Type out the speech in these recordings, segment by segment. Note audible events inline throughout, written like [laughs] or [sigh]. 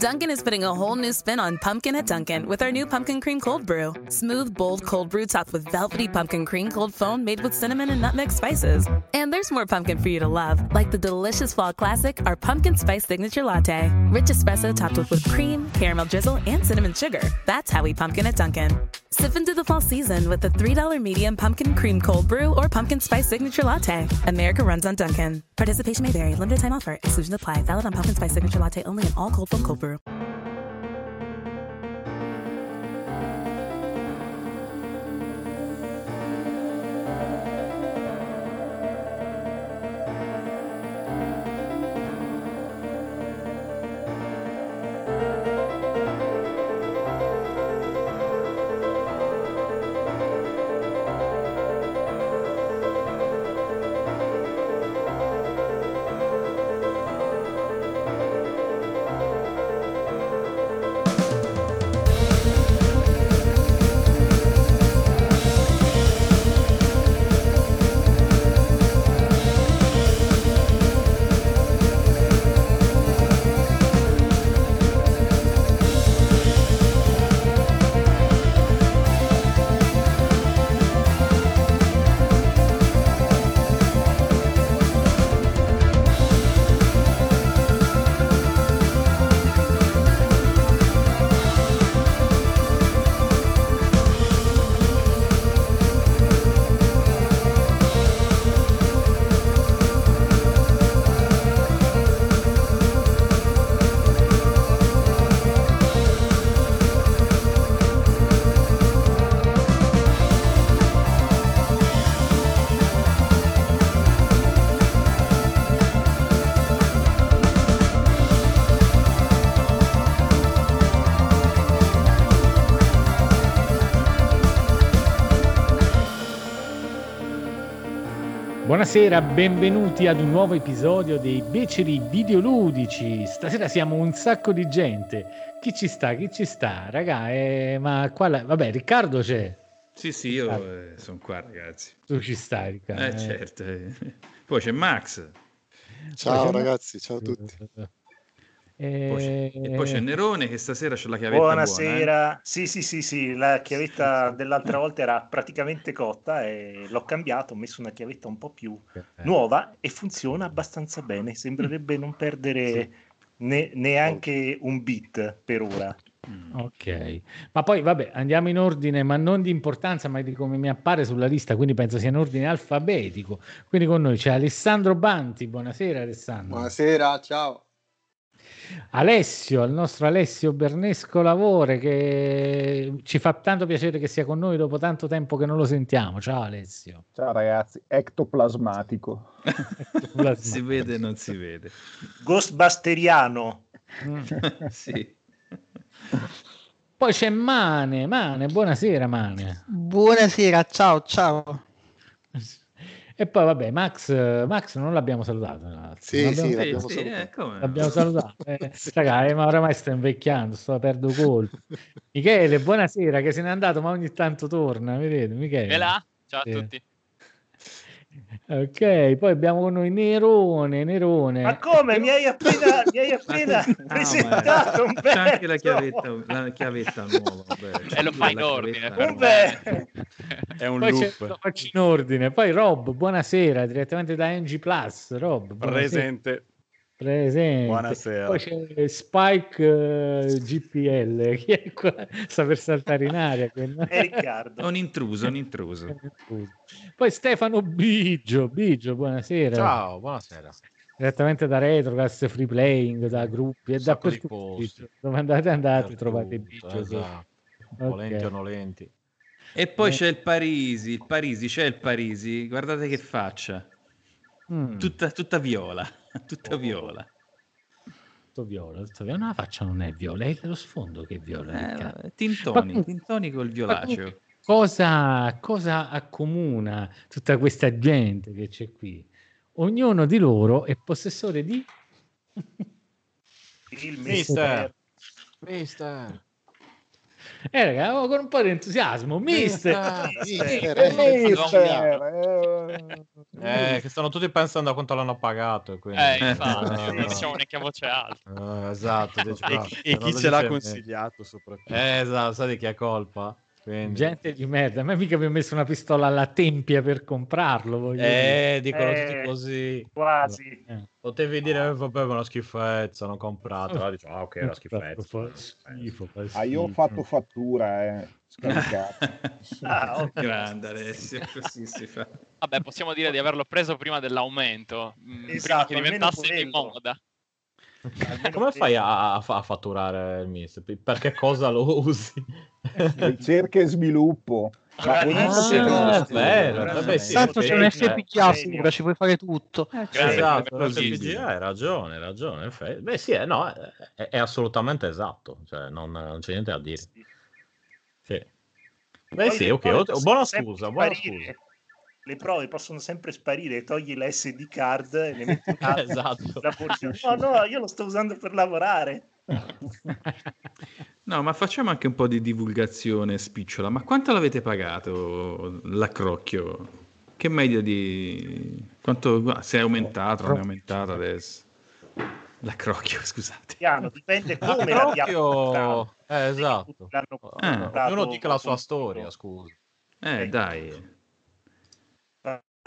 Dunkin' is putting a whole new spin on pumpkin at Dunkin' with our new pumpkin cream cold brew. Smooth, bold cold brew topped with velvety pumpkin cream cold foam made with cinnamon and nutmeg spices. And there's more pumpkin for you to love, like the delicious fall classic, our pumpkin spice signature latte. Rich espresso topped with whipped cream, caramel drizzle, and cinnamon sugar. That's how we pumpkin at Dunkin'. Sip into the fall season with the $3 medium pumpkin cream cold brew or pumpkin spice signature latte. America runs on Dunkin'. Participation may vary. Limited time offer. Exclusions apply. Valid on pumpkin spice signature latte only in all cold foam cold brew. Uber. Buonasera, benvenuti ad un nuovo episodio dei Beceri Videoludici. Stasera siamo un sacco di gente. Chi ci sta? Chi ci sta? Raga, eh, ma qua la... vabbè, Riccardo c'è. Sì, sì, io eh, sono qua, ragazzi. Tu ci stai, Riccardo. Eh, certo. Poi c'è Max. Ciao Poi ragazzi, ciao a tutti. E poi, c'è, e poi c'è Nerone che stasera c'è la chiavetta Buonasera. Buona, eh? Sì, sì, sì, sì, la chiavetta dell'altra volta era praticamente cotta e l'ho cambiato, ho messo una chiavetta un po' più nuova e funziona abbastanza bene. Sembrerebbe non perdere sì. ne, neanche un bit per ora. Mm. Ok, ma poi vabbè, andiamo in ordine, ma non di importanza, ma di come mi appare sulla lista, quindi penso sia in ordine alfabetico. Quindi con noi c'è Alessandro Banti. Buonasera Alessandro. Buonasera, ciao. Alessio, il nostro Alessio Bernesco Lavore, che ci fa tanto piacere che sia con noi dopo tanto tempo che non lo sentiamo. Ciao Alessio. Ciao ragazzi, ectoplasmatico. ectoplasmatico. si vede, non si vede. Ghostbusteriano. [laughs] sì. Poi c'è Mane, Mane, buonasera Mane. Buonasera, ciao, ciao. E poi vabbè, Max, Max non l'abbiamo salutato. Sì, l'abbiamo, sì, l'abbiamo sì, salutato. Eh, l'abbiamo salutato. Eh, raga, eh, ma oramai sto invecchiando, sto perdo colpo. [laughs] Michele, buonasera, che se n'è andato, ma ogni tanto torna, vedete, Michele. E là, ciao a tutti. Ok, poi abbiamo con noi Nerone, Nerone. Ma come? Mi hai appena, [laughs] mi hai appena ah, presentato un [laughs] C'è anche la chiavetta, la chiavetta nuova. Beh, e lo fai in ordine. [laughs] È un poi loop. Lo faccio in ordine. Poi Rob, buonasera, direttamente da NG Plus. Rob, presente. Presente. Buonasera. Poi c'è Spike uh, GPL, [laughs] chi è qua? Sta per saltare in aria. È Riccardo. Un intruso, un intruso. [laughs] Poi Stefano Bigio, Bigio, buonasera. Ciao, buonasera. Direttamente da Retrocast, Free Playing, da gruppi e da dappertutto. Dove andate andate, trovate Bigio. Esatto. Okay. Volenti o nolenti. E poi eh. c'è il Parisi, il Parisi, c'è il Parisi, guardate che faccia. Mm. Tutta, tutta viola [laughs] tutta oh. viola. Tutto viola, tutto viola. No, la faccia non è viola, è lo sfondo che è viola. Eh, tintoni, ma, tintoni col violaceo. Cosa, cosa accomuna tutta questa gente che c'è qui? Ognuno di loro è possessore di... Il [laughs] mister. Mister. Eh, raga, con un po' di entusiasmo, mister. Ah, [laughs] mister, Eh, eh, mister, eh. Eh, che stanno tutti pensando a quanto l'hanno pagato. e Quindi... Eh, infatti, Ah, non diciamo neanche a voce alta. ah, esatto. dici, E, e chi ce l'ha dice- consigliato soprattutto? Eh, esatto, sai di chi è colpa? Quindi... Gente di merda, ma mica vi ho messo una pistola alla tempia per comprarlo. Voglio dire. Eh, dicono Eh, tutti così. Quasi. Eh. Potevi dire, eh, vabbè, ma una schifezza, non comprato. Allora dici, ah, ok, una [laughs] schifezza. Fa schifo, fa Ah, io ho schifo. fatto fattura, eh. Scaricato. [laughs] Ah. Grande Alessio, così si fa. Vabbè, possiamo dire di averlo preso prima dell'aumento. mm, prima Esatto, che almeno diventasse di moda. Come fai a, a- fatturare il mister? Per che cosa lo usi? [laughs] Ricerca e sviluppo. Ma [laughs] Ah, volendo Ah, vero, vabbè, sì, Tanto c'è un FPGA eh. sopra, ci puoi fare tutto. Esatto, per per possibile. hai ragione, hai ragione. Beh, sì, è, no, è, è assolutamente esatto, cioè non, non c'è niente da dire. Sì. Beh, sì, ok, buona scusa, buona scusa. Le prove possono sempre sparire, togli la SD card e ne metti [laughs] un'altra. Esatto. La borsa- No, no, io lo sto usando per lavorare. No, ma facciamo anche un po' di divulgazione spicciola. Ma quanto l'avete pagato l'accrocchio? Che media di... Quanto... Se è aumentato, non è aumentato adesso? L'accrocchio, [laughs] scusate. Piano, dipende come comprato. Eh, esatto. Comprato Ognuno dica la sua storia, scusa. Eh, dai.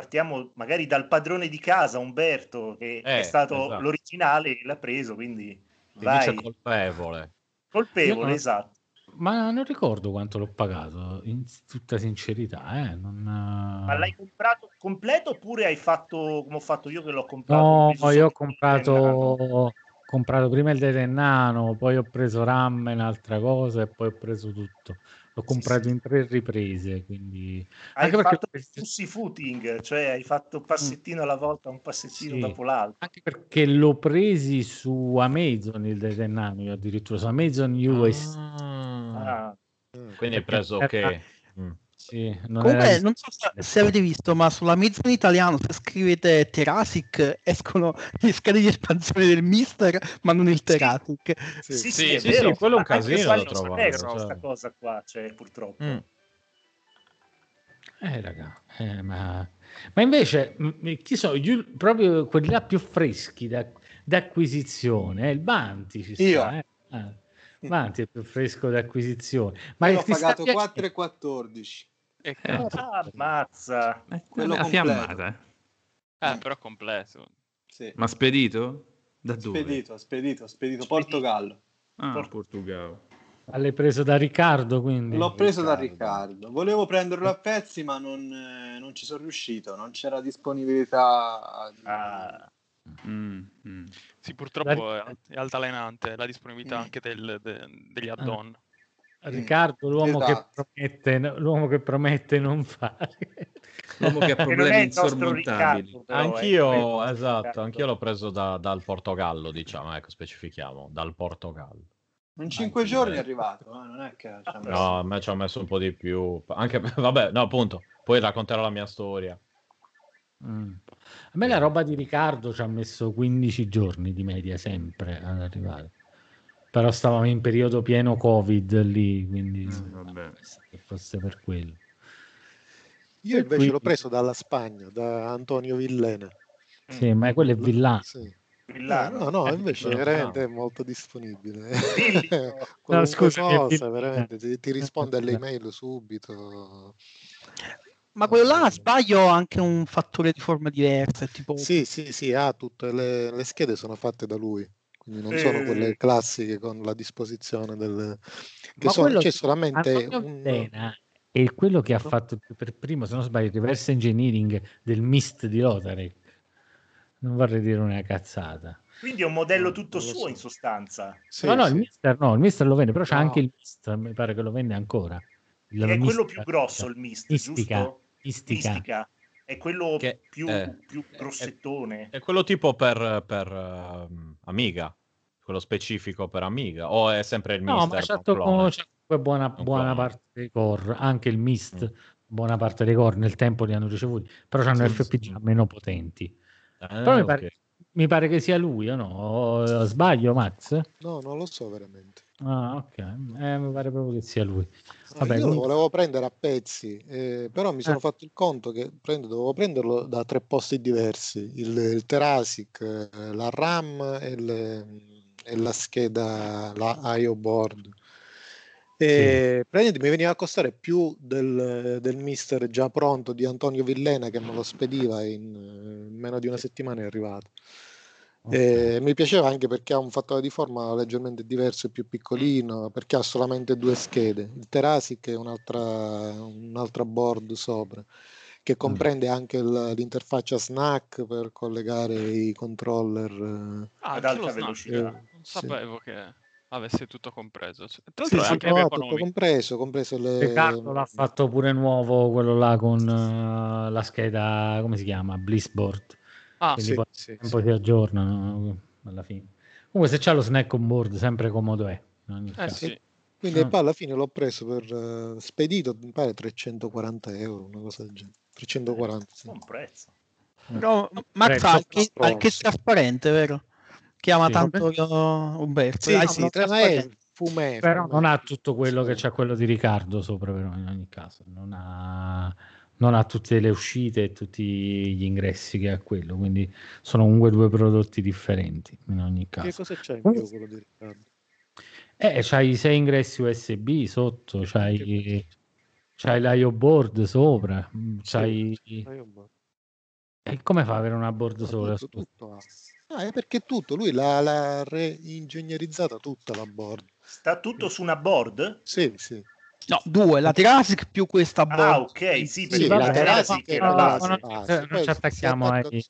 Partiamo magari dal padrone di casa, Umberto, che Eh, è stato esatto. l'originale e l'ha preso, quindi Ti vai. dice colpevole. colpevole, Io no. esatto. Ma non ricordo quanto l'ho pagato, in tutta sincerità. Eh? Non, Ma l'hai comprato completo oppure hai fatto come ho fatto io che l'ho comprato? No, io ho Nano. comprato, comprato prima il Detennano, poi ho preso RAM e un'altra cosa e poi ho preso tutto. L'ho comprato sì. in tre riprese, quindi... Hai Anche perché- fatto pussy footing, cioè hai fatto un passettino alla volta, un passettino Sì. dopo l'altro. Anche perché l'ho presi su Amazon il Detennano, io addirittura su Amazon US. Ah, Ah, quindi hai preso che... Mm. Sì, non Comunque, era- non so se, se avete visto, ma sulla in italiano, se scrivete Terasic, escono le schede di espansione del Mister, ma non il Terasic. Sì. sì, sì, Sì, è sì, vero. sì, quello è un casino non trovare, sapevo cioè. sta cosa qua, cioè, purtroppo. Mm. Eh, raga, eh, ma... ma invece, chi sono gli proprio quelli là più freschi da, d'acquisizione? eh, il Banti ci sta, Io. eh? Ah, Banti è più fresco d'acquisizione. Ma l'ho sta pagato piacendo? 4,14. E Eh, Ah, ammazza. eh, Quello la fiammata. eh. Eh, però completo. Sì. Ma spedito? Da dove? Spedito, spedito, spedito, Spedito. Portogallo. Ah, Por- Portogallo. L'hai preso da Riccardo, quindi? L'ho preso da Riccardo. Riccardo. Volevo prenderlo a pezzi, ma non, eh, non ci sono riuscito. Non c'era disponibilità. di- Ah, Mm, mm. Sì, purtroppo è, è altalenante la disponibilità Mm. anche del- de- degli add-on. Riccardo, l'uomo, Esatto. che promette, l'uomo che promette non fare. L'uomo che ha [laughs] problemi insormontabili. Riccardo, però, eh, Anch'io, quello- esatto, Riccardo. anch'io l'ho preso da- dal Portogallo, diciamo, ecco, specifichiamo, dal Portogallo. In cinque Anche giorni è arrivato. eh, Non è che ci ha messo- No, a me ci ha messo un po' di più, anche, [laughs] vabbè, no, appunto, poi racconterò la mia storia. Mm. A me la roba di Riccardo ci ha messo 15 giorni di media sempre ad arrivare. Però stavamo in periodo pieno Covid lì, quindi Mm, vabbè. che fosse per quello. Io invece quindi- l'ho preso dalla Spagna, da Antonio Villena. Sì, ma quello è Villano. Sì. Villano. No, no, invece Quello veramente è molto disponibile. [laughs] [laughs] Qualunque scusami, cosa, veramente, ti, ti risponde alle email subito. Ma quello là, sbaglio, ha anche un fattore di forma diversa. Tipo... Sì, sì, sì, ha tutte le, le schede sono fatte da lui, quindi non sono Eh. quelle classiche con la disposizione del... che Ma sono- quello c'è solamente un... Villena è quello che ha fatto per primo, se non sbaglio, il reverse engineering del MIST di Lotarek. Non vorrei dire una cazzata. Quindi è un modello tutto suo so. in sostanza. Sì, no, no, sì. il Mister no, il Mister lo vende, però c'è No. anche il Mister, mi pare che lo vende ancora. Il è quello Mistica- più grosso il Mist, Mistica, giusto? Mistica. Mistica. È quello Che- più, eh, più grossettone. È quello tipo per, per ehm, Amiga, quello specifico per Amiga, o è sempre il No, Mister ma c'è comunque buona, buona parte dei core, anche il Mist, Mm. buona parte dei core nel tempo li hanno ricevuti, però hanno Sì, FPGA sì. meno potenti. Eh, Però mi pare mi pare che sia lui, o no? Sbaglio, Max? No, non lo so veramente. Ah, ok. Eh, mi pare proprio che sia lui. Ah, Vabbè, io lo volevo prendere a pezzi, eh, però mi sono Eh. fatto il conto che prendo- dovevo prenderlo da tre posti diversi, il, il Terasic, eh, la RAM e, il- e la scheda, la IO board. E praticamente mi veniva a costare più del, del mister già pronto di Antonio Villena che me lo spediva in, eh, in meno di una settimana è arrivato. E mi piaceva anche perché ha un fattore di forma leggermente diverso e più piccolino, perché ha solamente due schede, il Terasic e un'altra, un'altra board sopra, che comprende anche l'interfaccia snack per collegare i controller. eh. Ah, Ad alta lo snack. Non Sì. sapevo che avesse tutto compreso. Tra Sì, l'altro è sì, anche no, tutto compreso, compreso le... Riccardo l'ha fatto pure nuovo, quello là con eh, la scheda, come si chiama? Blissboard. Ah, Quindi sì, poi sì, un po' si aggiornano alla fine. Comunque se c'è lo snack on board, sempre comodo è. Eh sì. Quindi Ah. poi alla fine l'ho preso per eh, spedito, mi pare 340 euro, una cosa del genere. 340, sì. Buon prezzo. Però, Max ha sì. trasparente, vero? Chiama Sì. tanto io Umberto. Sì, Ah, sì, trasparente. fumè, Però fumè. non ha tutto quello che c'ha quello di Riccardo sopra, però in ogni caso. Non ha, non ha tutte le uscite e tutti gli ingressi che ha quello, quindi sono comunque due prodotti differenti in ogni Che caso. cosa c'è in più quello di Riccardo? Eh, c'hai sei ingressi USB sotto, Che c'hai, c'hai l'IO board sopra, c'hai... E come fa ad avere una board sola? tutto, tutto. Ah, è perché tutto, lui l'ha, l'ha reingegnerizzata tutta la board. Sta tutto su una board? Sì, sì. No, due, la Terasic più questa board. Ah, ok, sì, Sì, perché la Terasic è la base. no, base. non Poi ci si attacchiamo ai...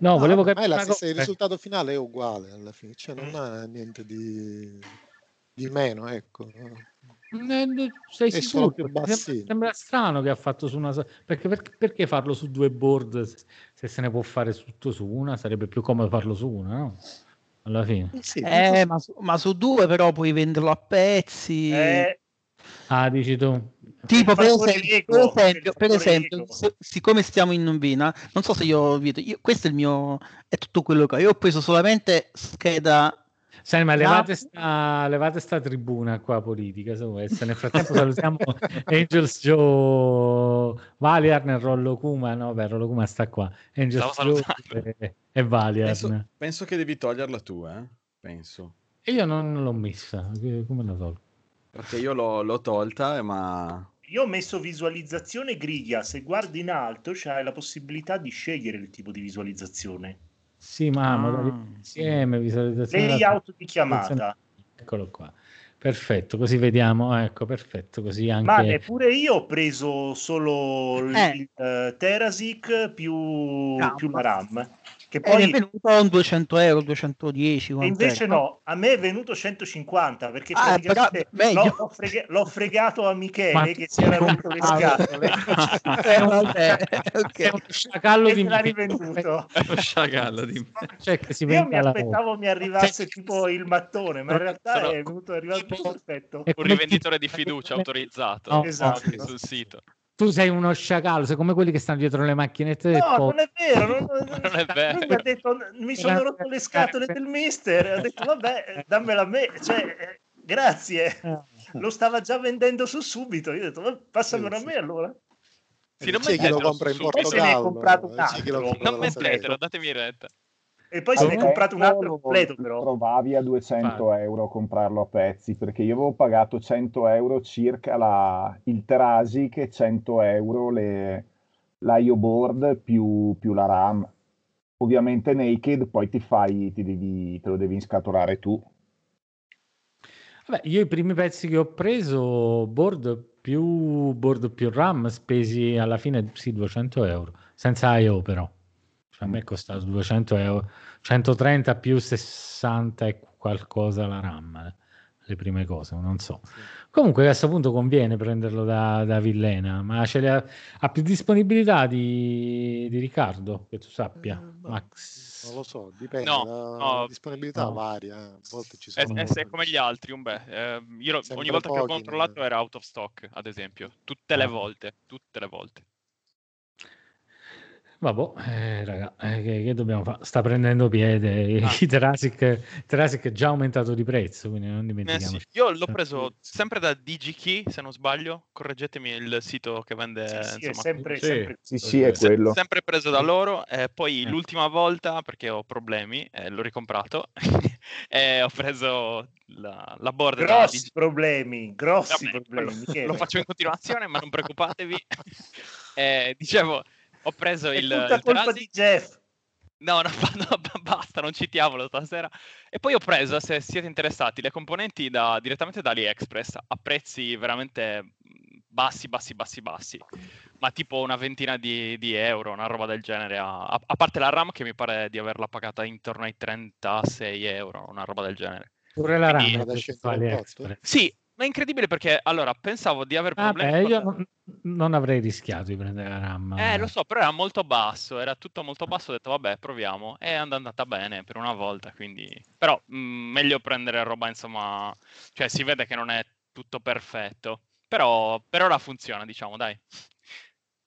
No, volevo capire la stessa- il risultato finale è uguale alla fine, cioè non ha niente di, di meno, ecco. Eh, Sei È sicuro? Sembra, strano che ha fatto su una... Perché, perché, perché farlo su due board se, se se ne può fare tutto su una? Sarebbe più comodo farlo su una, no? Alla fine. Sì, Eh, ma su, ma su due però puoi venderlo a pezzi. Eh, Ah, dici tu? Tipo, per esempio, per esempio, per esempio, se- siccome stiamo in Vina, non so se io, vedo- io questo è il mio, è tutto quello che ho. Io ho preso solamente scheda. Sai, ma levate sta, levate sta tribuna qua politica, se vuoi. Nel frattempo salutiamo [laughs] Angels Joe, Valiarn e Rollo Kuma. No, beh, Rollo Kuma sta qua. Angels Stavo Joe salutando. e, e Valiarn. Penso, penso che devi toglierla tu, eh? Penso. E io non, non l'ho messa. Come la tolgo? Perché io l'ho, l'ho tolta, eh, ma... Io ho messo visualizzazione griglia, se guardi in alto c'hai la possibilità di scegliere il tipo di visualizzazione. Sì, ma Ah, insieme, visualizzazione. Layout di chiamata. Eccolo qua. Perfetto, così vediamo. Ecco, perfetto, così anche... Ma neppure io ho preso solo Eh. il eh, Terasic più, RAM. più la RAM. Che mi è poi venuto un 200 euro, 210. e quant'è? invece no, a me è venuto 150 perché Ah, praticamente però l'ho, frega- l'ho fregato a Ma Michele che tu si era un rotto le scatole [laughs] Eh. Sei uno sciacallo e di me me. rivenduto. Sciacallo di [laughs] Cioè, che si Io mi aspettavo mi arrivasse tipo il mattone, ma in realtà Sono- è venuto è arrivato perfetto. È Un rivenditore di fiducia autorizzato No, Esatto. sul sito. Tu sei uno sciacallo, sei come quelli che stanno dietro le macchinette No, non è vero, non, [laughs] Non è vero. Lui mi ha detto, mi sono rotto le scatole del mister, ho detto vabbè, dammela a me, cioè, eh, grazie, Eh. lo stava già vendendo su subito, io ho detto "Va- passamelo a me allora. Sì, non c'è chi lo compra in Portogallo. compra Non mettetelo, datemi retta. E poi se ne è Eh, comprato un altro lo- completo lo però. Trovavi a 200 euro a comprarlo a pezzi perché io avevo pagato 100 euro circa la, il Terasic e 100 euro le, l'IO board più, più la RAM. Ovviamente naked, poi ti fai, ti devi, te lo devi inscatolare tu. Vabbè, io i primi pezzi che ho preso, board più, board più RAM, spesi alla fine sì 200 euro, senza I.O. però. Cioè, a me è costato 200 euro, 130 più 60 e qualcosa la RAM, eh, le prime cose, non so. Comunque a questo punto conviene prenderlo da, da Villena, ma ce le ha, ha più disponibilità di, di Riccardo, che tu sappia, Eh, ma- Max. Non lo so, dipende, No, la no. disponibilità No. varia, eh. a volte ci È, sono... è- è come gli altri, un beh. eh, io Sempre ogni volta che ho pochi, controllato no? era out of stock, ad esempio. Tutte le volte, tutte le volte. Vabbè, eh, raga, eh, che, che dobbiamo fare? Sta prendendo piede. Ah. [laughs] I Terasic, Terasic è già aumentato di prezzo, quindi non Eh dimentichiamo. sì, Io l'ho preso sempre da DigiKey, se non sbaglio. Correggetemi il sito che vende. Sì, sì, è Eh, insomma, sempre, Sì. sempre Sì, sì, è Se- quello. sempre preso da loro. E poi Eh. l'ultima volta, perché ho problemi, eh, l'ho ricomprato. [laughs] e ho preso la, la board grossi DigiKey. problemi, grossi Vabbè, problemi. Michele. lo faccio in continuazione, ma non preoccupatevi. [laughs] Eh, dicevo, ho preso È il, tutta il colpa di Jeff. No, no, [laughs] no, basta, non citiamolo stasera. E poi ho preso, se siete interessati, le componenti da- direttamente da AliExpress a prezzi veramente bassi, bassi, bassi, bassi. Ma tipo una ventina di, di euro, una roba del genere. A, a- parte la RAM che mi pare di averla pagata intorno ai 36 euro, una roba del genere. Pure la Quindi- RAM Da è 128? AliExpress. Sì, ma è incredibile perché allora pensavo di aver problemi. Vabbè, con- io non, non avrei rischiato di prendere la RAM. Eh, lo so, però era molto basso, era tutto molto basso, ho detto vabbè, proviamo, e è andata bene per una volta, quindi... Però mh, meglio prendere roba, insomma, cioè si vede che non è tutto perfetto, però per ora funziona, diciamo, dai.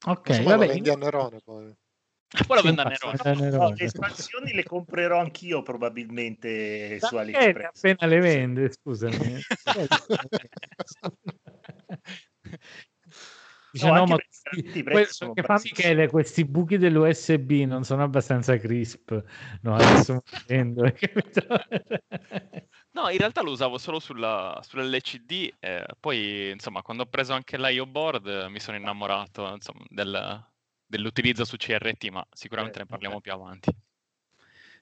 Ok, Insomma, vabbè. lo vendi a Nerone poi. Poi lo vendo a Nerone. vendo No, le espansioni le comprerò anch'io probabilmente su Perché AliExpress. appena le vende, scusami. [laughs] [laughs] Dice, No, no, ma questi- veramente i que- prezzi sono perché fa. Michele, questi buchi dell'USB non sono abbastanza crisp. No, adesso [laughs] capito? No, in realtà lo usavo solo sulla, sull'LCD, e poi, insomma, quando ho preso anche l'IO board eh, mi sono innamorato, insomma, del- dell'utilizzo su CRT, ma sicuramente ne parliamo più avanti.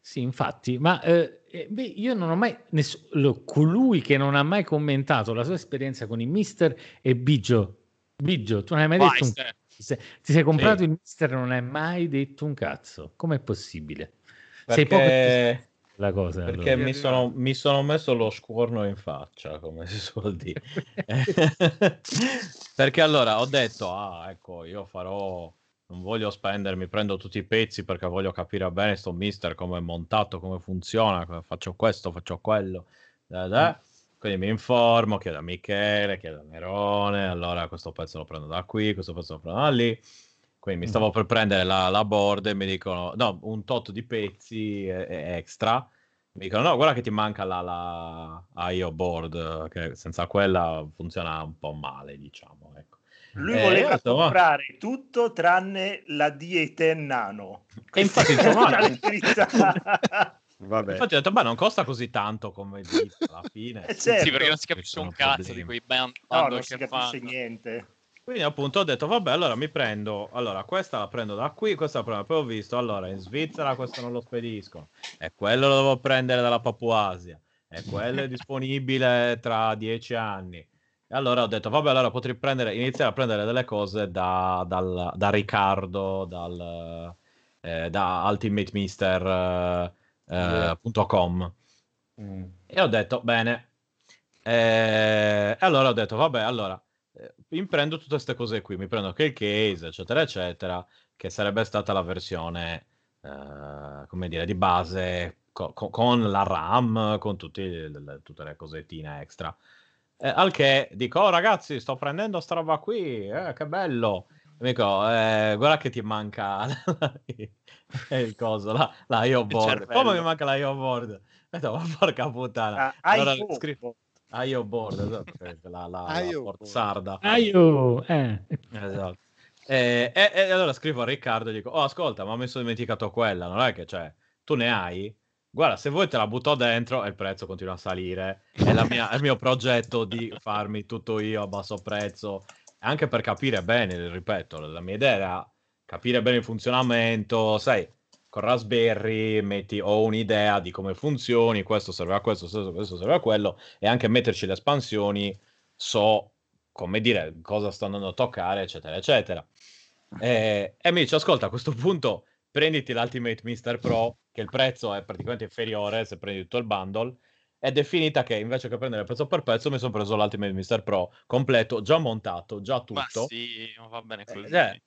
Sì, infatti, ma eh, eh, beh, io non ho mai ness- lo- colui che non ha mai commentato la sua esperienza con il Mister e Biggio. Biggio, tu non hai mai detto un cazzo. Ti sei comprato Sì. il Mister e non hai mai detto un cazzo. Com'è possibile? Sei poco Perché, la cosa. perché allora. mi, sono, mi sono messo lo scuorno in faccia, come si suol dire. [laughs] [laughs] perché allora ho detto, ah, ecco, io farò, non voglio spendermi, prendo tutti i pezzi perché voglio capire bene sto mister, come è montato, come funziona, come faccio questo, faccio quello. da, da. Quindi mi informo, chiedo a Michele, chiedo a Nerone, allora questo pezzo lo prendo da qui, questo pezzo lo prendo da lì. Quindi mi stavo per prendere la, la board e mi dicono, no, un tot di pezzi extra. Mi dicono, no, guarda che ti manca la, la IO board, che senza quella funziona un po' male, diciamo. Lui Eh, voleva ma- comprare tutto tranne la D10 Nano. E infatti, insomma. [laughs] Vabbè. Infatti ho detto, beh, non costa così tanto come dito alla fine. [laughs] Eh, certo. Sì, perché non si capisce un cazzo problemi. di quei band No, non si che capisce fanno. niente. Quindi appunto ho detto, vabbè, allora mi prendo, allora questa la prendo da qui, questa la prendo, poi ho visto, allora in Svizzera questo non lo spediscono, e quello lo devo prendere dalla Papuasia, e quello è disponibile tra dieci anni. E allora ho detto, vabbè, allora potrei prendere, iniziare a prendere delle cose da, dal- da Riccardo, dal, eh, da ultimatemister.com. Mm. E ho detto, bene. Eh, E allora ho detto, vabbè, allora eh, mi prendo tutte queste cose qui, mi prendo anche il case, eccetera, eccetera, che sarebbe stata la versione, eh, come dire, di base co- con la RAM, con tutti le- tutte le cosettine extra. Eh, al che dico, oh ragazzi, sto prendendo sta roba qui, eh, che bello. E mi dico, eh, guarda che ti manca [laughs] il coso, la, la IO board. Come mi manca la IO board? Detto, ma porca puttana. Ah, Allora, iPhone. scri- IO board, esatto, la, la, la IO board board. sarda. Ah, io, eh. Esatto. E, e- e allora scrivo a Riccardo e dico: Oh, ascolta, ma mi sono dimenticato quella. Non è che cioè, tu ne hai? Guarda, se vuoi te la butto dentro e il prezzo continua a salire. È, mia- è il mio progetto di farmi tutto io a basso prezzo, anche per capire bene, ripeto, la mia idea era capire bene il funzionamento, sai, con Raspberry metti, ho un'idea di come funzioni, questo serve a questo, questo serve a quello, e anche metterci le espansioni, so come dire cosa sto andando a toccare, eccetera, eccetera. E, e mi dice, ascolta, a questo punto prenditi l'Ultimate Mister Pro, che il prezzo è praticamente inferiore se prendi tutto il bundle, ed è finita che invece che prendere pezzo per pezzo mi sono preso l'Ultimate Mister Pro completo, già montato, già Ma tutto. sì, ma va bene così. Eh,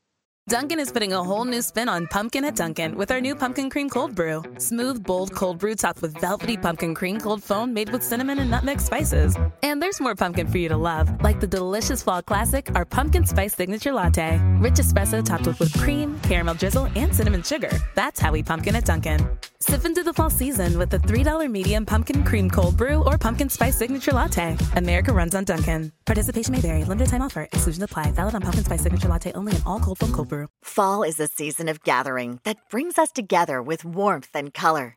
Dunkin' is putting a whole new spin on pumpkin at Dunkin' with our new pumpkin cream cold brew. Smooth, bold cold brew topped with velvety pumpkin cream cold foam made with cinnamon and nutmeg spices. And there's more pumpkin for you to love, like the delicious fall classic, our pumpkin spice signature latte. Rich espresso topped with whipped cream, caramel drizzle, and cinnamon sugar. That's how we pumpkin at Dunkin'. Sip into the fall season with the $3 medium pumpkin cream cold brew or pumpkin spice signature latte. America runs on Dunkin'. Participation may vary. Limited time offer. Exclusion apply. Valid on pumpkin spice signature latte only in all cold foam cold brew. Fall is a season of gathering that brings us together with warmth and color.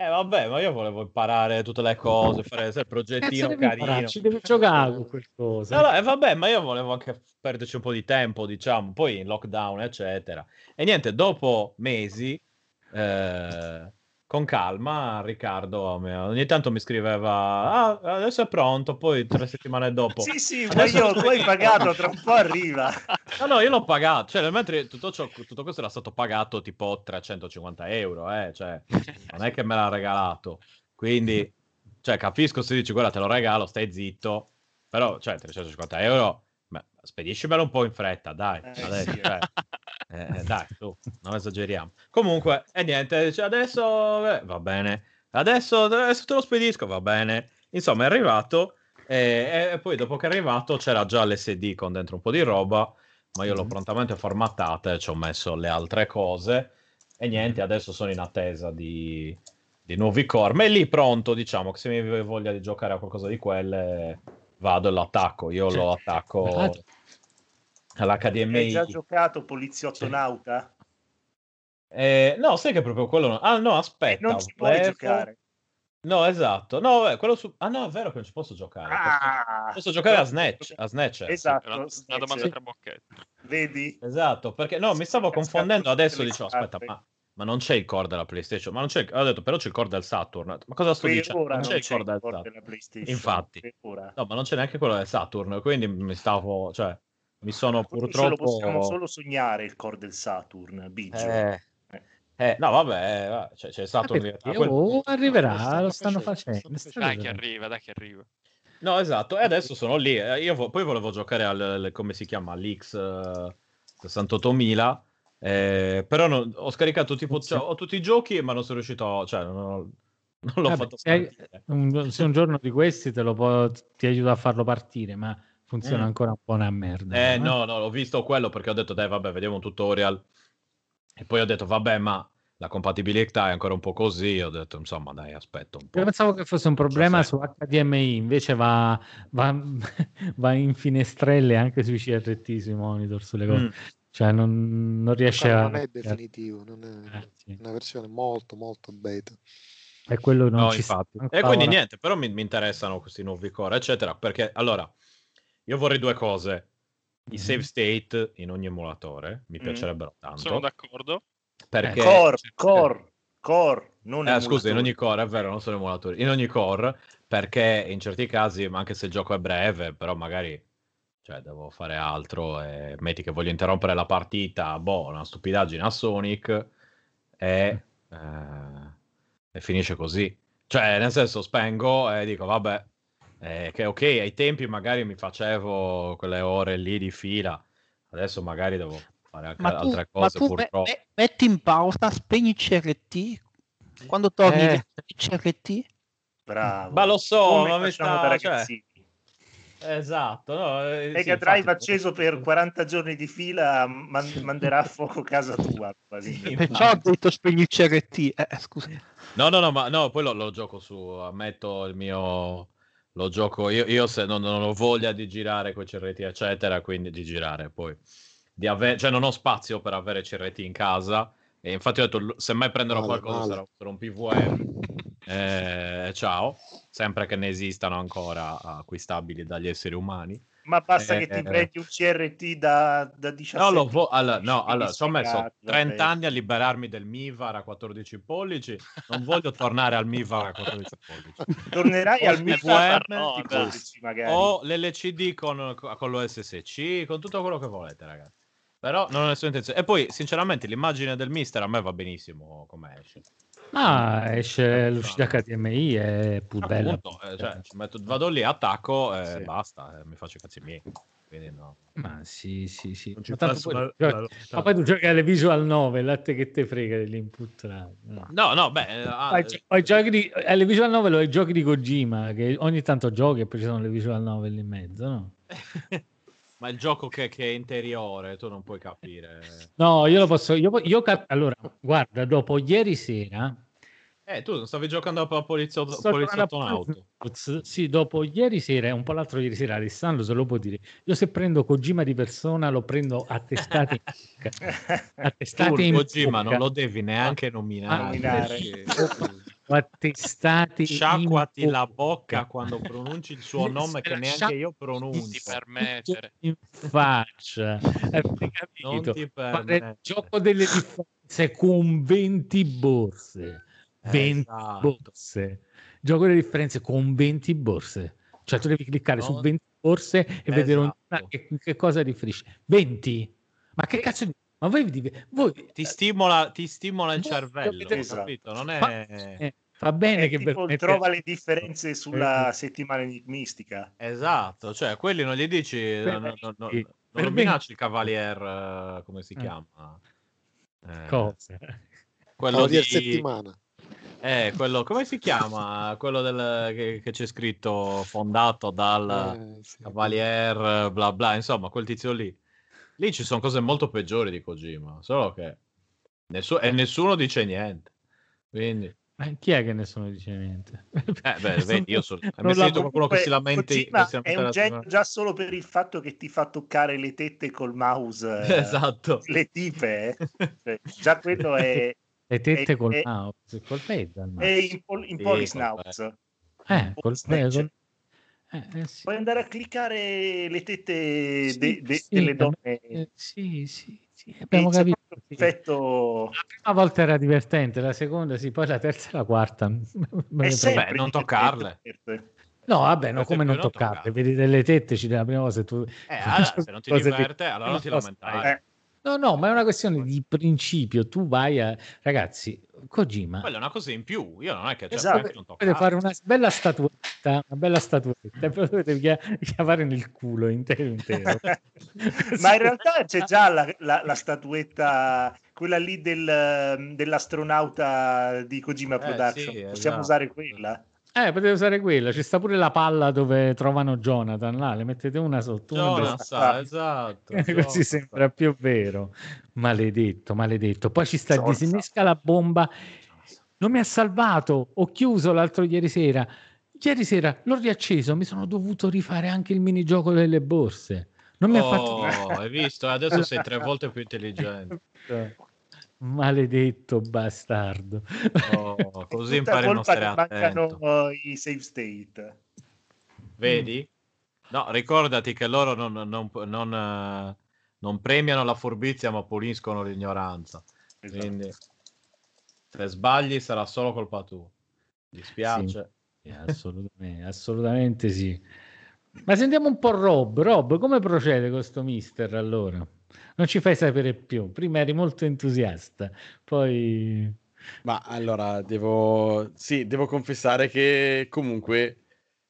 Eh vabbè, ma io volevo imparare tutte le cose, fare il progettino imparare? carino. Ci devi giocare con qualcosa. No, eh, vabbè, ma io volevo anche perderci un po' di tempo, diciamo, poi in lockdown, eccetera. E niente, dopo mesi, eh, con calma, Riccardo ogni tanto mi scriveva, ah, adesso è pronto, poi tre settimane dopo. Sì, sì, ma Adesso- io [laughs] hai pagato, tra un po' arriva. No, no, io l'ho pagato, cioè, mentre tutto, ciò- tutto questo era stato pagato tipo 350 euro, eh, cioè, non è che me l'ha regalato. Quindi, cioè, capisco se dici, guarda, te lo regalo, stai zitto, però, cioè, 350 euro, ma spediscimelo un po' in fretta, dai, Eh, adesso, sì. cioè, eh, eh, dai, su, non esageriamo. Comunque, e niente, dice, adesso, eh, va bene, adesso, adesso te lo spedisco, va bene. Insomma, è arrivato, e, e poi dopo che è arrivato c'era già l'SD con dentro un po' di roba, ma io l'ho prontamente formattata e ci ho messo le altre cose e niente, adesso sono in attesa di, di nuovi core. Ma è lì pronto, diciamo, che se mi viene voglia di giocare a qualcosa di quelle, vado e lo attacco. Io lo attacco Vado. Hai all'HDMI. già giocato Poliziotto Nauta? Eh, no, sai che proprio quello... non- Ah, no, aspetta. Non ci puoi volevo- giocare. No, esatto. No, vabbè, quello su... Ah, no, è vero che non ci posso giocare. Posso, Ah, posso giocare a Snatch. A Snatch. Esatto, Una, una domanda tra bocchetti. Vedi? Esatto, perché no, mi stavo Cascato confondendo adesso, dicevo, aspetta, ma, ma non c'è il core della PlayStation, ma non c'è. Ho detto, però c'è il core del Saturn. Ma cosa sto Per dicendo? ora Non c'è il core del core della PlayStation. Infatti. No, ma non c'è neanche quello del Saturn, quindi mi stavo, cioè, mi sono Forse lo possiamo purtroppo... solo sognare il core del Saturn, Biggio. Eh, eh, no, vabbè, eh, va, c'è. Perché? ah, quel- Oh, arriverà, lo stanno facendo, facendo. stanno stanno Dai che facendo. arriva, dai che arriva. No, esatto, e adesso sono lì. eh, Io vo- poi volevo giocare al, al- come si chiama, l'X eh, 68000, eh, però non- ho scaricato tipo, cioè, ho tutti i giochi, ma non sono riuscito, cioè, non, ho- non l'ho Vabbè, fatto se, partire. un, se un giorno di questi te lo può, ti aiuta a farlo partire, ma funziona Mm. ancora un po' una merda. Eh, no? no, no, ho visto quello perché ho detto, dai, vabbè, vediamo un tutorial. E poi ho detto, vabbè, ma la compatibilità è ancora un po' così. Ho detto, insomma, dai, aspetta un po'. Io pensavo che fosse un problema su. HDMI, invece va, va, [laughs] va in finestrelle anche sui CRT, sui monitor, sulle cose. Mm. Cioè non, non riesce a... non è definitivo, non è Eh, sì. una versione molto molto beta. E quello non No, ci sta infatti. E quindi ora. niente, però mi, mi interessano questi nuovi core, eccetera, perché allora io vorrei due cose. I Mhm. save state in ogni emulatore mi Mm. piacerebbero tanto. Sono d'accordo. perché Core, core, core, non Eh, scusa, in ogni core, è vero, non sono emulatori. In ogni core, perché in certi casi, ma anche se il gioco è breve, però magari cioè, devo fare altro e metti che voglio interrompere la partita, boh, una stupidaggine a Sonic e, eh, e finisce così. Cioè, nel senso, spengo e dico, vabbè, eh, che ok, ai tempi magari mi facevo quelle ore lì di fila, adesso magari devo fare anche Ma tu, altre ma cose, tu me- purtroppo. me- metti in pausa, spegni il CRT. Quando torni, Eh. il CRT. Bravo. Ma lo so, Come ma mi sta- da cioè. Esatto, no, eh, sì, Mega infatti- Drive acceso per 40 giorni di fila man- [laughs] manderà a fuoco casa tua. probabilmente. Perciò ho detto spegni il CRT. Eh, eh, scusa. No, no, no, ma no, poi lo, lo gioco su, ammetto il mio, lo gioco, io, io se non, non ho voglia di girare con i CRT, eccetera, quindi di girare poi, di avere, cioè non ho spazio per avere CRT in casa, e infatti ho detto, se mai prenderò Male, qualcosa sarà sarà un PVM, eh, ciao, sempre che ne esistano ancora acquistabili dagli esseri umani. Ma basta Eh, che ti eh. prendi un CRT da, da 17 No, vo- allora, no, allora, ci ho messo sfigati, 30 vabbè. anni a liberarmi del Mivar a 14 pollici. Non voglio tornare al Mivar a 14 pollici. Tornerai al di pollici, magari. o l'LCD con, con l'OSSC, con tutto quello che volete, ragazzi. Però non ho nessuna intenzione. E poi, sinceramente, l'immagine del mister a me va benissimo come esce. Ah, esce l'uscita HDMI, è più bella. Appunto, eh, cioè, ci metto- vado lì, attacco e Sì. basta, eh, mi faccio i cazzi miei. Quindi no. Ma sì, sì, sì. Non Ma, tanto poi, la- giochi- la- ma poi tu giochi alle Visual 9, latte che te frega dell'input. No. No, no, beh, eh, ah, Poi gio- poi giochi di, alle Visual 9 lo i giochi di Kojima, che ogni tanto giochi e poi ci sono le Visual 9 lì in mezzo, no? [laughs] ma il gioco che, che è interiore, tu non puoi capire. No, io lo posso. Io, io cap- allora, guarda, dopo ieri sera. Eh, tu non stavi giocando a poliziotto, poliziotto auto. Poliziotto- Sì, dopo ieri sera e un po' l'altro ieri sera, Alessandro se lo può dire. Io se prendo Kojima di persona lo prendo a testate in bocca. [laughs] A Tu testate in Kojima non bocca. lo devi neanche Ah, nominare. nominare. perché- [laughs] A testate Sciacquati in la bocca. quando pronunci il suo nome che neanche io pronuncio. permettere. in faccia. Capito? Non ti permettere. il gioco delle differenze con 20 borse. 20 Esatto. borse. Gioco delle differenze con 20 borse. Cioè tu devi cliccare su No. 20 borse e vedere Esatto. ognuna che, che cosa riferisce. 20? Ma che cazzo di... Ma voi, voi Ti stimola, ti stimola il cervello, Esatto. capito? Non Ma- è... eh, fa bene che tipo permette- trova le differenze sulla Eh. settimana enigmistica. Esatto, cioè quelli non gli dici, Per non, non- non- non minacci il cavalier, eh, come si Eh. chiama? Eh, Cosa? quello di... settimana. Eh, quello, come si chiama? Quello del, che, che c'è scritto fondato dal Eh, sì. Cavalier, bla bla, insomma, quel tizio lì. Lì ci sono cose molto peggiori di Kojima, solo che nessu- e nessuno dice niente. Quindi, Ma chi è che nessuno dice niente? eh, beh, [laughs] vedi, io sono... Non la- sentito qualcuno che si Comunque, lamenti? Kojima che si lamenta è un genio già solo per il fatto che ti fa toccare le tette col mouse, [laughs] eh, Esatto. le tipe. eh. [laughs] Cioè, già quello è, Le tette è- col è- mouse, col pedal. è in, pol- in Sì, Polisnauts. Eh, col pedal. Eh, eh, sì. Puoi andare a cliccare le tette Sì, de- de- sì, delle donne. eh, sì, sì, sì, abbiamo capito. l'effetto- La prima volta era divertente, la seconda sì, poi la terza e la quarta. [laughs] Beh, non toccarle. No, vabbè, no, come non toccarle, vedi delle tette, ci la prima cosa tu... Eh, allora, [laughs] se non ti diverte, allora non ti lamentare. Eh, No, no, ma è una questione di principio. Tu vai a... Ragazzi, Kojima Quella è una cosa in più. Io non è che cioè, Esatto. non dovete fare una bella statuetta, una bella statuetta, e poi dovete chia- chiavare nel culo intero intero. [laughs] Ma in realtà c'è già la, la- la statuetta, quella lì del, dell'astronauta di Kojima Eh, Production. sì, Possiamo esatto. usare quella? Eh, potete usare quella, ci sta pure la palla dove trovano Jonathan, là, le mettete una sotto una Jonas, Ah. esatto. [laughs] Così Jonas. sembra più vero. Maledetto, maledetto. Poi ci sta, Zorza. disinnesca la bomba. Non mi ha salvato. Ho chiuso l'altro ieri sera. Ieri sera l'ho riacceso. Mi sono dovuto rifare anche il minigioco delle borse. Non mi ha fatto. Oh, [laughs] hai visto? Adesso sei tre volte più intelligente. Maledetto bastardo. Oh, così [laughs] impari a non stare mancano attento. i save state. Vedi? No, ricordati che loro non, non- non, eh, non premiano la furbizia, ma puliscono l'ignoranza. Esatto. Quindi, se sbagli sarà solo colpa tua. Mi dispiace. Sì, assolutamente, assolutamente sì. Ma sentiamo un po' Rob. Rob, come procede questo mister allora? Non ci fai sapere più. Prima eri molto entusiasta, poi... Ma allora, devo, sì, devo confessare che comunque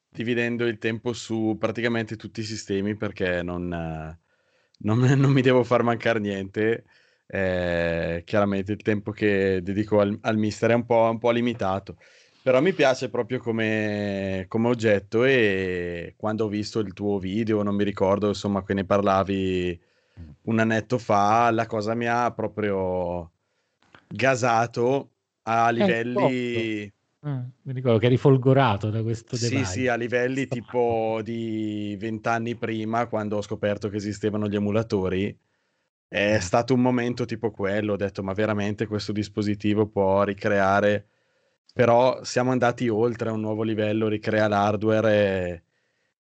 dividendo il tempo su praticamente tutti i sistemi perché non, non, non mi devo far mancare niente. eh, chiaramente il tempo che dedico al, al mister è un po', un po' limitato. Però mi piace proprio come, come oggetto e quando ho visto il tuo video, non mi ricordo, insomma, che ne parlavi un annetto fa, la cosa mi ha proprio gasato a livelli... Ah, mi ricordo che eri folgorato da questo Sì, device. sì, a livelli tipo di vent'anni prima, quando ho scoperto che esistevano gli emulatori, è Eh. stato un momento tipo quello, ho detto, ma veramente questo dispositivo può ricreare... Però siamo andati oltre a un nuovo livello, ricrea l'hardware e,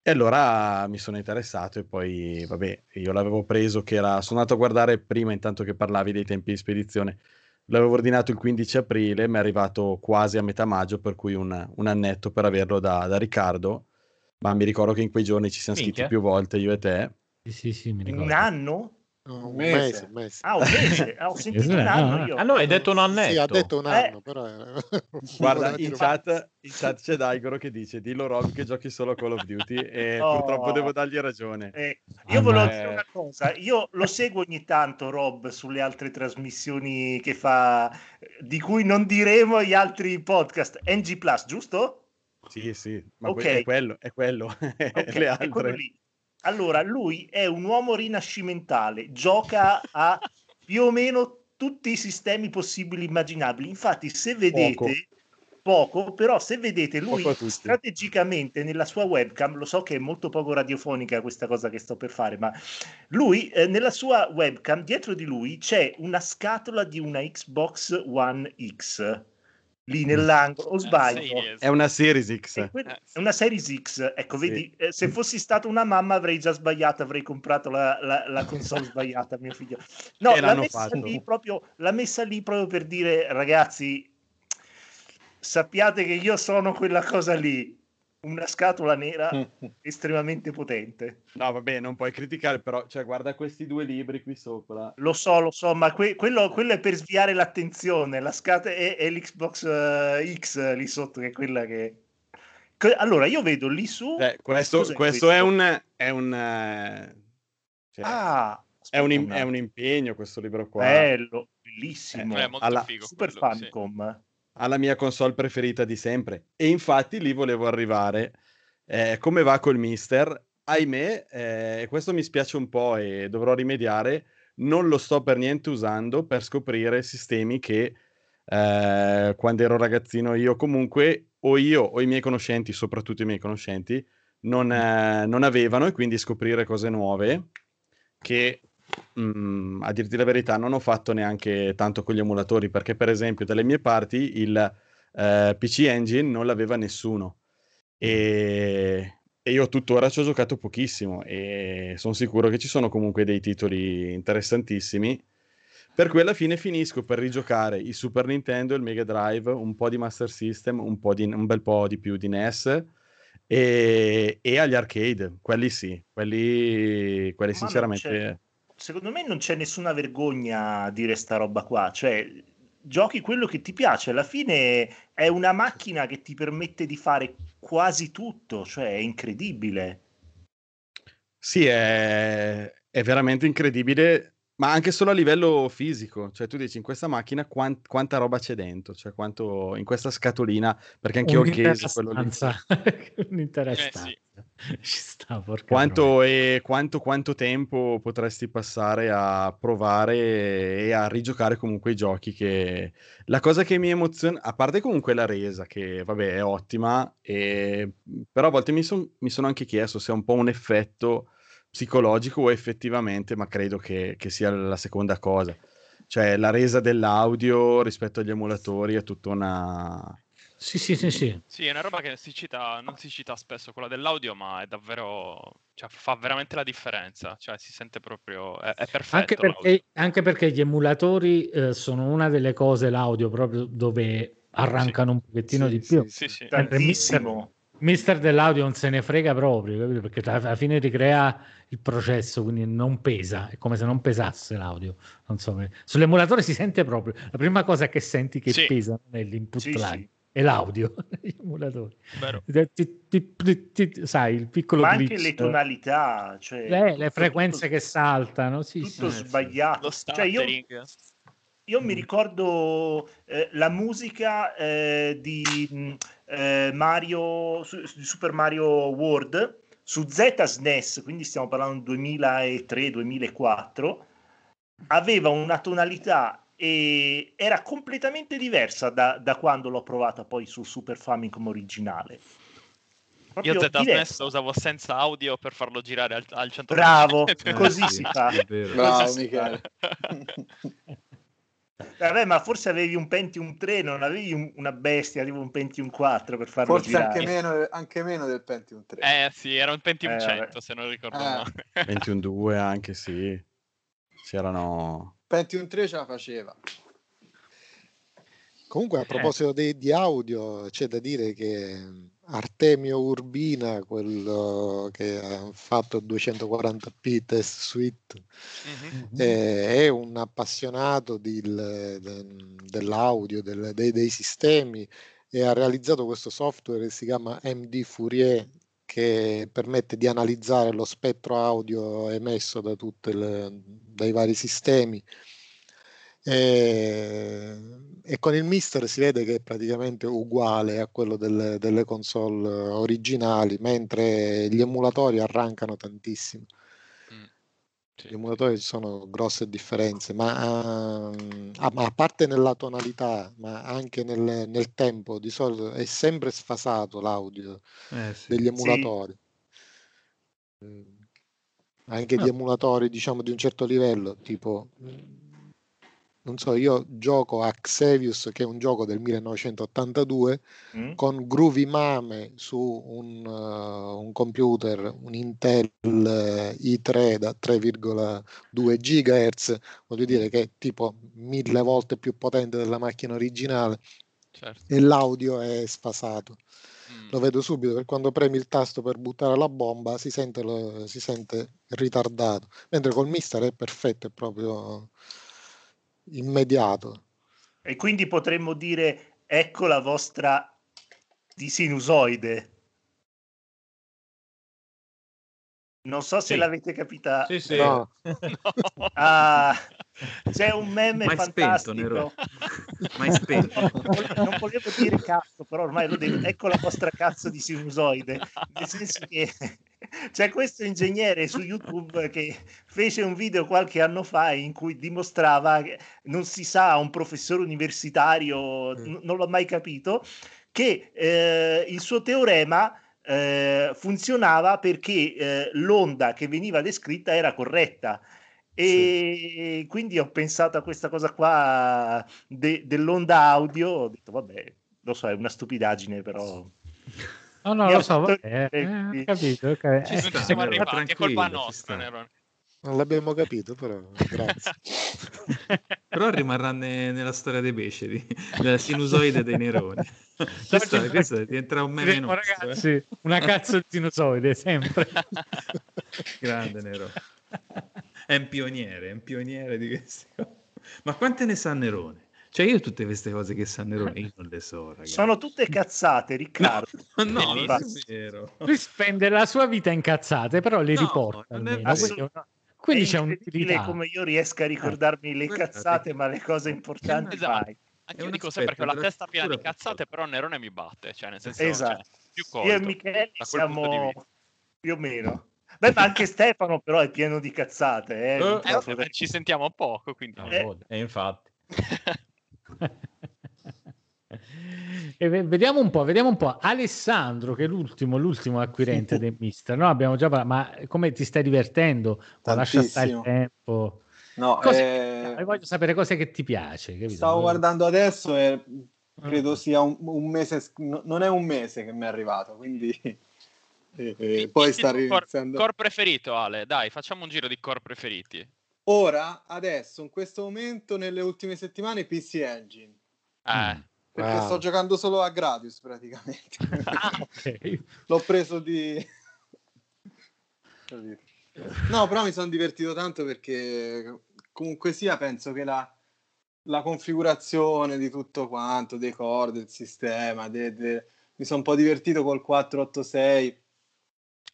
E allora mi sono interessato e poi, vabbè, io l'avevo preso che era... Sono andato a guardare prima, intanto che parlavi dei tempi di spedizione. L'avevo ordinato il 15 aprile, mi è arrivato quasi a metà maggio, per cui un, un annetto per averlo da, da Riccardo. Ma mi ricordo che in quei giorni ci siamo scritti Minchia. più volte, io e te. Sì, sì, sì, mi ricordo. Un anno? No, Un mese. un mese. Ah, un mese. Ah, ho [laughs] sentito un no, anno no. io. Ah no, hai detto un annetto. Sì, ha detto un Eh. anno, però... era- [laughs] Guarda, in chat, in chat c'è Daigoro che dice dillo Rob che giochi solo Call of Duty e [laughs] Oh. purtroppo devo dargli ragione. Eh, Ah, io volevo ma- dire una cosa, io lo seguo ogni tanto Rob sulle altre trasmissioni che fa, di cui non diremo gli altri podcast, NG Plus, giusto? Sì, sì, ma Ok. que- è quello, è quello. Ok, Le è quello altre. lì. Allora, lui è un uomo rinascimentale, gioca a più o meno tutti i sistemi possibili e immaginabili. Infatti, se vedete poco, però se vedete lui Poco strategicamente nella sua webcam, lo so che è molto poco radiofonica questa cosa che sto per fare, ma lui eh, nella sua webcam, dietro di lui c'è una scatola di una Xbox One X. Lì nell'angolo, o sbaglio? Sì, È una Series X. È Eh, è una Series X, ecco, Sì. vedi, eh, se fossi stata una mamma avrei già sbagliato, avrei comprato la, la- la [laughs] console sbagliata mio figlio. No, l'ha l'hanno messa, proprio, l'ha messa lì proprio per dire, ragazzi, sappiate che io sono quella cosa lì, una scatola nera estremamente potente. No, vabbè, non puoi criticare, però, cioè, guarda questi due libri qui sopra. Lo so, lo so, ma que- quello, quello è per sviare l'attenzione, la scatola è, è l'Xbox eh, X lì sotto, che è quella che... Que- Allora, io vedo lì su... Cioè, questo, Cos'è questo è un... È un, eh, cioè, Ah, è, un, im- è un impegno questo libro qua. Bello, bellissimo. è molto alla- figo Super quello, sì. Alla mia console preferita di sempre. E infatti lì volevo arrivare. Eh, come va col Mister? Ahimè, eh, questo mi spiace un po' e dovrò rimediare. Non lo sto per niente usando per scoprire sistemi che eh, quando ero ragazzino io comunque o io o i miei conoscenti, soprattutto i miei conoscenti, non, eh, non avevano e quindi scoprire cose nuove che mm, a dirti la verità non ho fatto neanche tanto con gli emulatori perché per esempio dalle mie parti il eh, PC Engine non l'aveva nessuno. E, e io tuttora ci ho giocato pochissimo e sono sicuro che ci sono comunque dei titoli interessantissimi. Per cui alla fine finisco per rigiocare il Super Nintendo, il Mega Drive, un po' di Master System, un, po' di, un bel po' di più di NES e, e agli arcade, quelli sì, quelli, quelli sinceramente... Secondo me non c'è nessuna vergogna a dire sta roba qua, cioè giochi quello che ti piace, alla fine è una macchina che ti permette di fare quasi tutto, cioè è incredibile. Sì, è, è veramente incredibile, ma anche solo a livello fisico. Cioè, tu dici in questa macchina quan- quanta roba c'è dentro, cioè quanto in questa scatolina, perché anche io ho case, quello lì. [laughs] Un'intera Eh, sì. Ci sta, porca Quanto, e quanto, quanto tempo potresti passare a provare e a rigiocare comunque i giochi che... La cosa che mi emoziona, a parte comunque la resa, che vabbè è ottima, e... però a volte mi, son- mi sono anche chiesto se è un po' un effetto psicologico o effettivamente, ma credo che, che sia la seconda cosa. Cioè la resa dell'audio rispetto agli emulatori è tutta una... Sì, sì, sì, sì. Sì, è una roba che si cita, non si cita spesso, quella dell'audio, ma è davvero, cioè, fa veramente la differenza, cioè si sente proprio, è, è perfetto Anche perché, anche perché gli emulatori eh, sono una delle cose, l'audio, proprio dove arrancano un pochettino Sì, di più. sì, Sì, sì. Tantissimo. Mister dell'audio non se ne frega proprio, capito? Perché alla fine ricrea il processo, quindi non pesa, è come se non pesasse l'audio. Non so, sull'emulatore si sente proprio. La prima cosa che senti che Sì. pesa non è l'input Sì, lag, sì. è l'audio [laughs] degli emulatori. Sai, il piccolo Ma anche glitch, le tonalità, cioè, eh, le tutto- frequenze tutto- che saltano, sì, tutto sì. sbagliato. Lo Cioè, io, io mi ricordo eh, la musica eh, di mh, eh, Mario su- Super Mario World su Z SNES, quindi stiamo parlando 2003-2004, aveva una tonalità e era completamente diversa da, da quando l'ho provata poi sul Super Famicom originale. Io Proprio ZSNES diversa. lo usavo senza audio per farlo girare al, al 100%. Bravo, così sì, [laughs] si fa. Bravo, Michele. [laughs] Vabbè, ma forse avevi un Pentium 3, non avevi un- una bestia, tipo un Pentium 4 per farlo Forse girare. anche meno, anche meno del Pentium 3. Eh sì, era un Pentium Eh, 100 se non ricordo Ah. male. [laughs] 21-2 anche, sì. C'erano... Pentium 3 ce la faceva. Comunque, a Eh. proposito di, di audio, c'è da dire che Artemio Urbina, quello che ha fatto 240p test suite, Mhm. eh, è un appassionato del- de- dell'audio, del- dei, dei sistemi e ha realizzato questo software che si chiama MD Fourier che permette di analizzare lo spettro audio emesso da tutte le- dai vari sistemi. E, e con il Mister si vede che è praticamente uguale a quello delle, delle console originali, mentre gli emulatori arrancano tantissimo. Mm. Gli emulatori ci sono grosse differenze, ma, ehm, ah, ma a parte nella tonalità, ma anche nel, nel tempo, di solito è sempre sfasato l'audio Eh, sì. degli emulatori. Mm, Anche gli Ah. emulatori, diciamo, di un certo livello, tipo, non so, io gioco a Xevious, che è un gioco del 1982, Mm? con Groovy Mame su un, uh, un computer, un Intel eh, i3 da 3,2 GHz, voglio dire che è tipo mille volte più potente della macchina originale Certo. e l'audio è sfasato. Mm. Lo vedo subito, perché quando premi il tasto per buttare la bomba si sente, lo- si sente ritardato, mentre col Mister è perfetto, è proprio immediato. E quindi potremmo dire, ecco la vostra di sinusoide. Non so se Sì. l'avete capita. Sì, sì. No. No. [laughs] Ah, c'è un meme Mai spento, fantastico. Nero. Mai spento. non volevo dire cazzo, però ormai lo devo. Ecco la vostra cazzo di sinusoide. Nel senso che c'è questo ingegnere su YouTube che fece un video qualche anno fa in cui dimostrava che non si sa, un professore universitario, n- non l'ho mai capito, che eh, il suo teorema eh, funzionava perché eh, l'onda che veniva descritta era corretta. E quindi ho pensato a questa cosa qua de- dell'onda audio, ho detto vabbè, lo so, è una stupidaggine, però... No, no, lo so, vabbè, eh, ho capito. ok. Ci, Eh, siamo arrivati, è colpa nostra. Non l'abbiamo capito, però grazie. [laughs] Però rimarrà ne- nella storia dei beceri, della sinusoide dei neroni. [laughs] questo, questo diventerà un meme nostro, eh. ragazzi, una cazzo di sinusoide, sempre. [laughs] Grande Nero. È un pioniere, è un pioniere di queste cose. Ma quante ne sa Nerone? Cioè io tutte queste cose che sa Nerone, io non le so, ragazzi. Sono tutte cazzate, Riccardo. [laughs] No, non è vero. Lui spende la sua vita incazzate, però le No, riporta. Quindi, È c'è un'utilità. come io riesca a ricordarmi le cazzate, ma le cose importanti Esatto. mai. Anche È io dico sempre che ho la testa piena di cazzate, però Nerone mi batte. Cioè, nel senso, Esatto. cioè, più colto. Io e Michele siamo più o meno. Beh, ma anche Stefano però è pieno di cazzate. Eh, Eh, Eh, vabbè, ci sentiamo poco, quindi... No, Eh. boh, E infatti. [laughs] E ve- vediamo un po', vediamo un po'. Alessandro, che è l'ultimo, l'ultimo acquirente del Mister, no? Abbiamo già parlato, ma come ti stai divertendo? O lascia stare il Tantissimo. tempo? No, Cose eh, che- voglio sapere cose che ti piace. capito? stavo guardando adesso e credo Mm. sia un, un mese, no- non è un mese che mi è arrivato, quindi [laughs] eh, eh, poi sta iniziando. core preferito, Ale, dai, facciamo un giro di core preferiti. Ora, adesso, in questo momento, nelle ultime settimane, PC Engine. Eh, Perché Wow. sto giocando solo a Gradius praticamente. [laughs] Ah. L'ho preso di... [laughs] No, però mi sono divertito tanto perché comunque sia penso che la, la configurazione di tutto quanto, dei core, del sistema, de- de- mi sono un po' divertito col 486.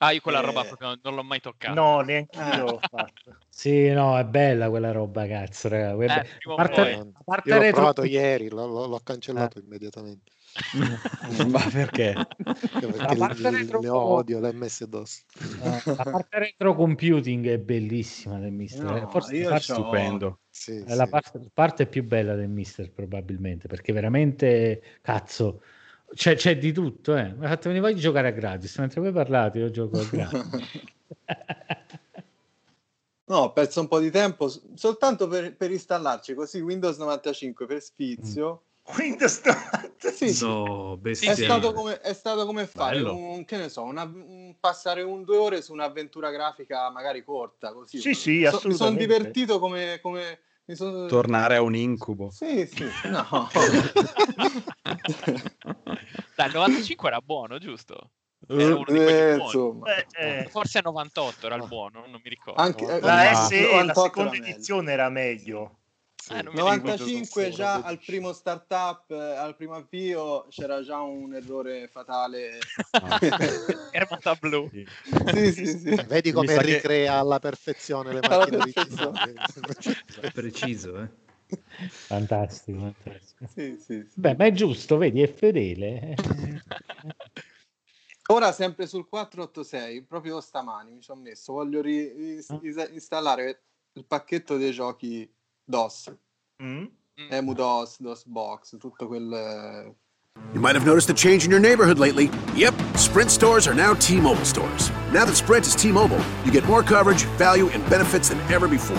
Ah, io quella Eh. roba proprio non l'ho mai toccata. No, neanche io l'ho fatto. [laughs] Sì, no, è bella quella roba, cazzo, raga. Eh, parte, a parte Io l'ho retro- provato ieri, l'ho, l'ho- cancellato immediatamente. [laughs] Ma perché? Perché A parte retro- mio odio l'MS DOS. eh, la parte retro computing è bellissima del Mister. No, eh, Forse la c'ho- Stupendo. Sì, è la sì. parte, parte più bella del Mister, probabilmente, perché veramente, cazzo, c'è, c'è di tutto. Eh. Mi fatto venire di giocare a gratis. Mentre voi parlate, io gioco a [laughs] gratis. No, ho perso un po' di tempo soltanto per, per installarci così Windows 95 per sfizio. Windows 95. Sì, sì. No, È stato come, è stato come fare un, che ne so, una- un- passare un due ore su un'avventura grafica magari corta. Così. Sì, sì, So- mi sono assolutamente. divertito come, come mi sono... Tornare a un incubo. Sì, sì, no. [laughs] [laughs] Dai, il 95 era buono, giusto? Era uno di quelli Eh, buoni. insomma. Beh, eh, Forse 98 era il buono, non mi ricordo. Anche, eh, la no, SE, la 98 seconda era edizione era meglio. Eh, non mi ricordo. 95 già al primo startup, eh, al primo avvio c'era già un errore fatale. [laughs] Ermata blu. Sì. sì, sì, sì. Vedi come sa che- ricrea alla perfezione le macchine originali. È preciso, eh. Fantastico, fantastico. Sì, sì, sì. Beh, ma è giusto, vedi, è fedele. eh. [laughs] Ora sempre sul 486, proprio stamani mi ci ho messo, voglio ri- ris- Ah. is- installare il pacchetto dei giochi DOS, Mm? Mm. EmuDOS, DOSBox, tutto quel... You might have noticed a change in your neighborhood lately. Yep, Sprint stores are now T Mobile stores. Now that Sprint is T Mobile, you get more coverage, value, and benefits than ever before.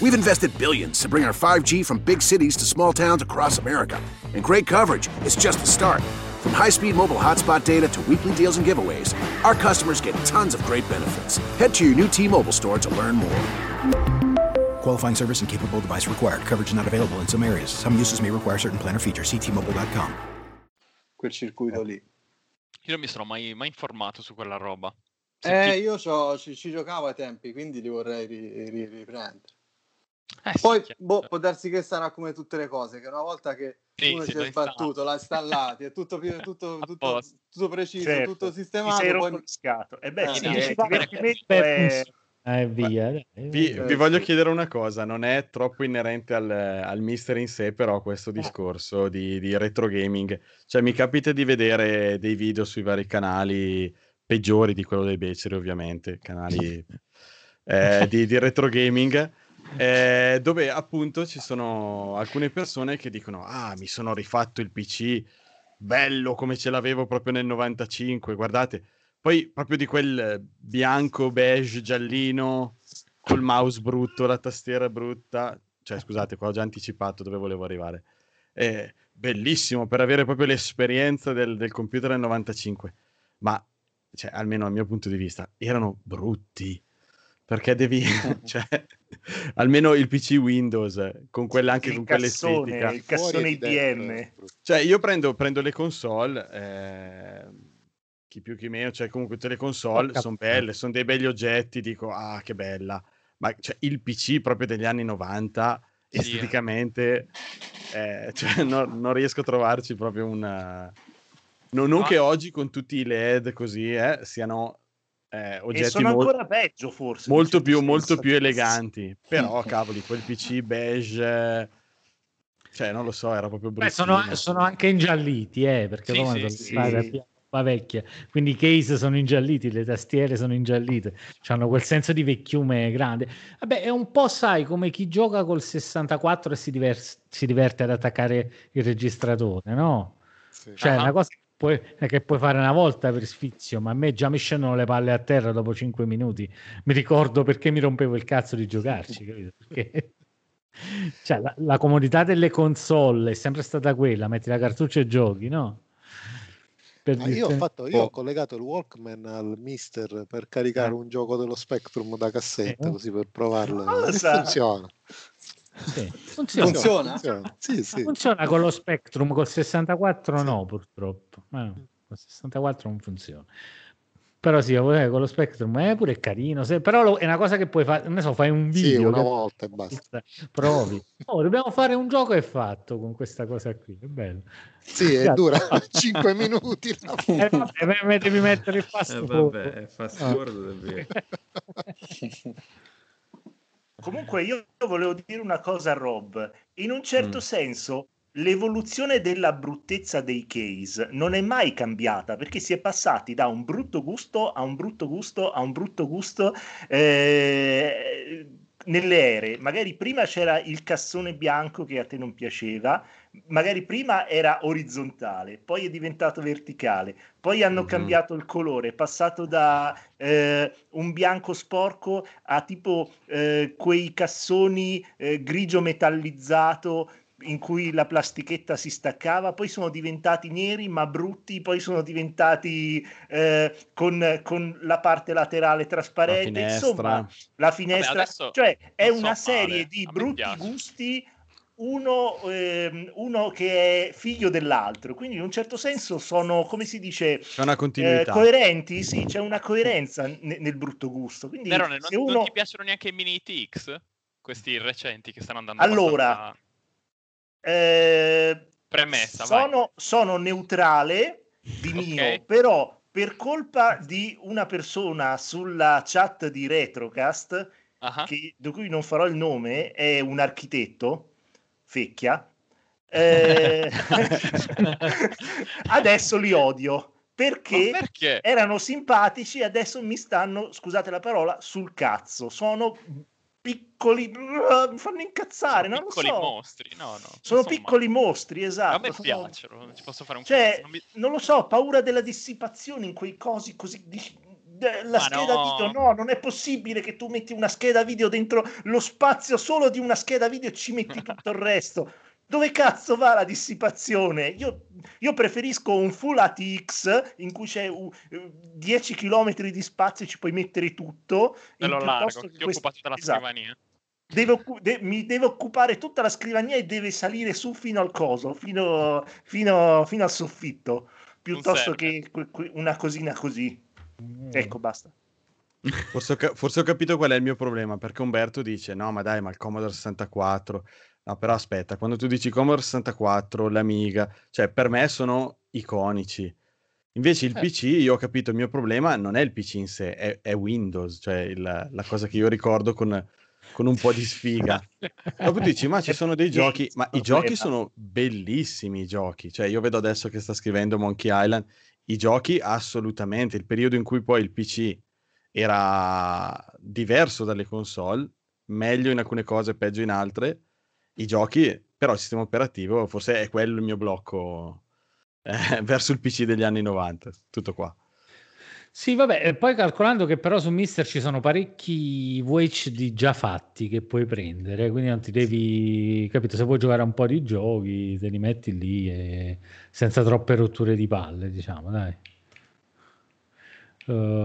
We've invested billions to bring our 5G from big cities to small towns across America. And great coverage is just the start. From high speed mobile hotspot data to weekly deals and giveaways, our customers get tons of great benefits. Head to your new T Mobile store to learn more. Qualifying service and capable device required. Coverage not available in some areas. Some uses may require certain plan or features. Ctmobile.com. quel circuito lì. Io non mi sono mai, mai informato su quella roba. Eh, io c'ho- ci, ci giocavo ai tempi, quindi li vorrei ri- ri- riprendere. Eh, Poi, boh, può darsi che sarà come tutte le cose, che una volta che Sì, uno si è sbattuto, l'ha installato, è tutto, [laughs] tutto, tutto, tutto preciso, Certo, tutto ti sistemato, sei rotto poi... scatto. E beh, Eh, sì, sì, eh, sì, Beh, è... Eh, via. dai. Vi, Eh, vi voglio chiedere una cosa, non è troppo inerente al, al mister in sé, però questo discorso di, di retro gaming, cioè mi capita di vedere dei video sui vari canali peggiori di quello dei Beceri, ovviamente, canali [laughs] eh, di, di retro gaming, eh, dove appunto ci sono alcune persone che dicono, ah, mi sono rifatto il PC, bello come ce l'avevo proprio nel 95, guardate, poi proprio di quel bianco, beige, giallino, col mouse brutto, la tastiera brutta. Cioè, scusate, qua ho già anticipato dove volevo arrivare. È bellissimo per avere proprio l'esperienza del, del computer del 95. Ma, cioè, almeno dal mio punto di vista, erano brutti. Perché devi, [laughs] [laughs] cioè, almeno il PC Windows, con quella, anche il con cassone, quell'estetica. il cassone IBM. Cioè, io prendo, prendo le console, eh, chi più chi meno, cioè comunque tutte le console Porca sono belle, sono dei belli oggetti, dico, ah, che bella. Ma cioè, il PC proprio degli anni 90, Sì, eh. esteticamente, eh, [laughs] cioè, no- non riesco a trovarci proprio una... no- non Ma- che oggi con tutti i LED così, eh, siano eh, E oggetti sono mol- ancora peggio, forse. molto più, molto più eleganti. Però, [laughs] cavoli, quel PC beige... Cioè, non lo so, era proprio Beh, bruttino. sono, sono anche ingialliti, eh, perché Sì, poi sì, sono sì. vecchia. Quindi i case sono ingialliti, le tastiere sono ingiallite, hanno quel senso di vecchiume grande. Vabbè, è un po', sai, come chi gioca col 64 e si, divers- si diverte ad attaccare il registratore, no? Sì. Cioè, Ah. una cosa che puoi, che puoi fare una volta per sfizio, ma a me già mi scendono le palle a terra dopo 5 minuti. Mi ricordo perché mi rompevo il cazzo di giocarci, capito? Perché... [laughs] Cioè, la, la comodità delle console è sempre stata quella, metti la cartuccia e giochi, no? Per Ah, io, ho fatto, io ho collegato il Walkman al Mister per caricare un gioco dello Spectrum da cassetta Eh. così per provarlo. Funziona. Sì, funziona. Funziona? funziona. Sì, sì. Funziona con lo Spectrum, col 64 no, purtroppo. Eh, col 64 non funziona. Però sì, eh, con lo Spectrum è pure carino, se- però lo- è una cosa che puoi fare, ne so, fai un Sì, video, una volta e basta. provi. Oh, dobbiamo fare un gioco e fatto con questa cosa qui, è bello. Sì, Esatto. dura [laughs] 5 minuti. Eh, vabbè, devi mettere il fast Eh, forward. vabbè, è fast forward davvero. [laughs] [laughs] Comunque io volevo dire una cosa a Rob. In un certo Mm. senso l'evoluzione della bruttezza dei case non è mai cambiata perché si è passati da un brutto gusto a un brutto gusto a un brutto gusto eh, nelle ere. Magari prima c'era il cassone bianco che a te non piaceva, magari prima era orizzontale, poi è diventato verticale, poi hanno Mhm. cambiato il colore, è passato da eh, un bianco sporco a tipo eh, quei cassoni eh, grigio metallizzato in cui la plastichetta si staccava, poi sono diventati neri ma brutti, poi sono diventati eh, con, con la parte laterale trasparente, insomma la finestra, Vabbè, adesso cioè è non so una serie male, di brutti gusti, uno, ehm, uno che è figlio dell'altro, quindi in un certo senso sono, come si dice, C'è una eh, continuità. coerenti, sì, c'è una coerenza ne- nel brutto gusto. Quindi se non, non uno... ti piacciono neanche i mini TX? Questi recenti che stanno andando Allora, abbastanza- eh, Premessa, sono, sono neutrale di mio, però per colpa di una persona sulla chat di Retrocast, Ah, che- di cui non farò il nome, è un architetto, Fecchia, [laughs] eh, [laughs] adesso li odio. Perché, perché? erano simpatici e adesso mi stanno, scusate la parola, sul cazzo. Sono piccoli, mi fanno incazzare, non lo piccoli so. mostri, no, no. Sono insomma, piccoli mostri, esatto. A me sono- piacciono, non ci posso fare un Cioè, non mi- non lo so, paura della dissipazione in quei cosi così. di- La Ma scheda no. video, no, non è possibile che tu metti una scheda video dentro lo spazio solo di una scheda video e ci metti [laughs] tutto il resto. Dove cazzo va la dissipazione? Io, io preferisco un full ATX in cui c'è uh, eh, 10 km di spazio e ci puoi mettere tutto. me lo in- largo, piuttosto che ti questo- occupa tutta la esatto. scrivania. Deve occu- de- mi deve occupare tutta la scrivania e deve salire su fino al coso, fino, fino- fino al soffitto, piuttosto che que- que- una cosina così. Ecco, basta. Forse ho, ca- forse ho capito qual è il mio problema, perché Umberto dice, no, ma dai, ma il Commodore 64... No, però aspetta, quando tu dici Commodore 64, l'Amiga, cioè per me sono iconici. Invece il Eh. PC, io ho capito, il mio problema non è il PC in sé, è, è Windows, cioè il- la cosa che io ricordo con, con un po' di sfiga. Dopo dici, ma ci sono dei [laughs] giochi, ma i giochi sono bellissimi i giochi, cioè io vedo adesso che sta scrivendo Monkey Island, i giochi assolutamente, il periodo in cui poi il PC era diverso dalle console, meglio in alcune cose, peggio in altre, i giochi, però il sistema operativo forse è quello il mio blocco eh, [laughs] verso il PC degli anni 90, tutto qua. Sì, vabbè, e poi calcolando che però su Mister ci sono parecchi VHD già fatti che puoi prendere, quindi non ti devi, capito, se vuoi giocare un po' di giochi, te li metti lì e... senza troppe rotture di palle, diciamo, dai.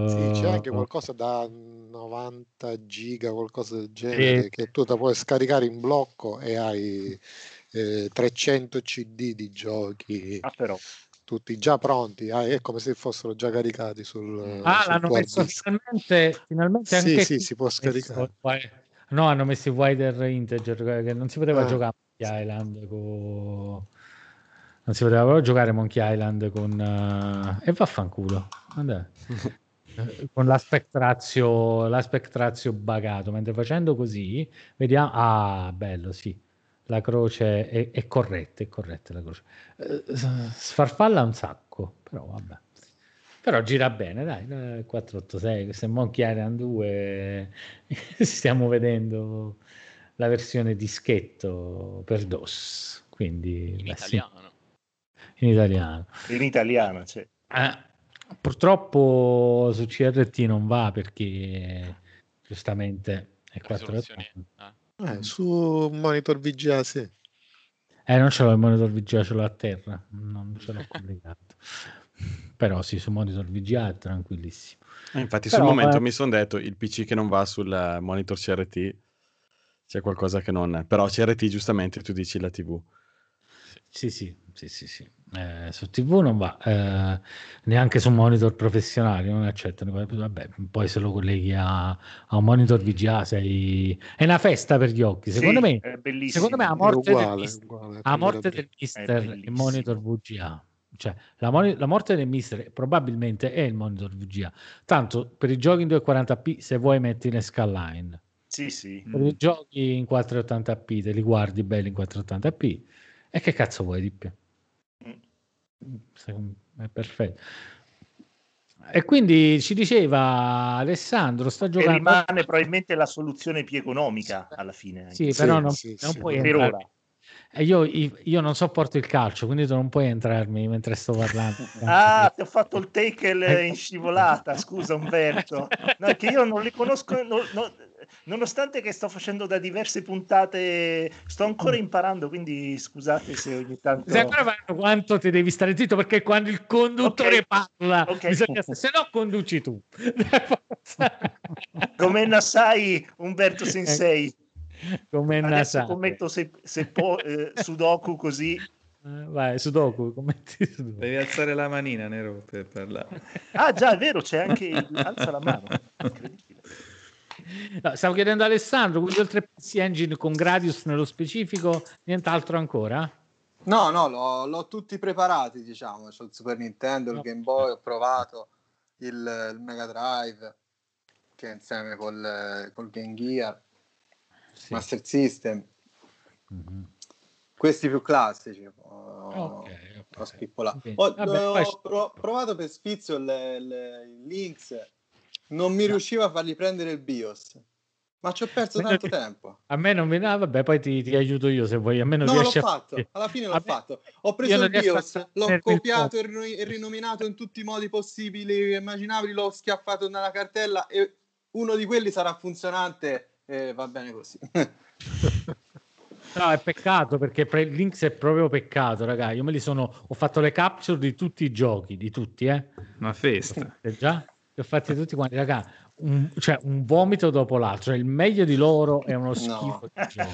Sì, c'è anche Uh, qualcosa da 90 giga, qualcosa del genere, Sì. che tu te puoi scaricare in blocco e hai eh, 300 CD di giochi, Ah, però. tutti già pronti, ah, è come se fossero già caricati sul, Ah, sul l'hanno messo finalmente, finalmente Sì, anche sì, si può scaricare. No, hanno messo il wider integer che non si poteva Ah. giocare a Island con... Non si poteva proprio giocare Monkey Island con... eh, E vaffanculo. Andè. Eh, [laughs] con l'aspect ratio, l'aspect ratio bagato, mentre facendo così vediamo... Ah, bello, sì. La croce è, è corretta, è corretta la croce. Eh, sfarfalla un sacco, però vabbè. Però gira bene, dai, eh, 486, questo è Monkey Island 2, [laughs] stiamo vedendo la versione dischetto per DOS, quindi In italiano. In italiano. In italiano, cioè. Eh, purtroppo su CRT non va perché giustamente è 4 Risoluzioni. ah. Eh, su monitor VGA, sì. Eh, non ce l'ho il monitor VGA, ce l'ho a terra, non ce l'ho collegato. [laughs] Però sì, su monitor VGA è tranquillissimo. Eh, infatti Però, sul momento eh, mi sono detto, il PC che non va sul eh, monitor CRT, c'è qualcosa che non... Però CRT giustamente tu dici la TV. Sì, sì, sì, sì, sì. Eh, su TV non va, eh, neanche su monitor professionali non accettano. Vabbè, poi se lo colleghi a, a un monitor VGA sei... è una festa per gli occhi. Secondo Sì, me, secondo me a morte del uguale, mister, uguale, a morte del mister il monitor VGA. Cioè, la, moni- la morte del mister probabilmente è il monitor VGA. Tanto per i giochi in 240p, se vuoi metti in skyline. Sì, sì. Per i giochi in 480p, te li guardi belli in 480p. E che cazzo vuoi di più? Me È perfetto. E quindi ci diceva Alessandro, sto E giocando... rimane probabilmente la soluzione più economica alla fine. anche. Sì, però non, non puoi Per entrare. ora. E io, io non sopporto il calcio, quindi tu non puoi entrarmi mentre sto parlando. [laughs] Ah, ti ho fatto il tackle in scivolata, scusa Umberto. No, che io non li conosco, no- no- nonostante che sto facendo da diverse puntate, sto ancora imparando, quindi scusate se ogni tanto... Sai però quanto ti devi stare zitto perché quando il conduttore Ok. parla, Ok. bisogna- se no conduci tu. [laughs] Come Nasai Umberto Sensei. Come Nasai. commento se, se può eh, Sudoku così. Eh, Vai, Sudoku, commenti Sudoku. Devi alzare la manina, Nero, per parlare. Ah già, è vero, c'è anche alza la mano. Incredibile. No, stavo chiedendo a Alessandro, quindi oltre a PC Engine con Gradius nello specifico, nient'altro ancora? No, no, l'ho, l'ho tutti preparati, diciamo. C'ho il Super Nintendo, il Game Boy, ho provato il, il Mega Drive, che è insieme col, col Game Gear, Master System. Questi più classici. Ho, ho spippolato. Ok. Ho, Vabbè, ho pro- provato per le- il Lynx, non mi riusciva a fargli prendere il BIOS, ma ci ho perso tanto tempo. A me non viene, ah, vabbè, poi ti, ti aiuto io se vuoi. A me non No, l'ho a fatto, alla fine l'ho me- fatto. Ho preso non il a BIOS, l'ho copiato e e rinominato in tutti i modi possibili e immaginabili, l'ho schiaffato nella cartella e uno di quelli sarà funzionante e va bene così. [laughs] No, è peccato perché pre- Lynx è proprio peccato, raga. Io me li sono, ho fatto le capture di tutti i giochi, di tutti, eh. Una festa. Eh, già, li ho fatti tutti quanti, raga. Un, cioè, un vomito dopo l'altro. Cioè, il meglio di loro è uno schifo di gioco.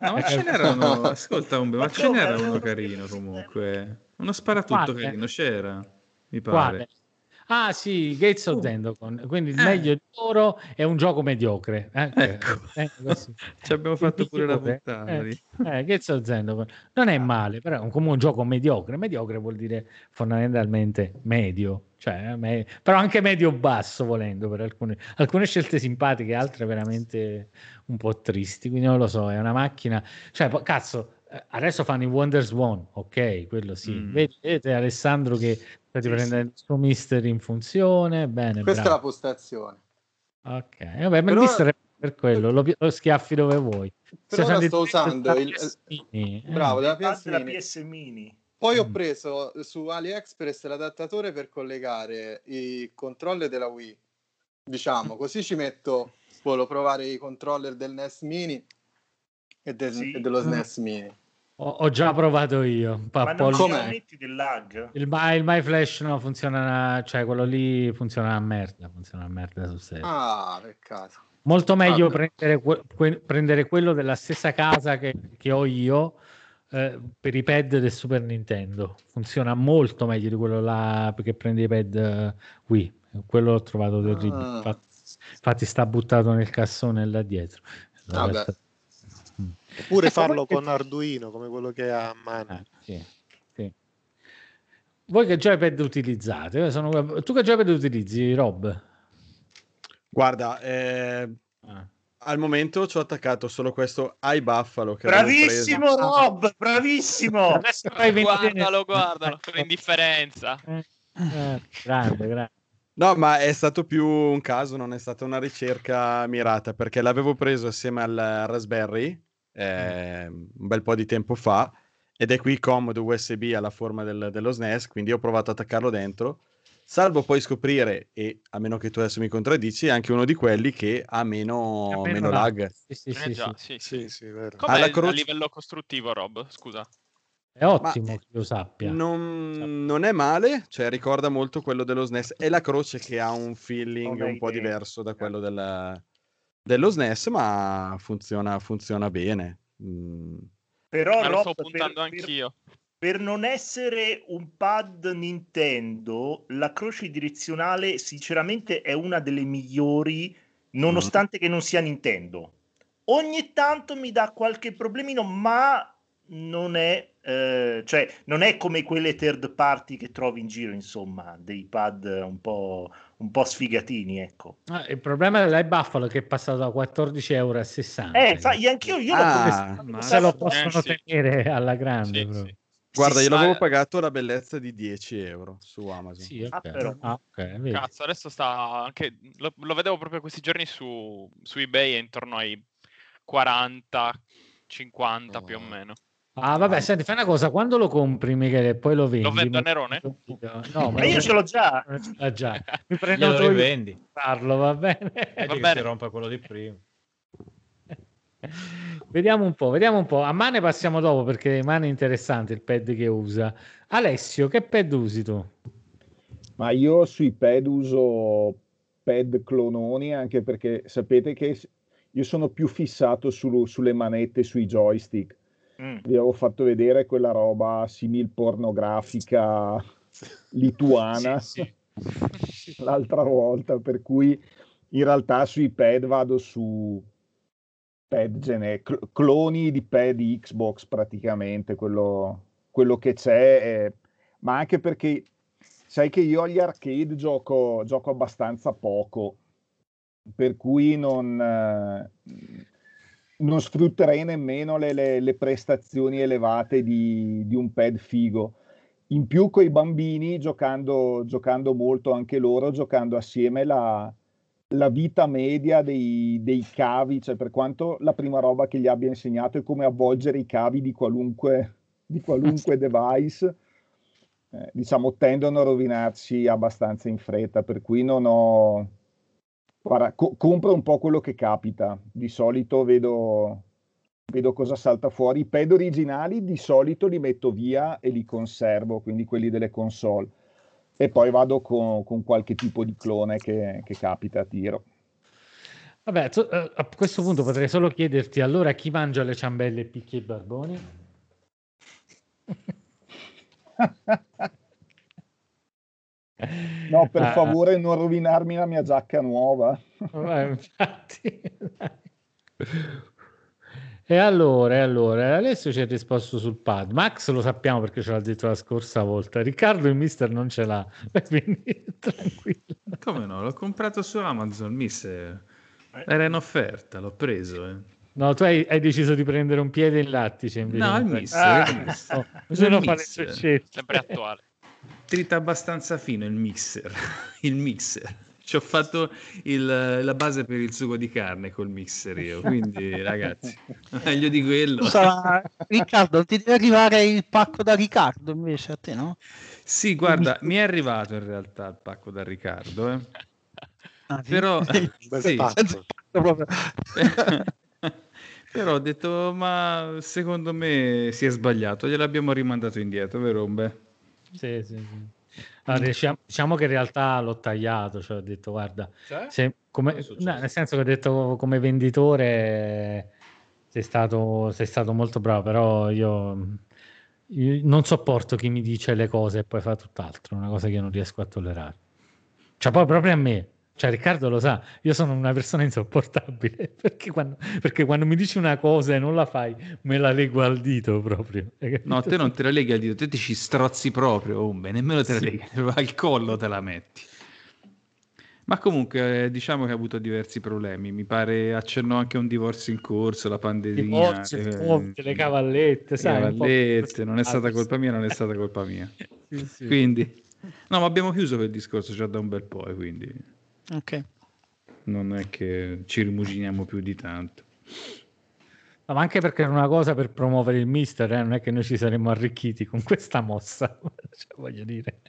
No, ma ce n'era uno, ascolta, Umbe, ma ce n'era uno carino comunque. Uno sparatutto Quale? carino, c'era, mi pare. Quale? Ah sì, Gates of Zendocon. Quindi il meglio di loro è un gioco mediocre. Eh, Ecco. eh, così. [laughs] Ci abbiamo fatto pure la puntata. eh, eh, Gates of Zendocon. Non è male, però è un- come un gioco mediocre. Mediocre vuol dire fondamentalmente medio, cioè, eh, me- però anche medio-basso volendo per alcune, alcune scelte simpatiche, altre veramente un po' tristi. Quindi non lo so, è una macchina. Cioè, cazzo, eh, adesso fanno i Wonders One, ok, quello sì. Mm. Vedete Alessandro che sta Sì, riprendendo il suo mister in funzione, bene, Questa è la bravo. postazione. Ok, vabbè, ma il Però- mister è per quello, lo, lo schiaffi dove vuoi. Per ora usando sto il- usando il, PS Mini, eh. bravo della Parte PS la Mini. PS Mini. Poi Mm. ho preso su AliExpress l'adattatore per collegare i controller della Wii. Diciamo, così ci metto, volevo provare i controller del NES Mini e, del- Sì. e dello SNES Mini. Ho, ho già provato io. po' Ma non metti del lag? il, My, il My Flash no, funziona, cioè quello lì funziona a merda, funziona a merda sul serio. Ah, peccato. Molto meglio prendere, que- prendere quello della stessa casa che, che ho io eh, per i pad del Super Nintendo. Funziona molto meglio di quello là che prende i pad eh, Wii. Quello l'ho trovato terribile. Ah. Infatti, infatti sta buttato nel cassone là dietro. Vabbè. Oppure Ecco, farlo con Arduino come quello che ha a mano. che- sì, sì. Voi che joypad utilizzate? Eh, sono- Tu che joypad utilizzi, Rob? Guarda, eh, Ah. al momento ci ho attaccato solo questo che avevo Bravissimo. Rob, bravissimo. Adesso Guardalo, guardalo, per indifferenza. Eh, eh, grande, grande. No, ma è stato più un caso, non è stata una ricerca mirata, perché l'avevo preso assieme al Raspberry eh, un bel po' di tempo fa ed è qui comodo USB alla forma del- dello SNES, quindi ho provato ad attaccarlo dentro, salvo poi scoprire, e a meno che tu adesso mi contraddici, è anche uno di quelli che ha meno, Meno meno lag. Sì, sì, Eh sì, già, sì. sì, sì. Sì, sì, vero. Com'è croce- a livello costruttivo, Rob? Scusa. È ottimo che lo sappia. Non, non è male, cioè ricorda molto quello dello SNES. È la croce che ha un feeling un po' idea. diverso da quello del- dello SNES, ma funziona, funziona bene. Mm. Però lo sto per- puntando per- anch'io. Per non essere un pad Nintendo, la croce direzionale sinceramente è una delle migliori, nonostante che non sia Nintendo. Ogni tanto mi dà qualche problemino, ma non è, eh, cioè, non è come quelle third party che trovi in giro, insomma, dei pad un po', un po' sfigatini, ecco. Ah, il problema dell'iBuffalo è che è passato da 14 euro a 60. Eh, sai, anch'io io Ah, l'ho se lo possono Eh, sì. tenere alla grande. Sì, sì. Guarda, io ma- l'avevo pagato la bellezza di 10 euro su Amazon. Sì, Ah, ok. però. Ah, ok, vedi. Cazzo, adesso sta anche. Lo, lo vedevo proprio questi giorni su, su eBay è intorno ai 40, 50 più o meno. Ah, vabbè, senti, fai una cosa, quando lo compri, Michele, e poi lo vendi. Lo vendo a Nerone? No, Ma io ce l'ho già. [laughs] Ah, già. Mi io rivendi. per farlo, va bene? Vedi che bene. si rompe quello di prima. [laughs] Vediamo un po', vediamo un po'. A Mane passiamo dopo perché Mane è interessante il pad che usa. Alessio, che pad usi tu? Ma io sui pad uso pad clononi anche perché sapete che io sono più fissato sul- sulle manette, sui joystick. Mm. Vi avevo fatto vedere quella roba simil pornografica lituana [laughs] Sì, [laughs] l'altra volta, per cui in realtà sui pad vado su pad gene- cl- cloni di pad Xbox praticamente, quello, quello che c'è, è- ma anche perché sai che io agli arcade gioco, gioco abbastanza poco, per cui non, eh, non sfrutterei nemmeno le, le- le prestazioni elevate di, di un pad figo. In più con i bambini, giocando, giocando molto anche loro, giocando assieme la, la vita media dei, dei cavi, cioè per quanto la prima roba che gli abbia insegnato è come avvolgere i cavi di qualunque, di qualunque [laughs] device, eh, diciamo tendono a rovinarsi abbastanza in fretta, per cui non ho... Guarda, co- compro un po' quello che capita, di solito vedo, vedo cosa salta fuori. I pad originali di solito li metto via e li conservo, quindi quelli delle console. E poi vado con, con qualche tipo di clone che, che capita a tiro. Vabbè, eh, a questo punto potrei solo chiederti allora chi mangia le ciambelle e picchia i barboni? [laughs] No, per Ah, favore non rovinarmi la mia giacca nuova. Vabbè, infatti. E allora, e allora, Alessio ci ha risposto sul pad. Max lo sappiamo perché ce l'ha detto la scorsa volta. Riccardo il mister non ce l'ha, [laughs] quindi tranquillo. Come no? L'ho comprato su Amazon, mister. Era in offerta, l'ho preso. eh. No, tu hai, hai deciso di prendere un piede in lattice invece. No, il mister. Ah, il mister. no, bisogna Il fare scelte. Sempre attuale. Trita abbastanza fino il mixer. [laughs] Il mixer. Ci ho fatto il- la base per il sugo di carne col mixer io, quindi ragazzi, [laughs] meglio di quello. Scusa, Riccardo, ti deve arrivare il pacco da Riccardo invece a te, no? Sì, guarda, mi è arrivato in realtà il pacco da Riccardo, eh. Ah, sì? però, [laughs] sì. però ho detto, ma secondo me si è sbagliato, gliel'abbiamo rimandato indietro, vero Umbe? Sì, sì, sì. Allora, diciamo, diciamo che in realtà l'ho tagliato, cioè ho detto guarda, Cioè? se- come- no, nel senso che ho detto come venditore sei stato, sei stato molto bravo, però io, io non sopporto chi mi dice le cose e poi fa tutt'altro, è una cosa che io non riesco a tollerare. Cioè poi proprio a me, cioè Riccardo lo sa, io sono una persona insopportabile, [laughs] perché quando, perché quando mi dici una cosa e non la fai, me la leggo al dito proprio. No, te non te la leghi al dito, te ti ci strozzi proprio, Umbe, nemmeno te la Sì. leghi, [laughs] al collo te la metti. Ma comunque eh, diciamo che ha avuto diversi problemi, mi pare accennò anche a un divorzio in corso, la pandemia. Divorzio, eh, ponte, le cavallette, le sai, cavallette, non è stata colpa mia, non è stata colpa mia. [laughs] Sì, sì. Quindi, no, ma abbiamo chiuso quel discorso già da un bel po', e quindi Ok. non è che ci rimuginiamo più di tanto. No, ma anche perché era una cosa per promuovere il mister, eh, non è che noi ci saremmo arricchiti con questa mossa, [laughs] cioè, voglio dire.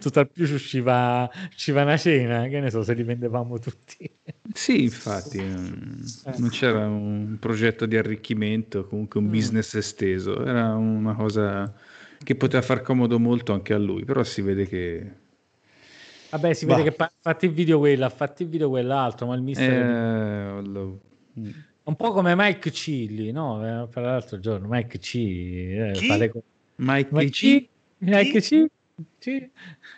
Tutt'al più ci usciva, usciva una cena, che ne so, se li vendevamo tutti. Sì, infatti, mm, non c'era un progetto di arricchimento, comunque un Mm. business esteso, era una cosa che poteva far comodo molto anche a lui, però si vede che Vabbè, si Bah. vede che pa- fatti il video quello, ha fatto il video quell'altro, ma il mister... eh, lo- Un po' come Mike Cilli, no? Eh, Per l'altro giorno, Mike C. eh, Chi? fa le co- Mike Mike C. Mike C. C.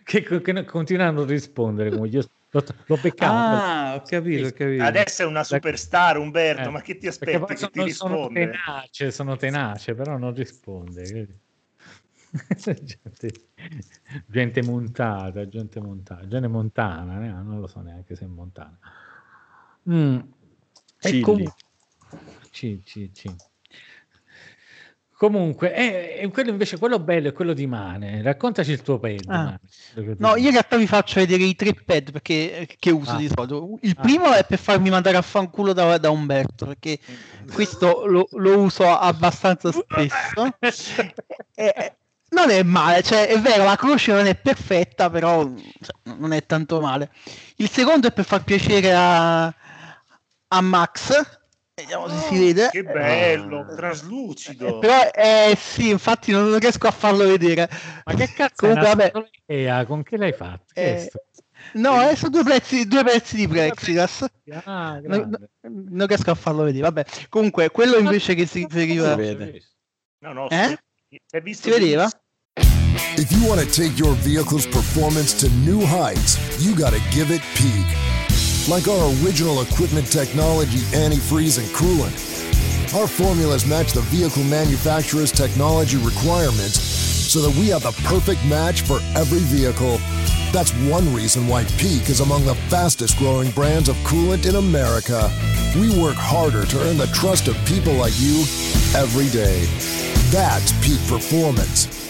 Che, che non- continua a non rispondere, come io l'ho, l'ho beccato. Ah, ho capito, ho capito. Adesso è una superstar, Umberto, Eh, ma che ti aspetti che sono, ti sono tenace, sono tenace, però non risponde. vedi? Gente, [laughs] gente montata, gente montata, gente montana, eh, non lo so neanche se è montana. Mm. E comunque, ci, ci, ci. Comunque, eh, eh, quello invece, quello bello è quello di Mane. Raccontaci il tuo pad. Ah. No, io in realtà vi faccio vedere i tre pad perché, che uso Ah. di solito. Il Ah. primo è per farmi mandare a fanculo da, da Umberto perché questo lo, lo uso abbastanza spesso. [laughs] E- non è male, cioè è vero, la croce non è perfetta, però cioè, non è tanto male. Il secondo è per far piacere a, a Max. Vediamo se si vede. Che bello, traslucido. Però eh, sì, infatti non riesco a farlo vedere. Ma che cazzo Comunque, vabbè, idea? Con che l'hai fatto? Eh? No, eh, sono due pezzi, due pezzi di plexiglass. Ah, Non, non riesco a farlo vedere. Vabbè, comunque, quello invece che si riferiva. No, no, Eh? Si è visto Si vedeva? If you want to take your vehicle's performance to new heights, you got to give it peak. Like our original equipment technology, antifreeze, and coolant. Our formulas match the vehicle manufacturer's technology requirements so that we have the perfect match for every vehicle. That's one reason why Peak is among the fastest growing brands of coolant in America. We work harder to earn the trust of people like you every day. That's Peak Performance.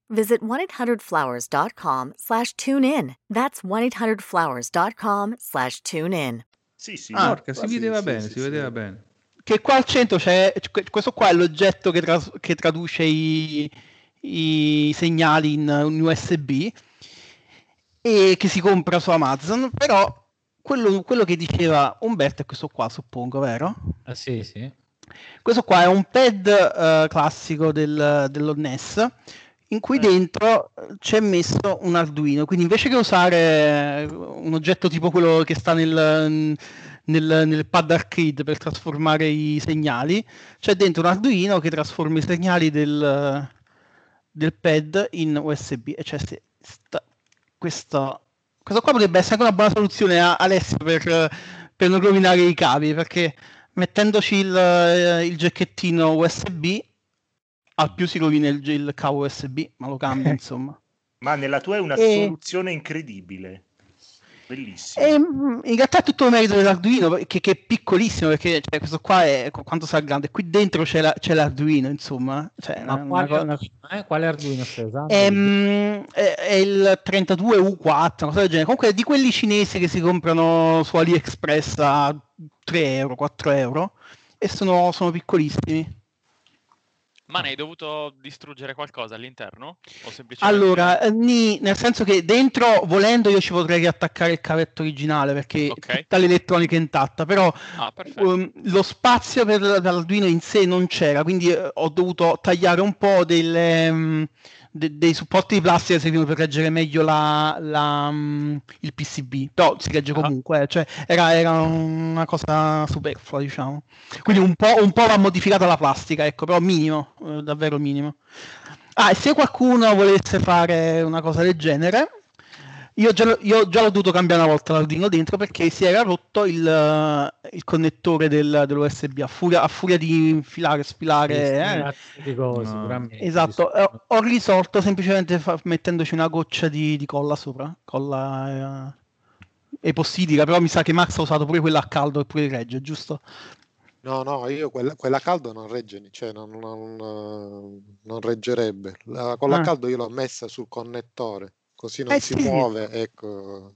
visit 1-800-Flowers.com slash tune in. That's 1-800-Flowers.com slash tune in. Sì, sì. Ah, Porca, si sì, vedeva sì, bene, sì, si sì. vedeva bene. Che qua al centro c'è. Questo qua è l'oggetto che, tras- che traduce i, i segnali in un USB e che si compra su Amazon. Però quello, quello che diceva Umberto è questo qua, suppongo, vero? Ah, sì, sì. Questo qua è un pad eh, classico del, dello NES in cui dentro eh, c'è messo un Arduino. Quindi invece che usare un oggetto tipo quello che sta nel, nel, nel pad arcade per trasformare i segnali, c'è dentro un Arduino che trasforma i segnali del, del pad in USB. E c'è se- sta- questo, questo qua potrebbe essere anche una buona soluzione a Alessio per, per non rovinare i cavi, perché mettendoci il, eh, il giacchettino USB al più si rovina il, il cavo USB, ma lo cambia [laughs] insomma. Ma nella tua è una E- soluzione incredibile. Bellissimo. E, mm, in realtà è tutto merito dell'Arduino che, che è piccolissimo perché cioè, questo qua è qu- quanto sarà grande qui dentro c'è, la- c'è l'Arduino insomma cioè, Ma una- quale, una eh, quale Arduino stai usando? Ehm, è, è il 32U4 una cosa del genere comunque è di quelli cinesi che si comprano su AliExpress a 3 euro 4 euro e sono, sono piccolissimi Ma ne hai dovuto distruggere qualcosa all'interno? Semplicemente... Allora, eh, ni- nel senso che dentro, volendo, io ci potrei riattaccare il cavetto originale perché Ok. tutta l'elettronica è intatta, però Ah, um, lo spazio per l'Arduino in sé non c'era, quindi eh, ho dovuto tagliare un po' delle, mm, de- dei supporti di plastica servivano per reggere meglio la, la, mm, il PCB, però si regge Ah. comunque, eh, cioè era, era una cosa superflua, diciamo. Quindi un po', un po' va modificata la plastica, ecco, però minimo, eh, davvero minimo. Ah, e se qualcuno volesse fare una cosa del genere, io già, l'ho- io già l'ho dovuto cambiare una volta l'Arduino dentro perché si era rotto il, eh, il connettore del, dell'USB a furia, a furia di infilare, spilare. eh. di cose, No. sicuramente. Esatto, eh, ho risolto semplicemente fa- mettendoci una goccia di, di colla sopra, colla eh, epossidica, però mi sa che Max ha usato pure quella a caldo e pure regge, giusto? No, no, io quella, quella a caldo non regge, cioè non, non, non reggerebbe. La, quella Ah. a caldo io l'ho messa sul connettore, così non Eh, si sì. muove, ecco.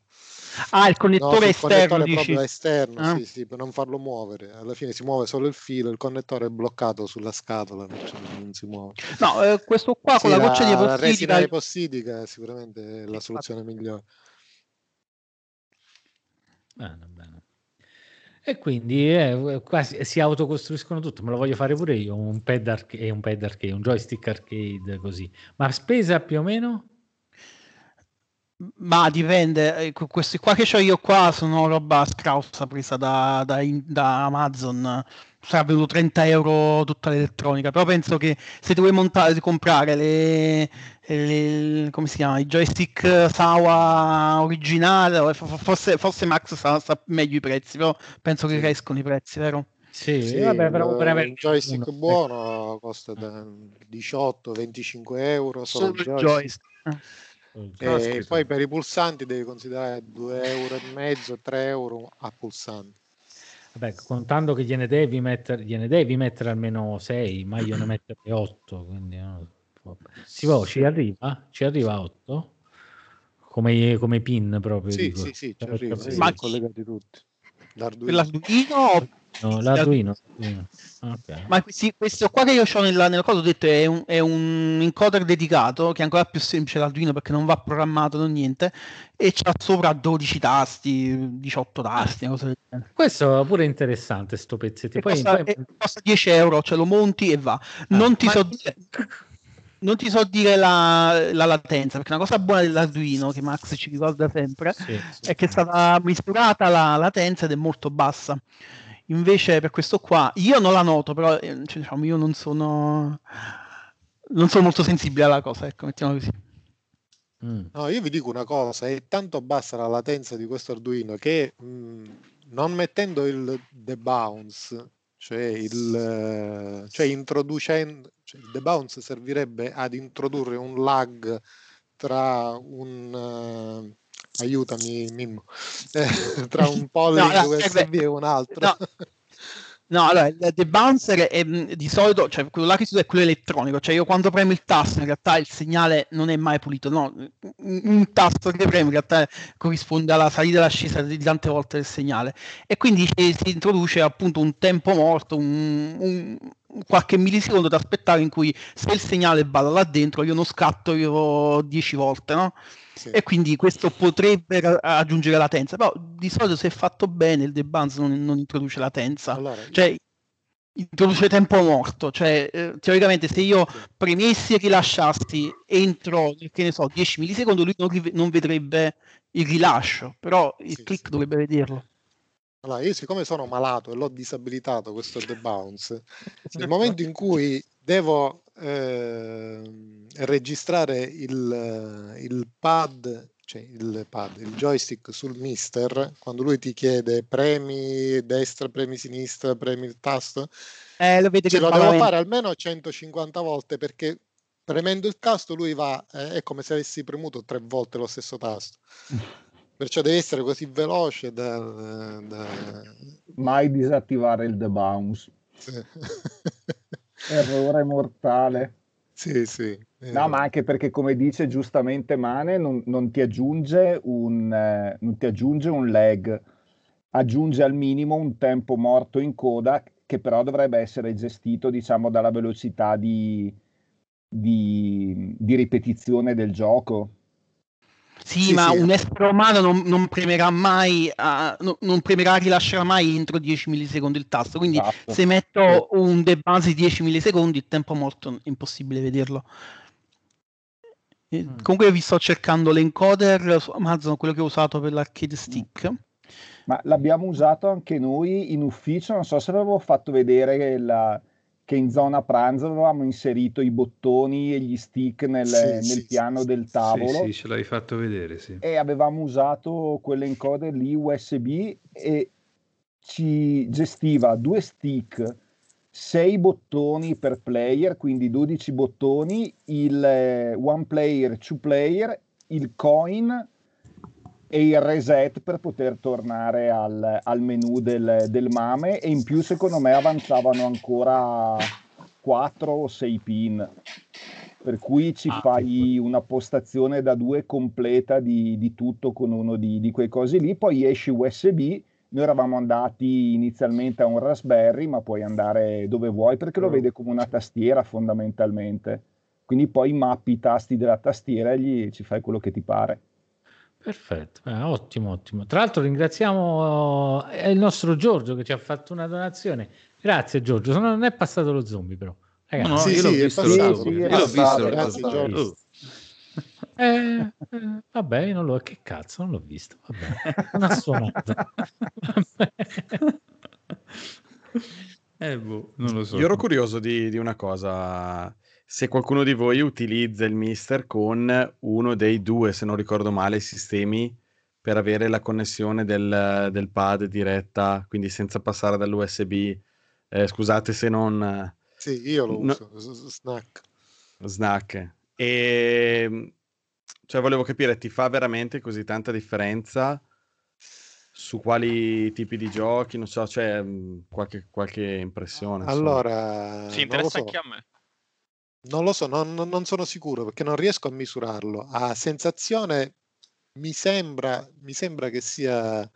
Ah, il No, connettore sul esterno, connettore dici? proprio esterno, Ah. sì, sì, per non farlo muovere. Alla fine si muove solo il filo, il connettore è bloccato sulla scatola, cioè non si muove. No, eh, questo qua Sì, con la goccia di la, la resina epossidica... epossidica sicuramente è la soluzione migliore. Bene, bene. E quindi eh, qua si, si autocostruiscono tutto, me lo voglio fare pure io, un pad, arcade, un pad arcade, un joystick arcade così. Ma spesa più o meno? Ma dipende, eh, que- questi qua che ho io qua sono roba scrausa presa da, da da Amazon. Sarà venuto 30 euro tutta l'elettronica, però penso che se tu vuoi montare, comprare le, le- come si chiama, i joystick Sawa originale, forse, forse Max sa, sa meglio i prezzi, però penso che crescono i prezzi, vero? Sì, Sì, vabbè, però il- per avere un joystick uno, ecco. buono costa da 18-25 euro solo Solo joystick. joystick. Eh. E poi per i pulsanti devi considerare 2 euro e mezzo, 3 euro a pulsante. Vabbè, contando che gliene devi mettere, gliene devi mettere almeno 6, ma io ne mettere 8, quindi no. Si può, ci arriva? Ci arriva a 8? Come, come pin proprio. Sì, dico. sì, sì, ci arriva, sì, Ma- collegati tutti. Per L'Arduino. No, l'Arduino. l'Arduino. Ok. Ma questi- questo qua che io ho nella, nella cosa ho detto è un, è un encoder dedicato che è ancora più semplice l'Arduino perché non va programmato non niente e c'ha sopra 12 tasti, 18 tasti, una cosa del genere. Questo è pure interessante, sto pezzetto. Poi, costa, poi- costa 10 euro, ce lo monti e va. Non ti ma- so dire, [laughs] non ti so dire la, la latenza perché una cosa buona dell'Arduino che Max ci ricorda sempre sì, sì. è che è stata misurata la latenza ed è molto bassa. Invece per questo qua, io non la noto, però eh, cioè, diciamo, io non sono, non sono molto sensibile alla cosa, ecco, mettiamo così. Mm. No, io vi dico una cosa, è tanto bassa la latenza di questo Arduino che mh, non mettendo il debounce, cioè il cioè introducendo cioè il debounce servirebbe ad introdurre un lag tra un eh, aiutami Mimmo [laughs] eh, tra un polling [laughs] no, USB serve- e un altro. no. [laughs] No, allora il debouncer è mh, di solito, cioè quello là che si usa è quello elettronico, cioè io quando premo il tasto in realtà il segnale non è mai pulito, no, un tasto che premo in realtà corrisponde alla salita e all'ascesa di tante volte del segnale e quindi si, si introduce appunto un tempo morto, un, un- qualche millisecondo da aspettare in cui se il segnale balla là dentro io non scatto io 10 volte, no? Sì. E quindi questo potrebbe ra- aggiungere latenza, però di solito se è fatto bene il debounce non, non introduce latenza Allora, cioè introduce tempo morto, cioè eh, teoricamente se io premessi e rilasciassi entro, che ne so, 10 millisecondi, lui non, rive- non vedrebbe il rilascio, però il Sì, click sì. dovrebbe vederlo. Allora, io siccome sono malato e l'ho disabilitato questo debounce, [laughs] nel momento in cui devo ehm, registrare il, il pad, cioè il pad, il joystick sul mister, quando lui ti chiede premi destra, premi sinistra, premi il tasto, Eh, lo vede ce che lo devo fare almeno 150 volte perché premendo il tasto lui va, eh, è come se avessi premuto tre volte lo stesso tasto. [laughs] Perciò deve essere così veloce da... da- Mai disattivare il debounce. sì. [laughs] Errore mortale. Sì, sì. No, ma anche perché, come dice giustamente Mane, non, non ti aggiunge un, eh, non ti aggiunge un lag, aggiunge al minimo un tempo morto in coda che però dovrebbe essere gestito, diciamo, dalla velocità di, di, di ripetizione del gioco. Sì, Sì, ma sì. un essere umano non, non premerà mai, a, no- non premerà rilascerà mai entro 10 millisecondi il tasto. Quindi Esatto. se metto un di 10 millisecondi, il tempo morto è impossibile vederlo. Mm. Comunque vi sto cercando l'encoder su Amazon, quello che ho usato per l'arcade stick. Ma l'abbiamo usato anche noi in ufficio, non so se avevo fatto vedere la- che in zona pranzo avevamo inserito i bottoni e gli stick nel, Sì, nel sì, piano sì, del tavolo sì, ce l'hai fatto vedere, sì. e avevamo usato quell'encoder lì USB e ci gestiva due stick, sei bottoni per player, quindi 12 bottoni, il eh, one player, two player, il coin e il reset per poter tornare al, al menu del, del MAME e in più secondo me avanzavano ancora 4 o 6 pin per cui ci Ah, fai una postazione da due completa di, di tutto con uno di, di quei cosi lì, poi esci USB. Noi eravamo andati inizialmente a un Raspberry, ma puoi andare dove vuoi perché lo Mm. vede come una tastiera fondamentalmente. Quindi poi mappi i tasti della tastiera e gli, ci fai quello che ti pare. Perfetto, eh, ottimo, ottimo. Tra l'altro ringraziamo eh, il nostro Giorgio che ci ha fatto una donazione. Grazie Giorgio, Se no- non è passato lo zombie però. Ragazzi, No, Sì, io l'ho sì, è visto passato, lo sì, Io l'ho visto zombie. Giorgio. Oh. Eh, eh, vabbè, io non lo... Che cazzo, non l'ho visto. Vabbè, non ha suonato. [laughs] Eh, boh, non lo so. Io ero curioso di, di una cosa. Se qualcuno di voi utilizza il Mister con uno dei due, se non ricordo male, sistemi per avere la connessione del, del pad diretta, quindi senza passare dall'USB. Eh, scusate se non... Sì, io lo No. uso, snack. Snack. E cioè volevo capire, ti fa veramente così tanta differenza su quali tipi di giochi? Non so, c'è mh, qualche, qualche impressione. insomma. Allora, Sì, non lo interessa so. anche a me. Non lo so, non, non- sono sicuro perché non riesco a misurarlo. A sensazione mi sembra, mi sembra che sia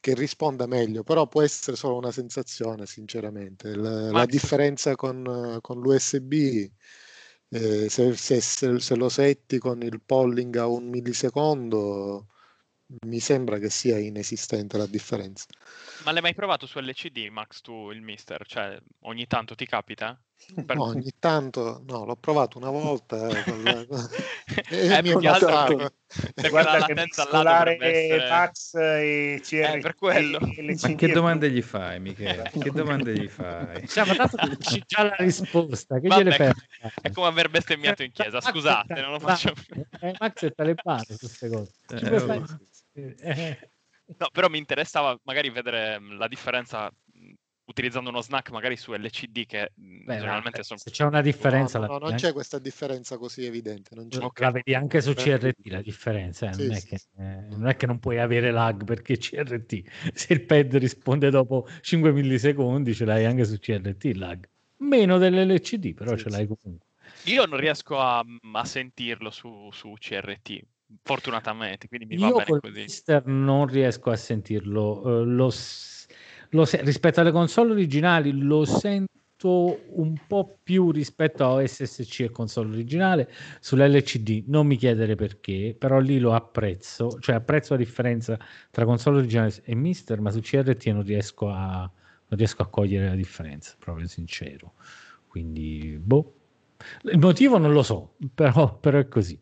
che risponda meglio, però può essere solo una sensazione, sinceramente. La, la differenza con, con l'USB, eh, se, se- se- se lo setti con il polling a un millisecondo, mi sembra che sia inesistente la differenza. Ma l'hai mai provato su LCD, Max, tu il mister? Cioè, ogni tanto ti capita? Per- No, ogni tanto, no, l'ho provato una volta eh, con la- e [laughs] [laughs] Eh, mi è passato. perché Guarda la che latenza dovrebbe essere... Max e CRT Eh, per quello. e [laughs] Ma che domande gli fai, Michele? Che domande gli fai? Cioè, ma tanto c'è già la risposta, che Vabbè, gliele è come aver bestemmiato in chiesa, scusate, non lo faccio più. Eh, Max è talebano su queste cose. Eh, oh. fare- eh, No, però mi interessava magari vedere mh, la differenza utilizzando uno snack magari su LCD che mh, beh, generalmente ma sono... se c'è una differenza, No, no, vedi non c'è questa differenza così evidente. Non c'è. la vedi anche su. CRT la differenza, eh, Sì, non, è sì, che, sì. eh, non è che non puoi avere lag perché [laughs] CRT, se il pad risponde dopo 5 millisecondi ce l'hai anche su CRT il lag, meno dell'LCD però Sì, ce sì. l'hai comunque. Io non riesco a, a sentirlo su, su CRT, fortunatamente, quindi mi va Io bene col così. Mister non riesco a sentirlo, eh, lo s- lo se- rispetto alle console originali lo sento un po' più rispetto a SSC e console originale sull'LCD, non mi chiedere perché, però lì lo apprezzo, cioè apprezzo la differenza tra console originale e Mister, ma su CRT non riesco a, non riesco a cogliere la differenza, proprio sincero. Quindi, boh. Il motivo non lo so, però, però è così.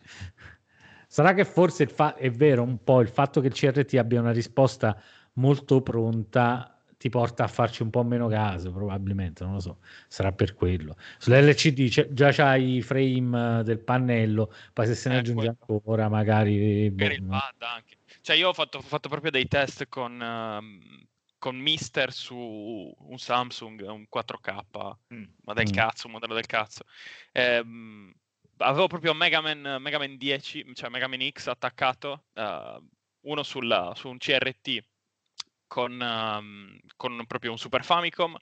Sarà che forse fa- è vero un po' il fatto che il CRT abbia una risposta molto pronta ti porta a farci un po' meno caso, probabilmente, non lo so, sarà per quello. Sull'LCD già c'hai i frame eh, del pannello, poi se se ne Eh, aggiunge ancora magari... boh, Per il no. pad anche. Cioè, io ho fatto, ho fatto proprio dei test con, ehm, con Mister su un Samsung, un 4K, Mm. ma del Mm. cazzo, un modello del cazzo. Ehm, avevo proprio Mega Man, Mega Man 10, cioè Mega Man X attaccato, eh, uno sulla- su un CRT con, ehm, con proprio un Super Famicom.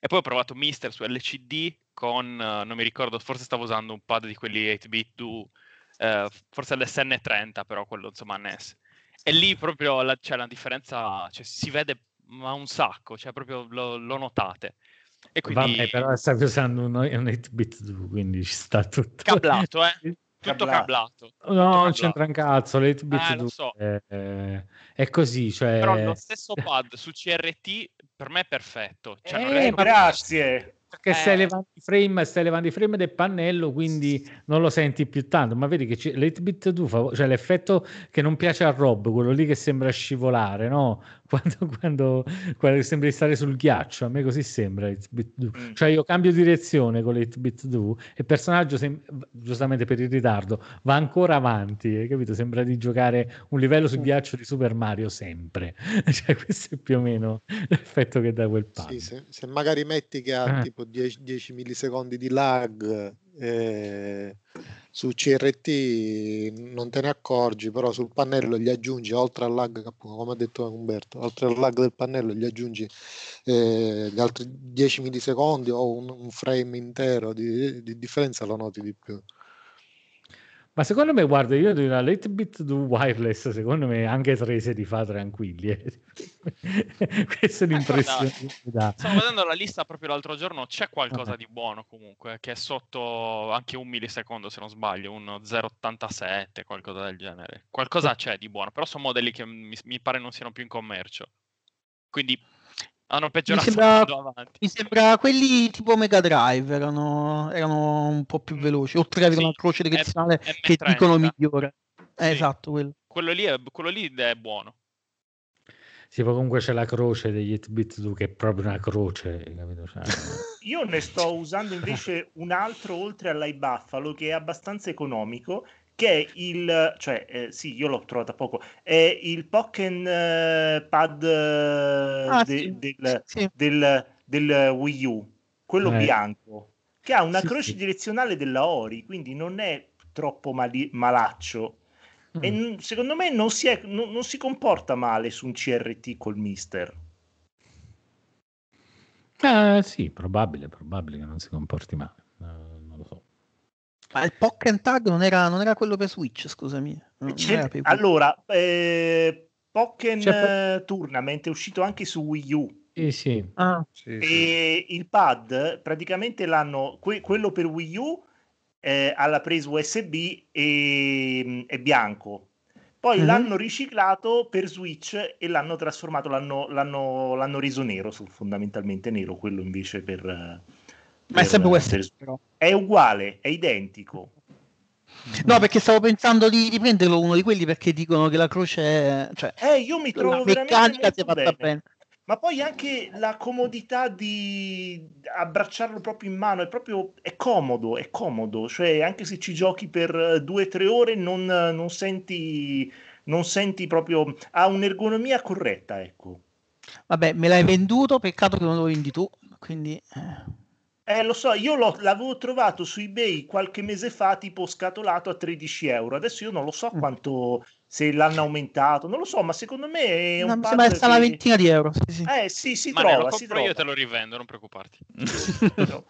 E poi ho provato Mister su LCD con, eh, non mi ricordo, forse stavo usando un pad di quelli 8-bit Duo, eh, forse l'SN30 però quello insomma NES e lì proprio la, c'è la differenza cioè, si vede ma un sacco cioè proprio lo, lo notate. E quindi Vabbè, però stai usando un, un 8-bit tu, quindi ci sta tutto. cablato eh [laughs] tutto Cablato. cablato tutto No, non cablato. c'entra un cazzo, l'8-bit Eh, lo so. è, è- è così, cioè... però lo stesso pad su CRT per me è perfetto cioè, non Eh, ma- Grazie. Perché stai Eh. levando i frame, stai levando i frame del pannello, quindi non lo senti più tanto. Ma vedi che c'è- l'8-bit 2 fa, cioè l'effetto che non piace a Rob, quello lì che sembra scivolare, no? [laughs] Quando, quando, quando sembri stare sul ghiaccio, a me così sembra 8-bit 2. Mm. Cioè io cambio direzione con l'8-bit 2 e il personaggio, sem- giustamente per il ritardo, va ancora avanti, hai capito? Sembra di giocare un livello sul ghiaccio di Super Mario sempre. [laughs] cioè questo è più o meno l'effetto che dà quel pad. Sì, se, se magari metti che ha Eh. tipo 10, 10 millisecondi di lag eh, su CRT non te ne accorgi, però sul pannello gli aggiungi oltre al lag, come ha detto Umberto, oltre al lag del pannello gli aggiungi eh, gli altri 10 millisecondi o un, un frame intero di, di differenza lo noti di più. Ma secondo me, guarda, io di una late bit do wireless, secondo me anche tre se li fa tranquilli. eh. [laughs] Questa è l'impressione che mi dà. Stavo vedendo la lista proprio l'altro giorno, c'è qualcosa di buono comunque, che è sotto anche un millisecondo se non sbaglio, un 0,87, qualcosa del genere. Qualcosa c'è di buono, però sono modelli che mi, mi pare non siano più in commercio. Quindi Hanno Mi peggiorato sembra, [laughs] andando avanti. mi sembra quelli tipo Mega Drive erano, erano un po' più veloci, oltre ad avere una croce direzionale che M30. dicono migliore. Eh, Sì. Esatto, quello. Quello lì, è, quello lì è buono. Sì, poi comunque c'è la croce degli 8-bit 2 che è proprio una croce, capito? Cioè, [laughs] Io ne sto usando invece un altro oltre all'iBuffalo che è abbastanza economico, che è il, cioè eh, sì, io l'ho trovato da poco, è il Pokken eh, Pad eh, Ah, de- sì, del, sì. del- del Wii U, quello Eh. bianco, che ha una Sì, croce sì. direzionale della Ori, quindi non è troppo mali- malaccio. E Mm. n- secondo me non si, è- non- non si comporta male su un CRT col Mister. Ah, sì, probabile, probabile che non si comporti male. eh, so. Ma il Pokken Tag non era, non era quello per Switch, scusami. Per allora, eh, Pokken eh, Tournament è uscito anche su Wii U Sì, sì. Ah, e il pad praticamente l'hanno, que- quello per Wii U eh, alla presa USB e, è bianco. Poi Mhm. l'hanno riciclato per Switch e l'hanno trasformato, l'hanno, l'hanno- l'hanno reso nero, fondamentalmente nero, quello invece per... Ma è sempre USB, per-. È uguale, è identico. No, perché stavo pensando di, di prenderlo uno di quelli perché dicono che la croce è... Cioè, Eh, io mi trovo veramente meccanica si è fatta bene. bene. Ma poi anche la comodità di abbracciarlo proprio in mano, è proprio è comodo, è comodo, cioè anche se ci giochi per eh, due o tre ore non, non senti, non senti proprio, ha un'ergonomia corretta, ecco. Vabbè, me l'hai venduto, peccato che non lo vendi tu, quindi... eh. Eh, lo so, io l'ho- l'avevo trovato su eBay qualche mese fa, tipo scatolato a 13 euro. Adesso io non lo so Mm. quanto, se l'hanno aumentato, non lo so, ma secondo me è No, un mi pad sembra che una ventina di euro. Sì, sì. Eh sì, si Ma trova, si trova. io te lo rivendo, non preoccuparti. [laughs]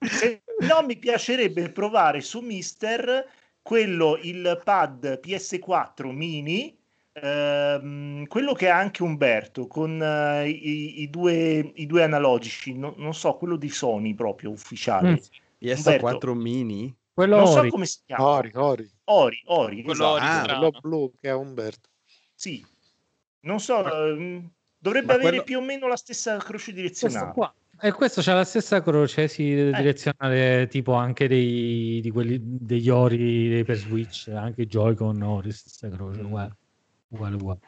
Se no, mi piacerebbe provare su Mister quello, il pad PS4 mini, ehm, quello che ha anche Umberto, con eh, i, i due, i due analogici, no- non so, quello di Sony proprio ufficiale. Mm. Umberto, PS4 mini? Quello non so Ori. come si chiama. Ori, Ori. Ori, Ori, Quello esatto. Ori Ah. Quello blu che è Umberto. Sì, non so, ehm, dovrebbe ma avere quello- più o meno la stessa croce Questo direzionale. qua. E questo c'ha la stessa croce, sì, direzionale, tipo anche dei, di quelli degli Ori dei per Switch, anche i Joy-Con Ori, stessa croce, uguale, uguale, uguale.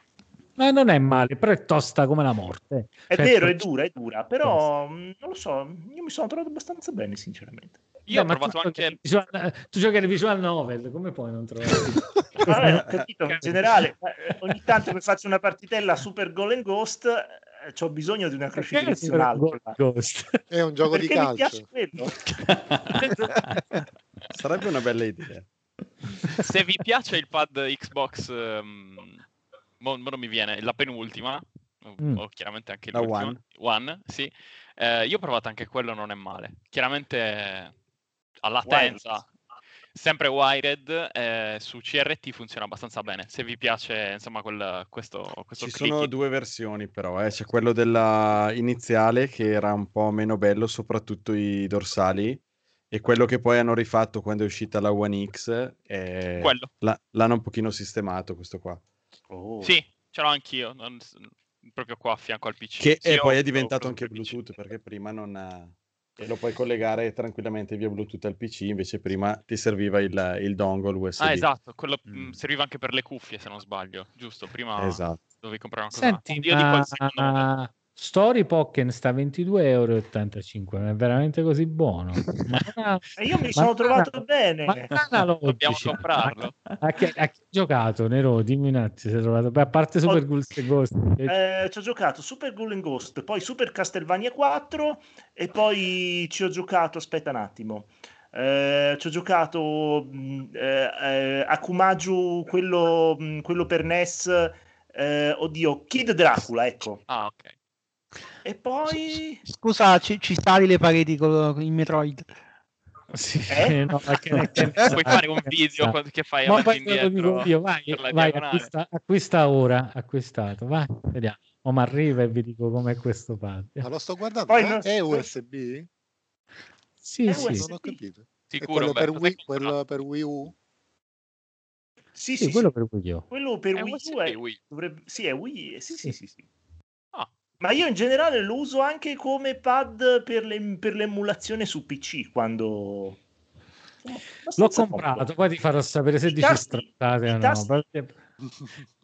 Ma non è male, però è tosta come la morte. È Cioè, vero, è dura, è dura, però mh, non lo so, io mi sono trovato abbastanza bene, sinceramente. Io ho Beh, ma provato tu, anche... visual- tu giochi alle visual novel, come puoi non trovare? [laughs] Vabbè, ho capito, in generale, eh, ogni tanto che faccio una partitella Super Golden Ghost, eh, ho bisogno di una. Super Ghost? È un gioco di Perché mi calcio. piace quello. Sarebbe una bella idea. Se vi piace il pad Xbox, ehm, mo- mo non mi viene, la penultima, Mm. o chiaramente anche La l'ultima, One. One, sì. Eh, io ho provato anche quello, non è male. Chiaramente a latenza, sempre wired, eh, su CRT funziona abbastanza bene. Se vi piace, insomma, quel, questo, questo Ci sono clicking. due versioni però, eh. C'è quello della iniziale che era un po' meno bello, soprattutto i dorsali, e quello che poi hanno rifatto quando è uscita la One X, eh, Quello. la- l'hanno un pochino sistemato questo qua. Oh. Sì, ce l'ho anch'io, non- proprio qua a fianco al PC. Che Sì, e poi è diventato anche PC. Bluetooth, perché prima non... ha- E lo puoi collegare tranquillamente via Bluetooth al PC, invece prima ti serviva il, il dongle USB. Ah, esatto, quello Mm. mh, serviva anche per le cuffie, se non sbaglio, giusto? Prima Esatto. dovevi comprare una cosa. Senti, Io dico il secondo modello. ma Story Pokken sta a 22,85 euro, è veramente così buono? [laughs] Ma E io mi ma sono trovato ha- bene. ma analogici. Dobbiamo comprarlo. [laughs] A chi, a chi hai giocato, Nero? Dimmi un attimo, si è trovato. Beh, a parte Super Ho- Ghost e Ghost. Eh, ci ho giocato Super Golden Ghost, poi Super Castlevania 4 e poi ci ho giocato, aspetta un attimo, eh, ci ho giocato mh, eh, eh, Akumaju, quello, mh, quello per NES, eh, oddio, Kid Dracula, ecco. Ah, ok. E poi... Scusa, ci, ci stavi le pareti con, con il Metroid. Sì, Eh? [laughs] no, che- [laughs] Puoi fare un video che fai Ma avanti indietro io, vai, per la vai acquista, acquista ora, acquistato, vai, vediamo. O mi arriva e vi dico com'è questo pad. Ma lo sto guardando. Poi eh? non- È USB? Sì, È sì, USB. Non ho capito. Sicuro, quello per, Umberto, Wii, quello per Wii U? Sì, sì, sì, quello sì. per cui io. Quello per È Wii USB U è... Wii. dovrebbe- Sì, è Wii, sì, sì, sì, sì. Ah, Ma io in generale lo uso anche come pad per, le- per l'emulazione su PC quando... L'ho comprato, comodo. poi ti farò sapere se I dici tasti- stronzate o no. tasti- perché-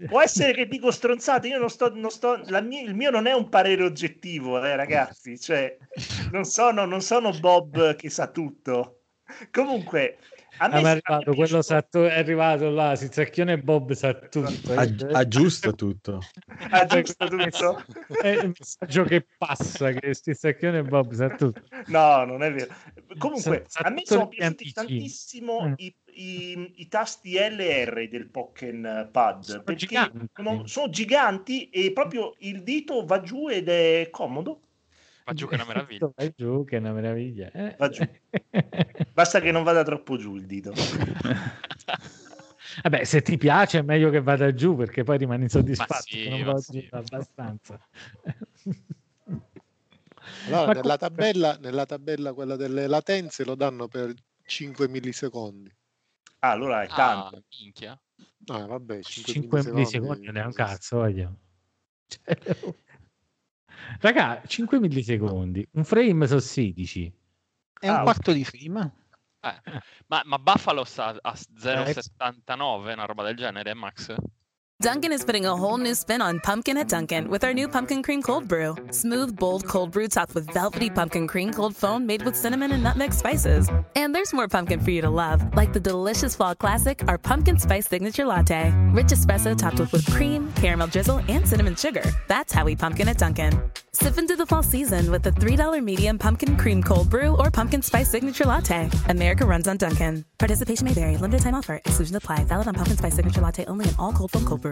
Può essere che dico stronzate, io non sto, non sto la mia- il mio non è un parere oggettivo, eh, ragazzi, cioè non sono, non sono Bob che sa tutto. Comunque, a me, Ah, ma è me arrivato, quello piaciuto- sa tu- è arrivato là, Sizacchione e Bob sa tutto. Aggi- aggiusta tutto. [laughs] aggiusta tutto. [laughs] È il messaggio che passa, che Sizacchione e Bob sa tutto. No, non è vero. Comunque, Sa- sa a me sono piaciuti tantissimo Mm. i, i- i tasti LR del Pokken Pad perché giganti. sono, sono giganti e proprio il dito va giù ed è comodo. Va giù che è una meraviglia. [laughs] Vai giù, che è una meraviglia. eh. Va giù. [laughs] Basta che non vada troppo giù il dito. Vabbè, se ti piace è meglio che vada giù perché poi rimani insoddisfatto. sì, non va sì. giù abbastanza. Allora, nella comunque- tabella, nella tabella quella delle latenze lo danno per 5 millisecondi. Ah, allora è Ah, tanto. minchia. Ah, vabbè, 5, 5 millisecondi non è un cazzo, voglio. Cioè, Raga, 5 millisecondi, un frame sono 16. È un quarto di film. Eh, Ma, ma Buffalo sta a Eh, 0,79, una roba del genere, Max? Dunkin' is putting a whole new spin on pumpkin at Dunkin' with our new pumpkin cream cold brew. Smooth, bold cold brew topped with velvety pumpkin cream cold foam made with cinnamon and nutmeg spices. And there's more pumpkin for you to love, like the delicious fall classic, our pumpkin spice signature latte. Rich espresso topped with whipped cream, caramel drizzle, and cinnamon sugar. That's how we pumpkin at Dunkin'. Sip into the fall season with the $3 medium pumpkin cream cold brew or pumpkin spice signature latte. America runs on Dunkin'. Participation may vary. Limited time offer. Exclusions apply. Valid on pumpkin spice signature latte only in all cold foam cold brew.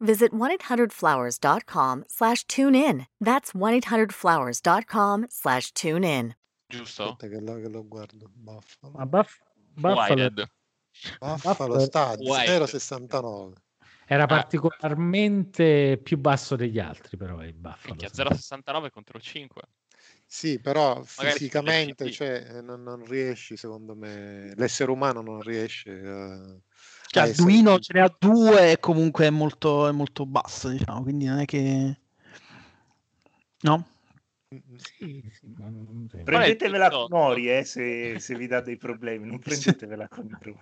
visit 1-800-Flowers.com slash tune in. That's 1-800-Flowers.com slash tune in. Giusto? Aspetta che, lo- che lo guardo. Buffalo. Ma Buff- Buffalo. Buffalo sta a Wired. 0,69. era Ah. particolarmente più basso degli altri, però il Buffalo. Minchia, me. 0,69 contro 5. Sì, però Magari fisicamente cioè, eh, non, non riesci, secondo me, l'essere umano non riesce a... Cioè, essere Arduino ce ne ha due e comunque è molto, è molto basso, diciamo, quindi non è che... No? Sì, sì, ma non-. Prendetevela con Ori eh, se, [laughs] se vi dà dei problemi, non [laughs] prendetevela con Bruni.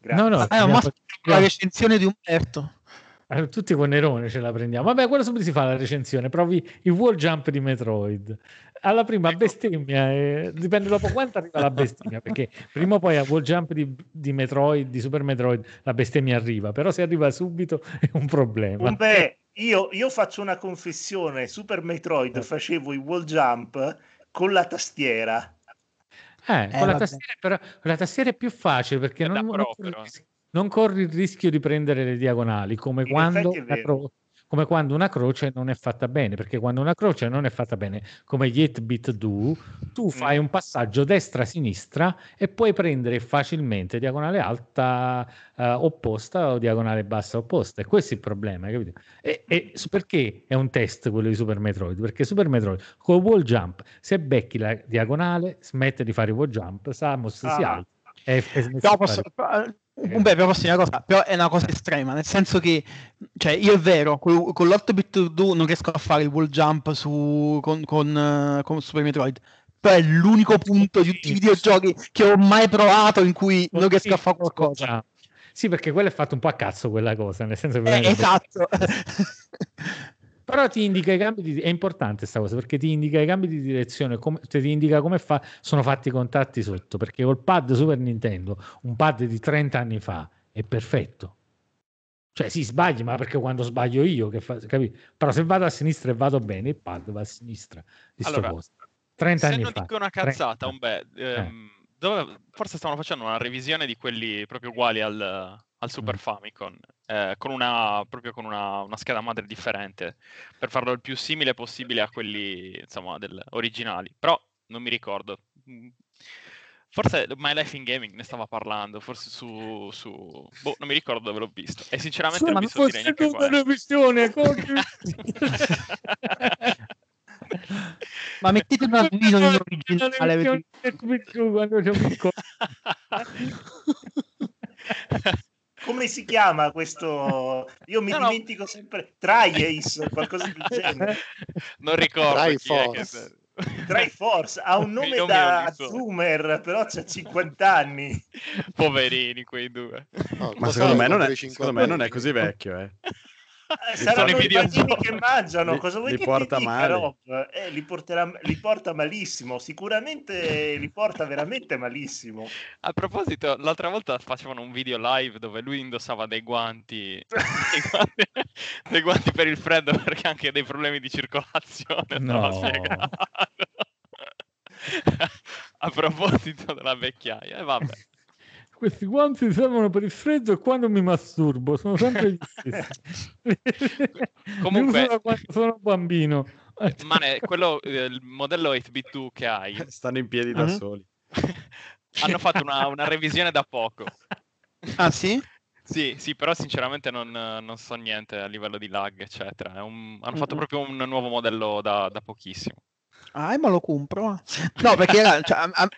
Grazie. No, no, Ah, ma la recensione di Umberto. Eh, Tutti con Nerone ce la prendiamo. Vabbè, quello subito si fa la recensione. Provi il wall jump di Metroid. Alla prima Ecco. bestemmia, eh, dipende dopo quanto arriva la bestemmia. Perché prima o poi a wall jump di, di Metroid, di Super Metroid, la bestemmia arriva. Però se arriva subito è un problema. Beh, io, io faccio una confessione, Super Metroid Eh. facevo i wall jump con la tastiera. Eh, Eh, con, la tastiera, però, con la tastiera è più facile perché non, non corri il però. rischio- non corri il rischio di prendere le diagonali come In quando, è come quando una croce non è fatta bene. Perché quando una croce non è fatta bene, come gli 8-bit do, tu fai Mm. un passaggio destra-sinistra e puoi prendere facilmente diagonale alta eh, opposta o diagonale bassa opposta. E questo è il problema, capito? E, e perché è un test quello di Super Metroid? Perché Super Metroid con wall jump, se becchi la diagonale, smette di fare wall jump, Samus si Ah. alza. E, e smette Beh, però una cosa, però è una cosa estrema, nel senso che, cioè, io è vero, con l'8-bit do non riesco a fare il wall jump su, con, con, eh, con Super Metroid, però è l'unico punto di tutti i videogiochi che ho mai provato in cui non riesco a fare qualcosa. Sì, perché quello è fatto un po' a cazzo quella cosa, nel senso che Eh, esatto. [laughs] Però ti indica i cambi di è importante questa cosa perché ti indica i cambi di direzione, come, cioè ti indica come fa, sono fatti i contatti sotto. Perché col pad Super Nintendo, un pad di 30 anni fa, è perfetto. Cioè, si sbagli, ma perché quando sbaglio io, che fa, capito? Però se vado a sinistra e vado bene, il pad va a sinistra Allora, posto. 30 Se anni non fa. dico una 30 cazzata, un beh, ehm, dove- forse stavano facendo una revisione di quelli proprio uguali al, al Super Mm. Famicom, eh, con una, proprio con una, una scheda madre differente, per farlo il più simile possibile a quelli, insomma, del- originali. Però non mi ricordo. Mm. Forse My Life in Gaming ne stava parlando, forse su... su... Boh, non mi ricordo dove l'ho visto. E sinceramente non Ma mi so dire neanche qual è. come- Ma mettete un Arduino in originale. versione [laughs] del Q2 quando ero piccolo. Come si chiama questo? Io mi No, no. dimentico sempre Tri-Ace, qualcosa del genere. Non ricordo chi è che... Triforce. Triforce ha un [laughs] nome da so. zoomer, però c'ha 50 anni. Poverini quei due. No, Ma secondo me, è, secondo me non è 50 così vecchio, eh. Eh, Saranno i bambini che mangiano, Li- cosa vuoi li che porta ti dica. Rob? Eh, li, porterà, li porta malissimo, sicuramente li porta veramente malissimo. A proposito, l'altra volta facevano un video live dove lui indossava dei guanti, dei [laughs] guanti, dei guanti per il freddo perché ha anche dei problemi di circolazione. No. [laughs] A proposito della vecchiaia, e vabbè. Questi guanti servono per il freddo e quando mi masturbo, sono sempre gli stessi. [laughs] Comunque- quando sono bambino. Mane, quello, eh, il modello 8bit2 che hai, [laughs] Stanno in piedi da Mhm. soli. [laughs] hanno fatto una, una revisione da poco. Ah sì? Sì, sì, però sinceramente non, non so niente a livello di lag, eccetera. È un- hanno fatto Mm-mm. proprio un nuovo modello da, da pochissimo. Ah, ma lo compro. No, perché era, cioè, a- a-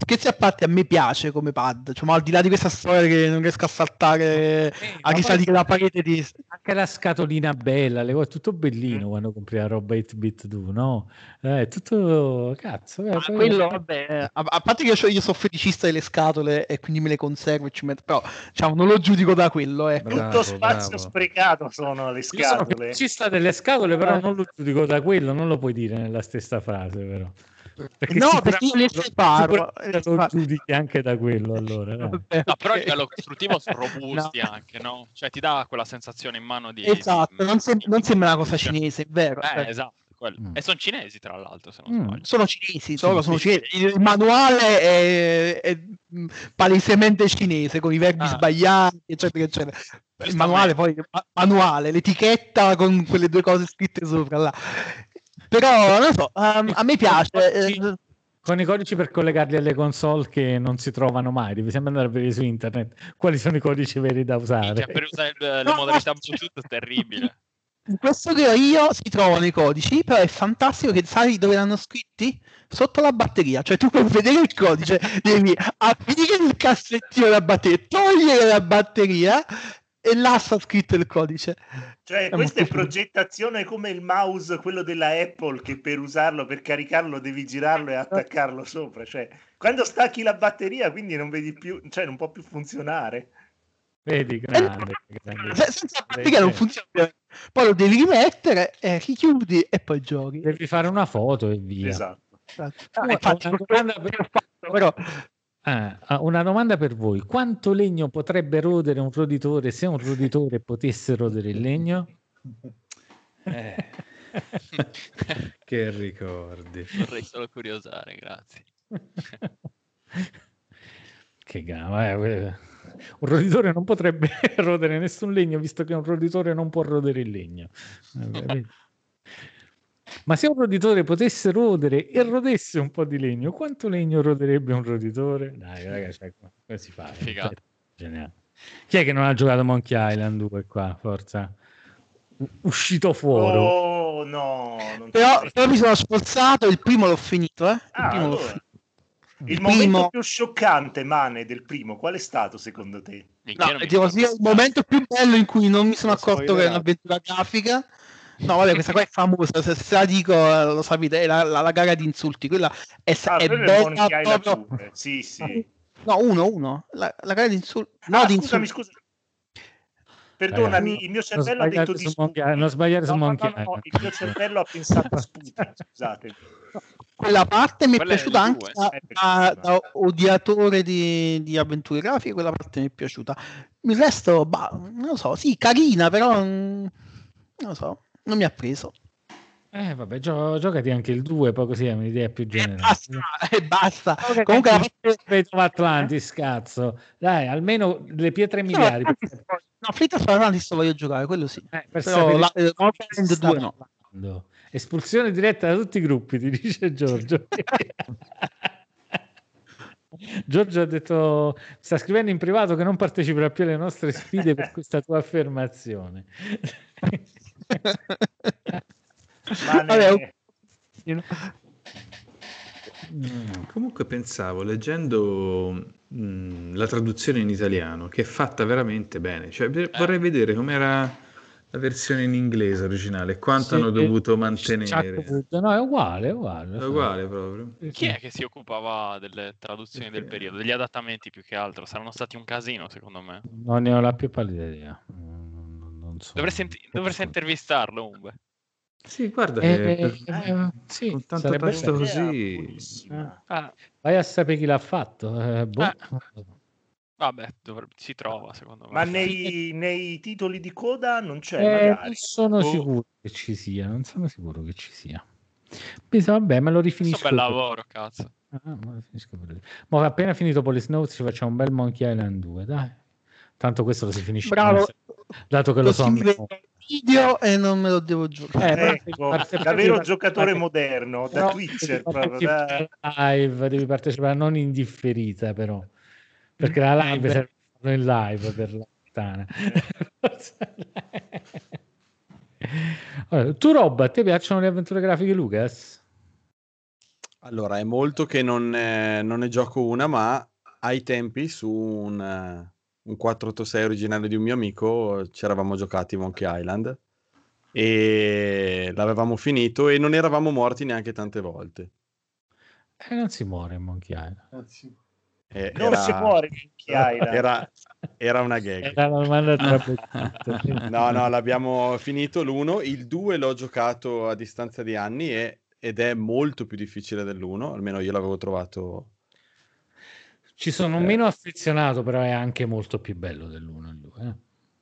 scherzi a parte, a me piace come pad. Cioè, ma al di là di questa storia che non riesco a saltare, a ma risalire la parete di... Anche la scatolina bella, le cose, tutto Mm. bellino quando compri la roba 8-bit 2, no? Eh, tutto cazzo. eh, Ah, poi- quello, vabbè, a, a parte che io, io sono feticista delle scatole e quindi me le conservo e ci metto, però diciamo, non lo giudico da quello, ecco. Bravo, Tutto spazio bravo. sprecato sono le Io sono scatole. feticista delle scatole, però Eh. non lo giudico da quello, non lo puoi dire nella stessa frase, però. No, perché io le sicuramente- separo, lo separo. giudichi anche da quello, [laughs] allora. dai. Vabbè, No, però a livello costruttivo sono robusti [laughs] No. anche, no? Cioè ti dà quella sensazione in mano di... Esatto, di- non, di- non sembra una cosa cinese, è vero. Eh, cioè, esatto. Mm. E sono cinesi, tra l'altro, se non Mm. sbaglio. sono cinesi, sì, sono cinesi. Il manuale è, è, mh, palesemente cinese, con i verbi Ah. sbagliati, eccetera, eccetera. Il manuale poi, ma- manuale, l'etichetta con quelle due cose scritte sopra là. Però, non lo so, um, a me piace. eh, Con i codici per collegarli alle console che non si trovano mai, devi sempre andare a vedere su internet quali sono i codici veri da usare. Cioè, per usare le No, modalità Bluetooth è terribile. In questo che ho io si trovano i codici, però è fantastico che sai dove l'hanno scritti? Sotto la batteria, cioè tu per vedere il codice devi aprire il cassettino della batteria, togliere la batteria e là sta scritto il codice. Cioè, È questa è molto figo. progettazione come il mouse, quello della Apple, che per usarlo, per caricarlo, devi girarlo e attaccarlo sopra. Cioè, quando stacchi la batteria, quindi non vedi più, cioè non può più funzionare. Vedi, grande. grande. Se- senza batteria non funziona. Poi lo devi rimettere, eh, richiudi e poi giochi. Devi fare una foto e via. Esatto. Ah, Una- infatti, quello per- fatto, però Ah, ah, una domanda per voi: quanto legno potrebbe rodere un roditore se un roditore potesse rodere il legno? Eh, che ricordi. Vorrei solo curiosare, grazie. che gamba, eh, un roditore non potrebbe [laughs] rodere nessun legno visto che un roditore non può rodere il legno. Eh? Ma se un roditore potesse rodere e rodesse un po' di legno, quanto legno roderebbe un roditore? Dai, ragazzi, cioè, come si fa? Figata. Geniale. Chi è che non ha giocato Monkey Island 2 qua? Forza. Uscito fuori. Oh no, non Però, però mi sono sforzato, il primo l'ho finito, eh. Il Ah, primo l'ho allora. finito. Il Il momento primo- più scioccante, Mane, del primo, qual è stato secondo te? No, devo ricordo. dire, il momento più bello in cui non mi sono L'ho accorto che è spoilerato. un'avventura grafica. No, vabbè, questa qua è famosa. Se, se la dico, lo sapete, è la, la- la gara di insulti. Quella è, Ah, è bella proprio. 2. Sì, sì. No, uno, uno. La, la gara di insulti. No, Ah, di scusami, insulti. scusa. Perdonami, il mio cervello ha detto di Sputnik. non sbagliare su No, no, Monkey no, il mio cervello ha pensato a Sputnik, scusate. Quella parte mi è Quella piaciuta anche da, Eh, da- da odiatore di, di avventure grafiche. Quella parte mi è piaciuta. Il resto, bah, non lo so, sì, carina, però mm, non lo so, non mi ha preso. Eh, vabbè, gio- giocati anche il 2, poi così è un'idea più E generale. basta, e basta. Comunque, la parte- Atlantis, cazzo. Dai, almeno le pietre No, miliari. Atlantis- no, Fleet of Atlantis lo voglio giocare, quello sì. Eh, per Però la- eh, sta 2 no. parlando. Espulsione diretta da tutti i gruppi, ti dice Giorgio. [laughs] Giorgio ha detto, sta scrivendo in privato che non parteciperà più alle nostre sfide per questa tua affermazione. [laughs] Vabbè, Comunque pensavo, leggendo mh, la traduzione in italiano, che è fatta veramente bene. Cioè, ve- vorrei vedere com'era la versione in inglese originale, quanto Sì, hanno dovuto Chuck mantenere. No, è uguale, è uguale. È uguale proprio. Chi è che si occupava delle traduzioni del periodo, degli adattamenti più che altro? Saranno stati un casino, secondo me. Non ne ho la più pallida idea. Non, non so. Dovresti, int- dovresti intervistarlo, Umbe. Sì, guarda Eh, che eh, per- eh, sì, con tanto sarebbe testo così... Ah, Vai a sapere chi l'ha fatto. eh, boh. vabbè, dovre- si trova, secondo me. Ma nei, nei titoli di coda non c'è, Eh, non sono Oh. sicuro che ci sia, non sono sicuro che ci sia. Penso, vabbè, me lo Questo rifinisco. bel poi. lavoro, cazzo. Ah, ma appena finito Police Notes ci facciamo un bel Monkey Island 2, dai. Tanto questo lo si finisce. Bravo. Dato che lo so. vedo il video e non me lo devo giocare. Eh, Ecco, partecipare- da vero devi giocatore moderno, da però Twitcher devi proprio, partecipare da- live, devi partecipare non in differita però, perché la live serve in live per la puttana. [laughs] Allora, tu Rob, a te piacciono le avventure grafiche Lucas? Allora, è molto che non ne, non ne gioco una, ma ai tempi su un, eh, un 486 originale di un mio amico ci eravamo giocati Monkey Island e l'avevamo finito e non eravamo morti neanche tante volte. Eh, non si muore in Monkey Island. Eh, Non era- si muore in Monkey [laughs] Island. Era, era una gag. Era una domanda [laughs] traboccante. No, no, l'abbiamo finito l'uno, il 2 l'ho giocato a distanza di anni e- ed è molto più difficile dell'uno, almeno io l'avevo trovato. Ci sono Eh. meno affezionato, però è anche molto più bello dell'1 il 2. eh.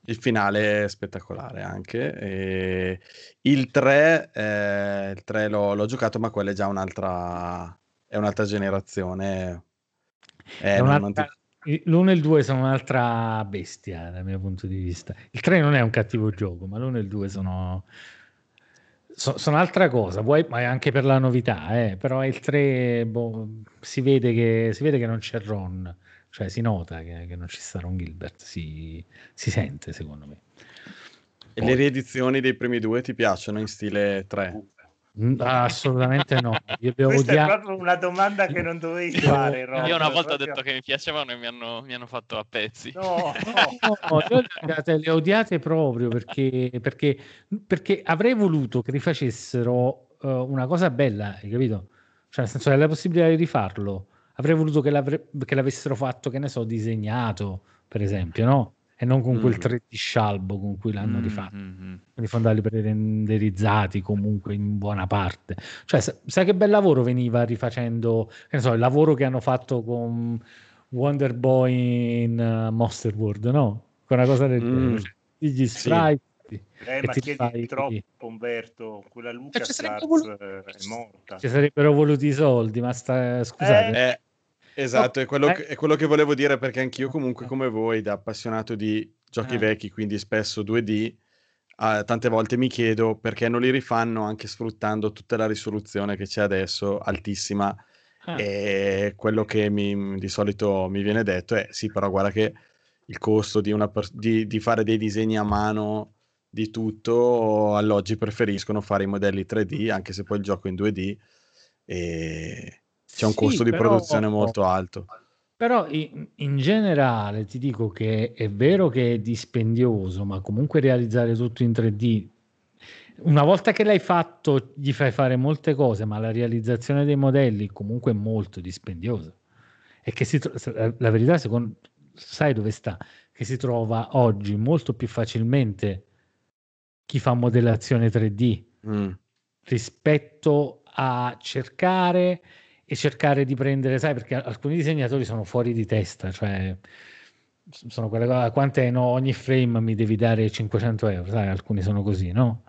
Il finale è spettacolare anche. e il 3, eh, il 3 l'ho, l'ho giocato, ma quella è già un'altra, è un'altra generazione. Eh, un'altra- ti- L'1 e il 2 sono un'altra bestia dal mio punto di vista. Il 3 non è un cattivo gioco, ma l'1 e il 2 sono, so- sono altra cosa, vuoi, ma anche per la novità, eh, però il 3 boh, si, vede che, si vede che non c'è Ron, cioè si nota che, che non ci sta Ron Gilbert, si, si sente secondo me. E le riedizioni dei primi due ti piacciono in stile 3? Assolutamente no, io Questa è odiati. proprio una domanda che non dovevi fare, Rob. Io una volta ho detto che mi piacevano e mi hanno, mi hanno fatto a pezzi. No, No, io le odiate, le odiate proprio perché, perché, perché avrei voluto che rifacessero eh, una cosa bella, hai capito? Cioè, nel senso che la possibilità di rifarlo, avrei voluto che, l'avre- che l'avessero fatto, che ne so, disegnato, per esempio, no? E non con quel Mm. 3D scialbo con cui l'hanno Mm, rifatto. mm, mm. Quindi fondarli renderizzati comunque in buona parte. Cioè, sa- sai che bel lavoro veniva rifacendo, che ne so, il lavoro che hanno fatto con Wonder Boy in uh, Monster World, no? Con una cosa del. Mm. Cioè, gli sprite Eh, e ma ti chiedi fai- troppo, Umberto. Quella Lucas ci sarebbe eh, è morta. Ci sarebbero voluti i soldi, ma sta, scusate. Eh, esatto, è quello, Eh. che, è quello che volevo dire perché anch'io comunque come voi, da appassionato di giochi Eh. vecchi, quindi spesso 2D, ah, tante volte mi chiedo perché non li rifanno anche sfruttando tutta la risoluzione che c'è adesso, altissima, Ah. e quello che mi- di solito mi viene detto è sì, però guarda che il costo di, una pers- di- di fare dei disegni a mano di tutto, all'oggi preferiscono fare i modelli 3D, anche se poi il gioco è in 2D, e c'è un Sì, costo di però- produzione molto alto. Però in, in generale ti dico che è vero che è dispendioso, ma comunque realizzare tutto in 3D, una volta che l'hai fatto, gli fai fare molte cose, ma la realizzazione dei modelli comunque è molto dispendiosa. E che si tro- la, la verità, secondo, sai dove sta? Che si trova oggi molto più facilmente chi fa modellazione 3D Mm. rispetto a cercare e cercare di prendere, sai, perché alcuni disegnatori sono fuori di testa, cioè sono quelle cose, quante no, ogni frame mi devi dare 500 euro, sai, alcuni sono così, no?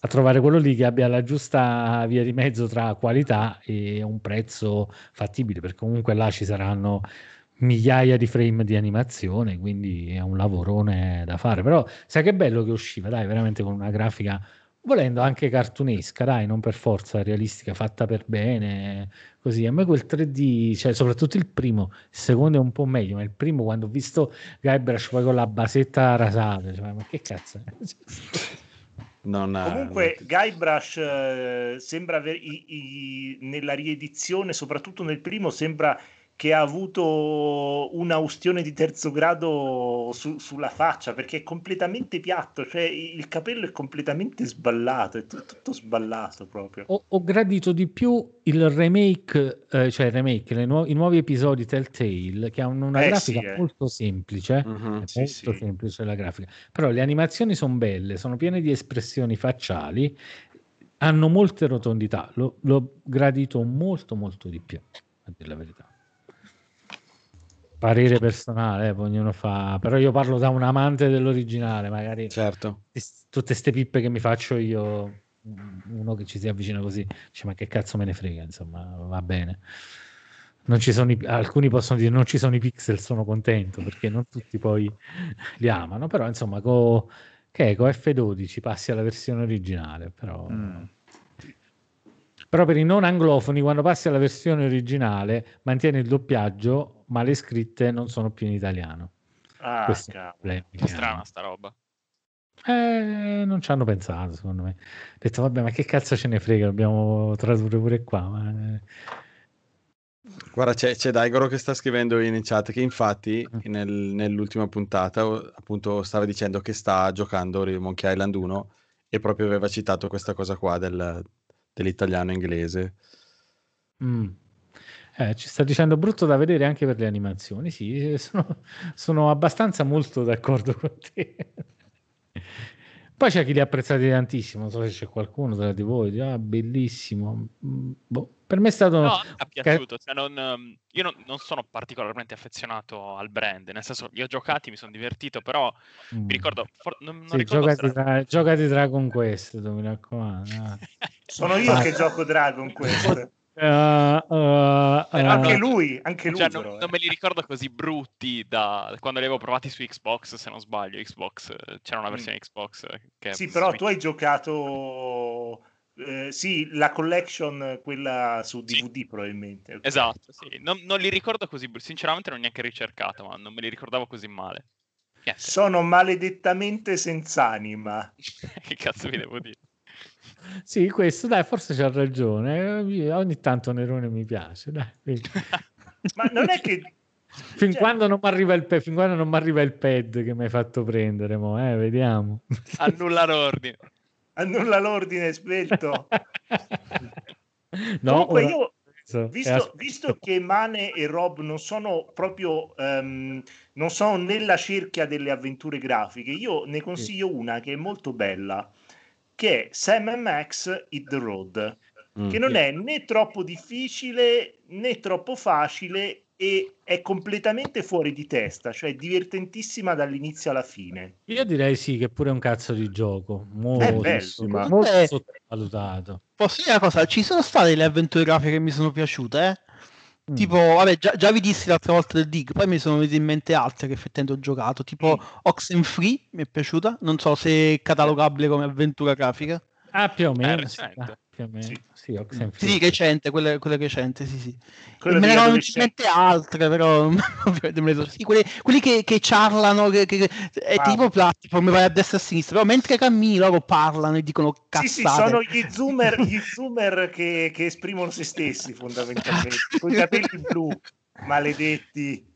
A trovare quello lì che abbia la giusta via di mezzo tra qualità e un prezzo fattibile, perché comunque là ci saranno migliaia di frame di animazione, quindi è un lavorone da fare. Però sai che bello che usciva, dai, veramente con una grafica volendo anche cartunesca, dai, non per forza realistica, fatta per bene, così. A me quel 3D, cioè soprattutto il primo, il secondo è un po' meglio, ma il primo quando ho visto Guybrush poi con la basetta rasata, cioè, ma che cazzo è? Non, eh, Comunque, Guybrush eh, sembra aver, i- i- nella riedizione, soprattutto nel primo, sembra che ha avuto una ustione di terzo grado su- sulla faccia perché è completamente piatto, cioè il capello è completamente sballato, è tu- tutto sballato proprio. Ho, ho gradito di più il remake, eh, cioè il remake, le nuo- i nuovi episodi Telltale, che hanno una Eh, grafica sì, eh. molto semplice, è sì, molto sì. semplice la grafica, però le animazioni sono belle, sono piene di espressioni facciali, hanno molte rotondità, l'ho, l'ho gradito molto molto di più, a dire la verità. Parere personale, eh, ognuno fa, però io parlo da un amante dell'originale, magari Certo. tutte queste pippe che mi faccio io, uno che ci si avvicina così, dice ma che cazzo me ne frega, insomma, va bene. Non ci sono i- alcuni possono dire non ci sono i pixel, sono contento perché non tutti poi [laughs] li amano, però insomma co, che è, con F12 passi alla versione originale, però... Mm. Però per i non anglofoni, quando passi alla versione originale, mantiene il doppiaggio, ma le scritte non sono più in italiano. Ah, che strana sta roba. Eh, non ci hanno pensato, secondo me. Ho detto, vabbè, ma che cazzo ce ne frega, dobbiamo tradurre pure qua. Ma... eh, Guarda, c'è, c'è Daigoro che sta scrivendo in chat che infatti Mm. nel- nell'ultima puntata appunto stava dicendo che sta giocando Monkey Island 1 e proprio aveva citato questa cosa qua del- dell'italiano inglese. Mm. Eh, ci sta dicendo brutto da vedere anche per le animazioni. Sì, [laughs] sono, sono abbastanza molto d'accordo con te. Poi c'è chi li ha apprezzati tantissimo. Non so se c'è qualcuno tra di voi. dice, Ah, bellissimo. Mm, boh, Per me è stato. No, mi è piaciuto. cioè, non, ehm, io non, non sono particolarmente affezionato al brand, nel senso, li ho giocati, mi sono divertito, però Mm. mi ricordo, for- non, non Sì, ricordo giocati, tra, giocati Dragon Quest, mi raccomando. ah. Sono io Ma- che gioco Dragon Quest. [laughs] Uh, uh, anche lui, anche lui Cioè, non, non me li ricordo così brutti da quando li avevo provati su Xbox, se non sbaglio. Xbox, c'era una Mm. versione Xbox eh, che Sì, però mi- tu hai giocato eh, sì, la collection, quella su DVD probabilmente. ok. Esatto, sì. Non, non li ricordo così brutti. Sinceramente non neanche ricercato, ma non me li ricordavo così male. Niente, Sono maledettamente senza anima. [laughs] che cazzo vi devo dire? Sì, questo dai, forse c'ha ragione. Ogni tanto Nerone mi piace. Dai. [laughs] Ma non è che [laughs] Fin Cioè- quando non mi arriva il pad, fin quando non mi arriva il pad che mi hai fatto prendere, mo, eh, vediamo. Annulla l'ordine. [laughs] annulla l'ordine svelto. no, Comunque ora- io, visto, visto che Mane e Rob non sono proprio ehm, non sono nella cerchia delle avventure grafiche, io ne consiglio una che è molto bella, che è Sam Max Hit the Road, Mm. che non Sì. è né troppo difficile né troppo facile e è completamente fuori di testa, cioè divertentissima dall'inizio alla fine. Io direi sì, che pure è un cazzo di gioco. Molto, bello. molto sottovalutato. Posso dire una cosa? Ci sono state delle avventure grafiche che mi sono piaciute, eh? Mm. Tipo, vabbè, già, già vi dissi l'altra volta del Dig, poi mi sono venute in mente altre che effettivamente ho giocato, tipo Mm. Oxenfree, mi è piaciuta, non so se è catalogabile come avventura grafica. Ah, più o meno. sì, recente. Più o meno. Sì. Sì, Oxenfree. Sì, recente, quelle, quelle recente, sì, sì. Quello me ne erano in altre, però [laughs] sì, quelli, quelli che, che ciarlano, che, che- che- è Ah. tipo platform, vai a destra e a sinistra, però mentre cammini loro parlano e dicono Sì, cazzate. sì, sono gli zoomer, gli zoomer che, che esprimono se stessi fondamentalmente, con i capelli blu, maledetti.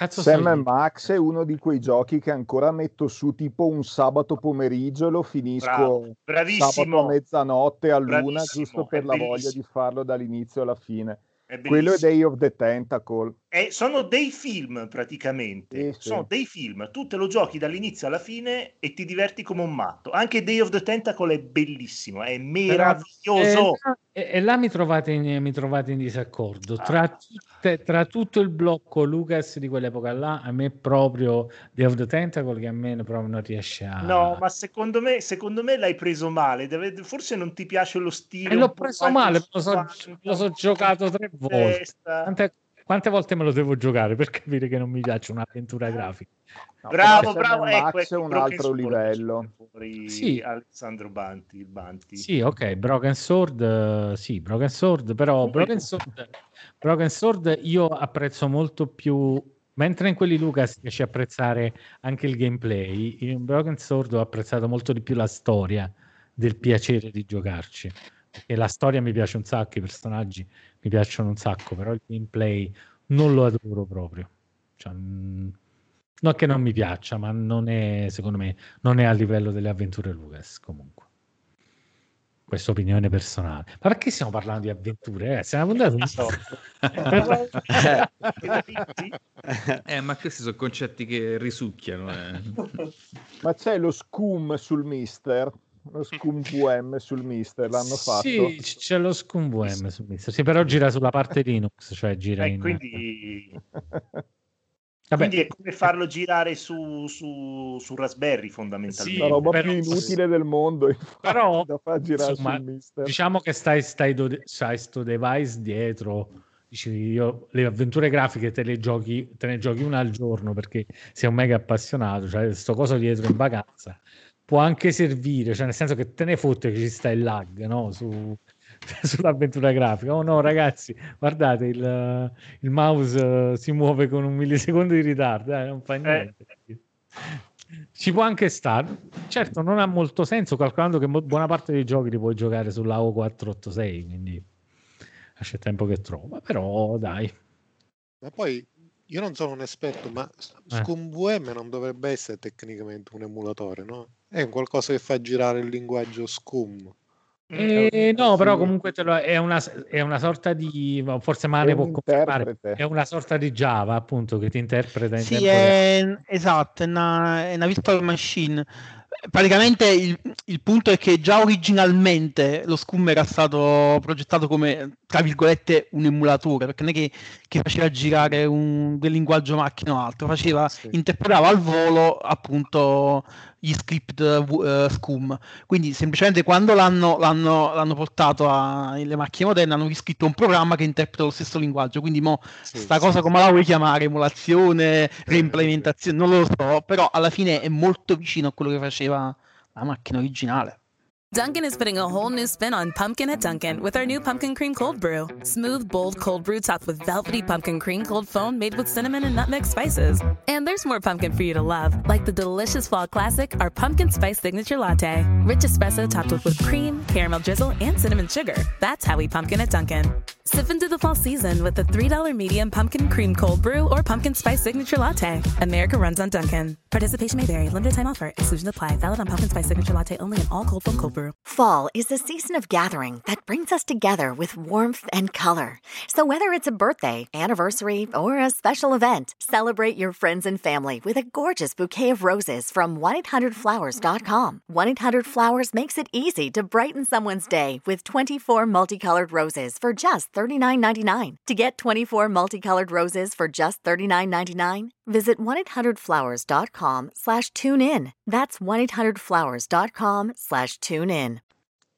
Cazzo Sam? Max è uno di quei giochi che ancora metto su tipo un sabato pomeriggio e lo finisco Bravo, bravissimo. sabato a mezzanotte a luna giusto per la voglia di farlo dall'inizio alla fine. È Quello è. Day of the Tentacle. Eh, sono dei film praticamente, Sì, sì. sono dei film, tu te lo giochi dall'inizio alla fine e ti diverti come un matto. Anche Day of the Tentacle è bellissimo, è meraviglioso. E, là- e- e là mi trovate in, mi trovate in disaccordo. Ah. Tra, tutte- tra tutto il blocco Lucas di quell'epoca là, a me proprio Day of the Tentacle che a me proprio non riesce a... No, ma secondo me, secondo me l'hai preso male. forse non ti piace lo stile. E l'ho preso male, lo so, lo so giocato tre volte. testa. Quante volte me lo devo giocare per capire che non mi piace un'avventura grafica? No, bravo, bravo, ecco, ecco, è un Broken altro Sword livello. Sì. Alessandro Banti, Banti. Sì, ok, Broken Sword, eh, sì, Broken Sword, però Broken Sword, Broken Sword io apprezzo molto più, mentre in quelli Lucas riesce a apprezzare anche il gameplay, in Broken Sword ho apprezzato molto di più la storia del piacere di giocarci, perché la storia mi piace un sacco, i personaggi mi piacciono un sacco, però il gameplay non lo adoro proprio. Cioè, mm, non che non mi piaccia, ma non è, secondo me, non è a livello delle avventure Lucas comunque. Questa opinione personale. Ma perché stiamo parlando di avventure? Eh, stiamo andando [laughs] Eh, ma questi sono concetti che risucchiano. eh. Ma c'è lo scum sul mister, lo scum VM sul mister, l'hanno fatto. Sì, c'è lo Scum VM su Mister. Sì, però gira sulla parte Linux, cioè gira Eh, in... quindi, Vabbè, quindi è come farlo girare su, su, su Raspberry fondamentalmente. la roba però- più inutile del mondo, infatti, [laughs] Però, [laughs] da far girare insomma, sul mister. diciamo che stai, stai, do- stai sto device dietro. Dici, io le avventure grafiche te le giochi, te ne giochi una al giorno perché sei un mega appassionato, cioè sto coso dietro in vacanza può anche servire, cioè nel senso che te ne fotte che ci sta il lag, no? Su, [laughs] sull'avventura grafica. Oh no, ragazzi, guardate, il, il mouse eh, si muove con un millisecondo di ritardo, eh, non fa niente. Ci può anche stare. Certo, non ha molto senso calcolando che buona parte dei giochi li puoi giocare sulla O486, quindi lascia il tempo che trova, però dai. Ma poi io non sono un esperto, ma Eh. Scum VM non dovrebbe essere tecnicamente un emulatore, no? È un qualcosa che fa girare il linguaggio Scum. Eh, no, però comunque te lo- è, una, è una sorta di, forse Mane È può confermare, è una sorta di Java appunto che ti interpreta in Sì, è, esatto, è una, è una virtual machine. Praticamente il, il punto è che già originalmente lo Scum era stato progettato come, tra virgolette, un emulatore, perché non è che, che faceva girare un, del linguaggio macchina o altro, faceva, interpretava al volo appunto gli script eh, Scum. Quindi semplicemente quando l'hanno, l'hanno, l'hanno portato alle macchine moderne hanno riscritto un programma che interpreta lo stesso linguaggio. Quindi mo sta cosa come la vuoi chiamare? Emulazione, reimplementazione, non lo so, però alla fine è molto vicino a quello che faceva la macchina originale. Dunkin' is putting a whole new spin on pumpkin at Dunkin' with our new pumpkin cream cold brew. Smooth, bold cold brew topped with velvety pumpkin cream cold foam made with cinnamon and nutmeg spices. And there's more pumpkin for you to love, like the delicious fall classic, our pumpkin spice signature latte. Rich espresso topped with whipped cream, caramel drizzle, and cinnamon sugar. That's how we pumpkin at Dunkin'. Sip into the fall season with the $3 medium pumpkin cream cold brew or pumpkin spice signature latte. America runs on Dunkin'. Participation may vary. Limited time offer. Exclusions apply. Valid on pumpkin spice signature latte only in all cold foam cold brew. Fall is the season of gathering that brings us together with warmth and color. So whether it's a birthday, anniversary, or a special event, celebrate your friends and family with a gorgeous bouquet of roses from 1-800-Flowers.com. 1-800-Flowers makes it easy to brighten someone's day with 24 multicolored roses for just $39.99. To get 24 multicolored roses for just $39.99, visit 1-800-Flowers.com slash tune in. That's 1-800-Flowers.com slash tune in.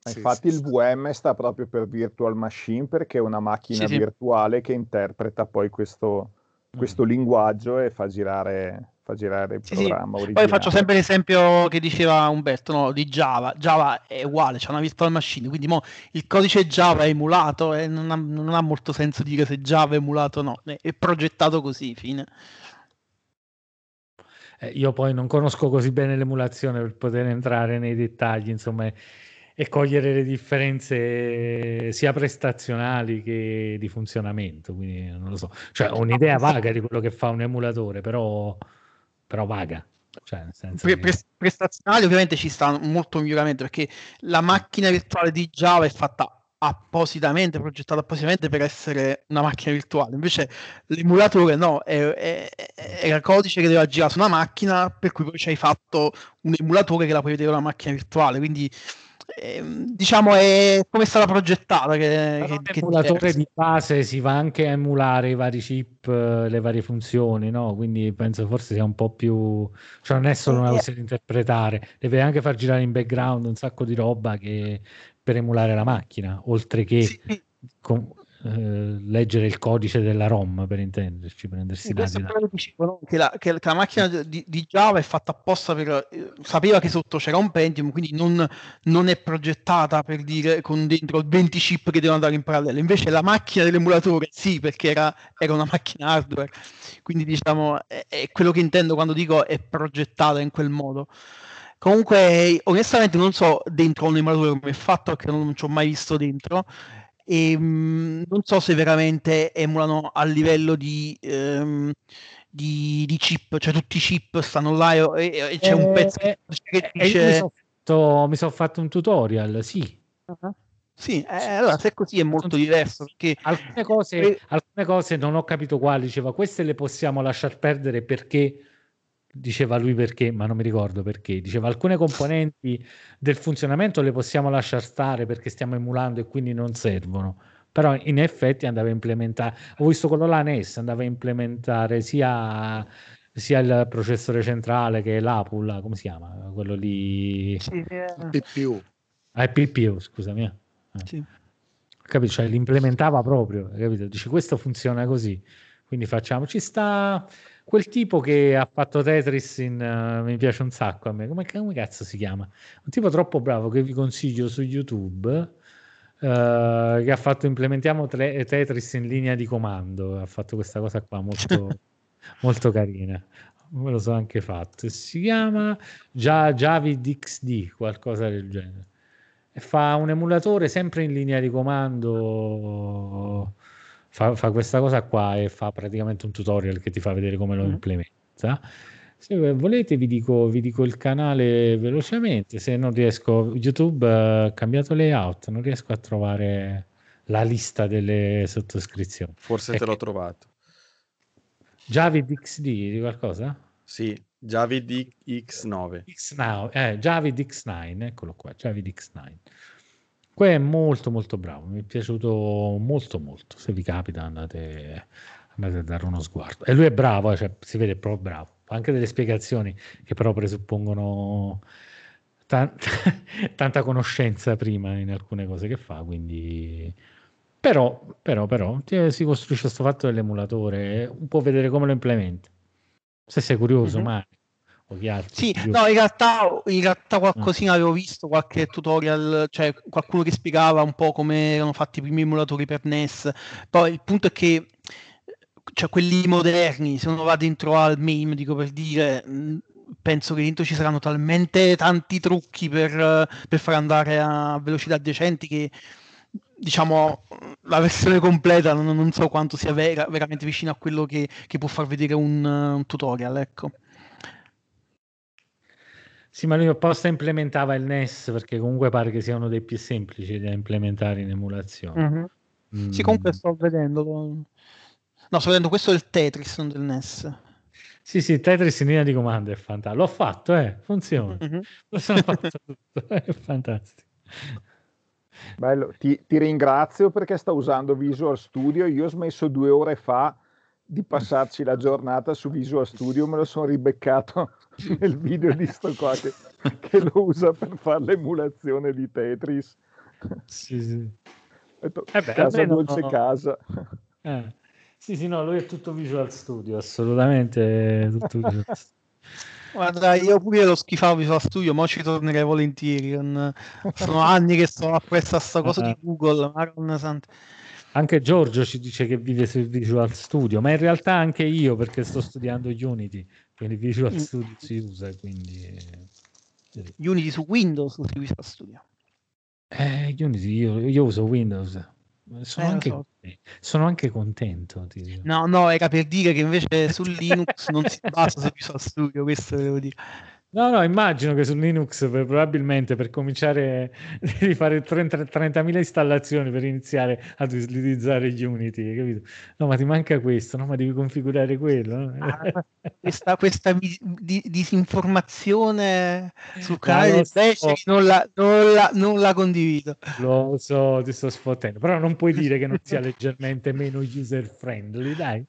Infatti il VM sta proprio per Virtual Machine perché è una macchina Sì, sì. virtuale che interpreta poi questo, questo linguaggio e fa girare, fa girare il Sì, sì. programma Poi originale. faccio sempre l'esempio che diceva Umberto no, di Java. Java è uguale, c'è una virtual machine, quindi mo il codice Java è emulato e non ha, non ha molto senso dire se Java è emulato o no, è progettato così, fine. Eh, io poi non conosco così bene l'emulazione per poter entrare nei dettagli, insomma, e, e cogliere le differenze sia prestazionali che di funzionamento, quindi non lo so. Cioè, ho un'idea vaga di quello che fa un emulatore, però, però vaga. Cioè, Pre- che- pre- prestazionali ovviamente ci sta molto miglioramento perché la macchina virtuale di Java è fatta appositamente, progettata appositamente per essere una macchina virtuale, invece l'emulatore no, è, è- era codice che doveva girare su una macchina per cui poi ci hai fatto un emulatore che la puoi vedere una macchina virtuale, quindi diciamo è come è stata progettata che, che, che L'emulatore di base si va anche a emulare i vari chip, eh, le varie funzioni, no? Quindi penso forse sia un po' più... Cioè non è solo una questione di interpretare, deve anche far girare in background un sacco di roba che... per emulare la macchina, oltre che... con- eh, leggere il codice della ROM per intenderci, prendersi dati. da- dicevo, che, la, che la macchina di, di Java è fatta apposta per... eh, sapeva che sotto c'era un Pentium, quindi non, non è progettata per dire con dentro 20 chip che devono andare in parallelo. Invece la macchina dell'emulatore sì, perché era, era una macchina hardware. Quindi diciamo, è, è quello che intendo quando dico è progettata in quel modo. Comunque, onestamente non so dentro un emulatore come è fatto, perché non ci ho mai visto dentro. E mh, non so se veramente emulano a livello di, ehm, di, di chip, cioè tutti i chip stanno là e, e- e c'è un Eh, pezzo eh, che E io mi dice sono fatto, mi son fatto un tutorial, sì. sì, eh, allora se è così è molto diverso perché Alcune cose, Eh, alcune cose non ho capito quali, diceva queste le possiamo lasciar perdere perché, diceva lui perché, ma non mi ricordo perché, diceva alcune componenti del funzionamento le possiamo lasciar stare perché stiamo emulando e quindi non servono, però in effetti andava a implementare, ho visto quello là NES, andava a implementare sia, sia il processore centrale che l'APU, là, come si chiama? Quello lì... PPU. Ah, PPU, scusami. eh. Sì. Capito? Cioè, l'implementava proprio, capito? Dice questo funziona così, quindi facciamo. Ci sta quel tipo che ha fatto Tetris in, eh, mi piace un sacco a me, come, come cazzo si chiama? Un tipo troppo bravo che vi consiglio su YouTube, eh, che ha fatto implementiamo tre- Tetris in linea di comando, ha fatto questa cosa qua molto, [laughs] molto carina. Me lo so anche fatto. Si chiama Javid XD, qualcosa del genere e fa un emulatore sempre in linea di comando fa, fa questa cosa qua e fa praticamente un tutorial che ti fa vedere come lo Mm. implementa se volete vi dico, vi dico il canale velocemente se non riesco youtube eh, ha cambiato layout non riesco a trovare la lista delle sottoscrizioni Forse È te l'ho trovato. Javid XD di qualcosa? Sì, Javid X9. X9, eh, Javid X9, eccolo qua, Javid X9. Quello è molto molto bravo, mi è piaciuto molto molto, se vi capita andate, andate a dare uno sguardo. E lui è bravo, eh, cioè, si vede proprio bravo, fa anche delle spiegazioni che però presuppongono tan- [laughs] tanta conoscenza prima in alcune cose che fa, quindi... Però, però, però, si costruisce questo fatto dell'emulatore, un po' vedere come lo implementa. Se sei curioso, Mhm. O chi altri. Sì, no, in realtà, in realtà qualcosina avevo visto, qualche tutorial, cioè qualcuno che spiegava un po' come erano fatti i primi emulatori per NES. Poi il punto è che cioè, quelli moderni, se uno va dentro al MAME, dico per dire, penso che dentro ci saranno talmente tanti trucchi per, per far andare a velocità decenti che diciamo la versione completa non, non so quanto sia vera- veramente vicino a quello che, che può far vedere un, un tutorial, ecco. Sì, ma lui apposta implementava il NES perché comunque pare che sia uno dei più semplici da implementare in emulazione. Mhm. Mm. Sì, comunque sto vedendo. No, sto vedendo questo del Tetris, non del NES. Sì, sì, Tetris in linea di comando è fantastico. L'ho fatto, eh, funziona. Mhm. Lo sono fatto [laughs] tutto, [laughs] è fantastico. Bello, ti, ti ringrazio perché sta usando Visual Studio. Io ho smesso due ore fa di passarci la giornata su Visual Studio, me lo sono ribeccato [laughs] nel video di sto qua che, che lo usa per fare l'emulazione di Tetris. Sì, sì. Detto, Eh beh, casa almeno- dolce casa. Eh, Sì, sì, no, lui è tutto Visual Studio, assolutamente tutto Visual Studio. Guarda, io pure lo schifavo Visual Studio, ma ci tornerei volentieri. Sono anni che sono appresso a sta cosa di Ah. Google. Madonna santa. Anche Giorgio ci dice che vive su Visual Studio, ma in realtà anche io perché sto studiando Unity, quindi Visual Mm. Studio si usa, quindi... eh. Unity su Windows su Visual Studio. Eh, Unity, io, io uso Windows, sono, Eh, anche, so. sono anche contento. No, no, era per dire che invece su Linux non si basa su Visual Studio, questo devo dire. No, no, immagino che su Linux per- probabilmente per cominciare [laughs] devi fare 30 30.000 installazioni per iniziare ad utilizzare Unity, capito? No, ma ti manca questo, no? Ma devi configurare quello. no? Ah, [laughs] questa, questa di- disinformazione canale lo del so. Non la, non la- non la condivido. Lo so, ti sto sfottendo, però non puoi dire che non sia leggermente meno user friendly, dai.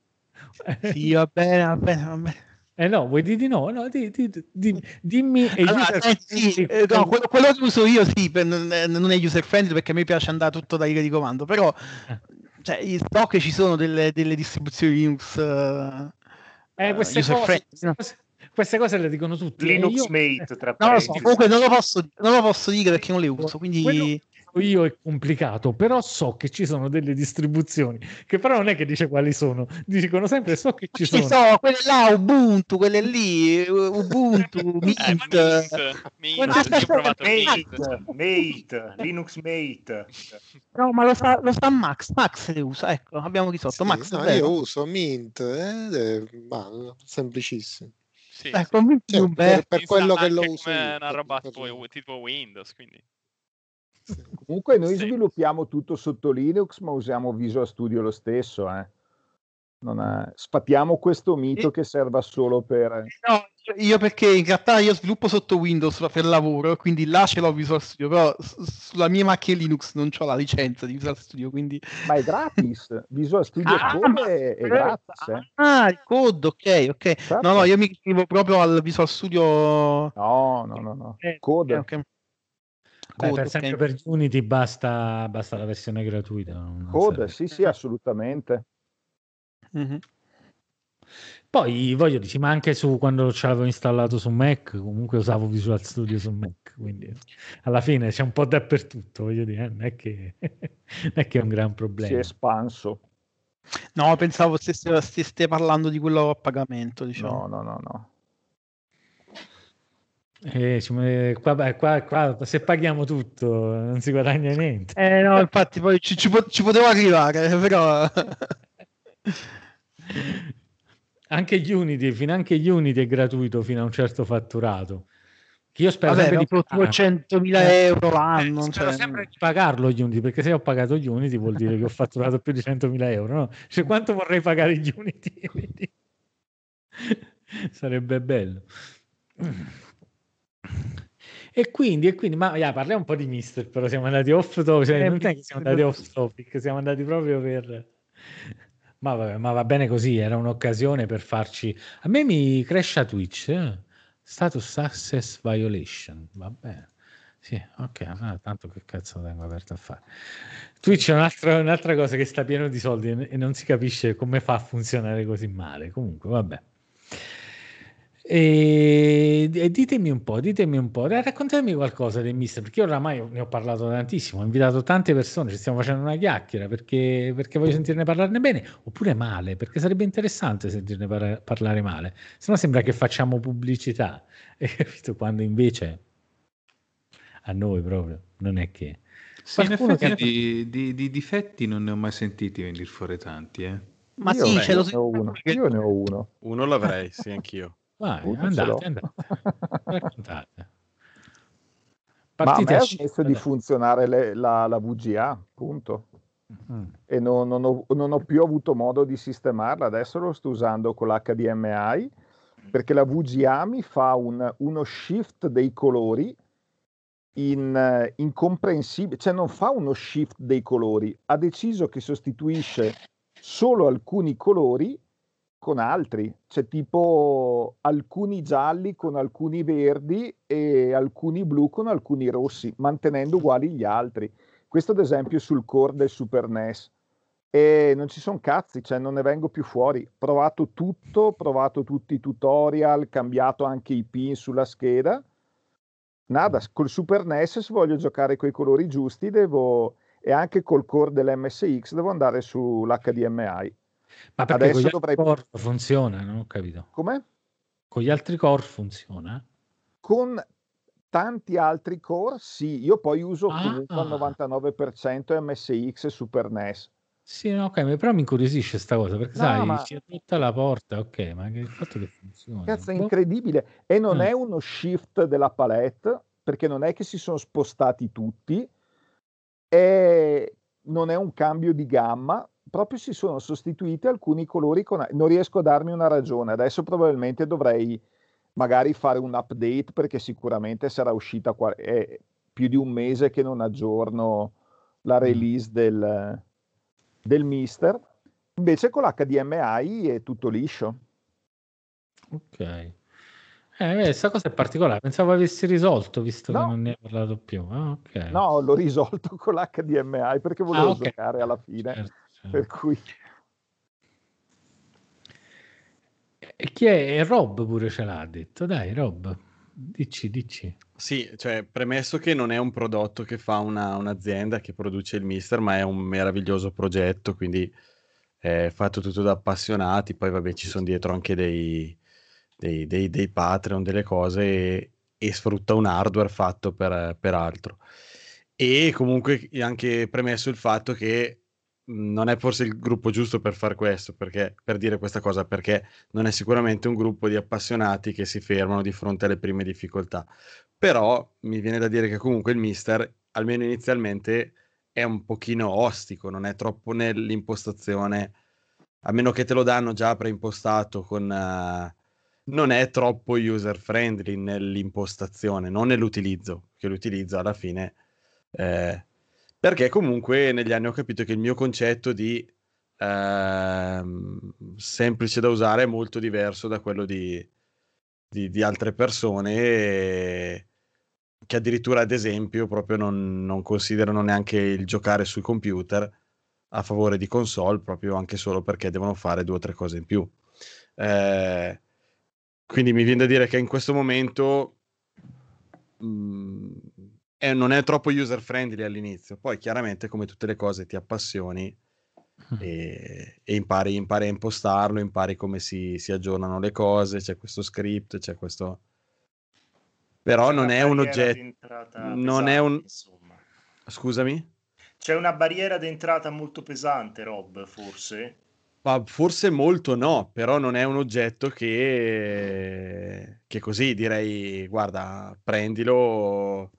Sì, va bene, va bene, va bene. Eh no, vuoi dire di no? No, di- di- di- dimmi e Allora, user eh, sì, eh, no, quello, quello che uso io sì, per- non è non è user friendly perché a me piace andare tutto da riga di comando, però cioè, so che ci sono delle, delle distribuzioni Linux uh, eh, queste, user cose, friendly, queste, cose, queste cose le dicono tutti. Linux io- Mate, tra Non lo so, comunque non lo posso, non lo posso dire perché non le uso, quindi... Quello so io è complicato, però so che ci sono delle distribuzioni che però non è che dice quali sono, dicono sempre so che ci Ci sono. sono quelle là, Ubuntu, quelle lì, Ubuntu, Mint. Eh, Mint, Mint, ho provato Mate, Mint. Mate, Linux Mate. No, ma lo sa, lo sa Max, Max le usa, ecco, abbiamo risolto. Sì, Max, no, è io uso Mint, eh, eh, ma, semplicissimo. Sì, Ecco, Mint Cioè, per, bello. per quello che lo uso come io, una roba per- tipo, tipo Windows, quindi [laughs] Comunque noi Sì. sviluppiamo tutto sotto Linux, ma usiamo Visual Studio lo stesso. eh. Non è- Sfatiamo questo mito che serva solo per... No, cioè, io perché in realtà io sviluppo sotto Windows per lavoro, quindi là ce l'ho Visual Studio, però sulla mia macchina Linux non ho la licenza di Visual Studio, quindi... Ma è gratis. Visual Studio Ah, Code è, è gratis. eh. Ah, il code, ok, ok. Certo. No, no, io mi iscrivo proprio al Visual Studio... No, no, no, no. Eh, Code. ok, ok. Beh, per esempio per Unity basta, basta la versione gratuita. non Code, serve. sì, sì, assolutamente. Mhm. Poi voglio dire, ma anche su quando ce l'avevo installato su Mac, comunque usavo Visual Studio su Mac, quindi alla fine c'è un po' dappertutto, voglio dire, eh, non è che, [laughs] non è, che è un gran Si è problema. espanso. No, pensavo stesse, stesse parlando di quello a pagamento, diciamo. No, no, no, no. Eh, ci- eh, qua, qua- qua se paghiamo tutto non si guadagna niente. Eh no, infatti poi ci, ci po- ci potevo arrivare, [laughs] però... Anche Unity, fino anche Unity è gratuito fino a un certo fatturato. Che io spero Vabbè, sempre di dopo pagare. 200.000 Eh, euro l'anno, eh, cioè- sempre di pagarlo Unity, perché se ho pagato Unity vuol dire che ho fatturato più di 100.000 euro. No? Cioè, quanto vorrei pagare gli Unity? [laughs] Sarebbe bello. E quindi, e quindi, ma yeah, parliamo un po' di Mister, però siamo andati off topic, cioè, Eh, non è che siamo andati off topic, siamo andati proprio per... Ma, vabbè, ma va bene così, era un'occasione per farci... A me mi cresce Twitch, eh? status access violation, va bene. Sì, ok, tanto che cazzo tengo aperto a fare. Twitch è un'altra, un'altra cosa che sta pieno di soldi e non si capisce come fa a funzionare così male. Comunque, vabbè. E, e ditemi un po', ditemi un po', raccontatemi qualcosa del mister, perché io oramai ne ho parlato tantissimo, ho invitato tante persone, ci stiamo facendo una chiacchiera perché, perché voglio sentirne parlarne bene, oppure male, perché sarebbe interessante sentirne par- parlare male, se no sembra che facciamo pubblicità, [laughs] capito? Quando invece a noi proprio non è che... Sì, in effetti che- di, di- di difetti non ne ho mai sentiti venire fuori tanti. Eh. Ma io, sì, ne ce lo ho uno. Io ne ho uno. Uno l'avrei, sì, anch'io. Vai, andate, andate, raccontate. [laughs] Ma a me ha smesso di funzionare le- la, la VGA, punto. Mm. E non, non ho, non ho più avuto modo di sistemarla. Adesso lo sto usando con l'HDMI perché la VGA mi fa un- uno shift dei colori in, eh, incomprensibile, cioè non fa uno shift dei colori, ha deciso che sostituisce solo alcuni colori con altri, cioè tipo alcuni gialli con alcuni verdi e alcuni blu con alcuni rossi, mantenendo uguali gli altri. Questo ad esempio sul core del Super NES. E non ci sono cazzi, cioè non ne vengo più fuori. Provato tutto, provato tutti i tutorial, cambiato anche i pin sulla scheda. Nada, col Super NES se voglio giocare con i colori giusti devo e anche col core dell'MSX devo andare sull'HDMI. Ma perché Adesso dovrei- core funziona? Non ho capito. Come? Con gli altri core funziona? Con tanti altri core, sì, io poi uso Ah. comunque al 99% MSX e Super NES. Sì, no, ok, ma però mi incuriosisce sta cosa, perché No, sai, ma- si è rotta la porta, ok, ma che il fatto che funziona. Cazzo, è boh. incredibile. E non Eh. è uno shift della palette, perché non è che si sono spostati tutti, e non è un cambio di gamma, proprio si sono sostituiti alcuni colori con... Non riesco a darmi una ragione. Adesso probabilmente dovrei magari fare un update, perché sicuramente sarà uscita qua... è più di un mese che non aggiorno la release del, del Mister. Invece con l'HDMI è tutto liscio. Ok. Eh, questa cosa è particolare, pensavo avessi risolto, visto che No. non ne hai parlato più. Ah, ok. No, l'ho risolto [laughs] con l'HDMI perché volevo Ah, ok. giocare alla fine. Certo, Per cui... E chi è? E Rob pure ce l'ha detto. Dai, Rob, dici, dici. Sì, cioè, premesso che non è un prodotto che fa una- un'azienda che produce il Mister, ma è un meraviglioso progetto, quindi è fatto tutto da appassionati, poi vabbè ci sono dietro anche dei, dei, dei- dei Patreon, delle cose e, e sfrutta un hardware fatto per, per altro. E comunque anche premesso il fatto che non è forse il gruppo giusto per fare questo, perché, per dire questa cosa, perché non è sicuramente un gruppo di appassionati che si fermano di fronte alle prime difficoltà. Però mi viene da dire che comunque il Mister, almeno inizialmente, è un pochino ostico, non è troppo nell'impostazione, a meno che te lo danno già preimpostato con... eh, non è troppo user friendly nell'impostazione, non nell'utilizzo, che l'utilizzo alla fine... eh, perché comunque negli anni ho capito che il mio concetto di ehm, semplice da usare è molto diverso da quello di, di- di altre persone che addirittura ad esempio proprio non, non considerano neanche il giocare sui computer a favore di console proprio anche solo perché devono fare due o tre cose in più. Eh, quindi mi viene da dire che in questo momento mh, è- non è troppo user friendly all'inizio, poi chiaramente come tutte le cose ti appassioni e, e impari, impari a impostarlo, impari come si, si aggiornano le cose, c'è questo script, c'è questo... Però C'è non è un oggetto... Non è pesante, un... insomma. Scusami? C'è una barriera d'entrata molto pesante, Rob, forse? Ma forse molto no, però non è un oggetto che, che così direi, guarda, prendilo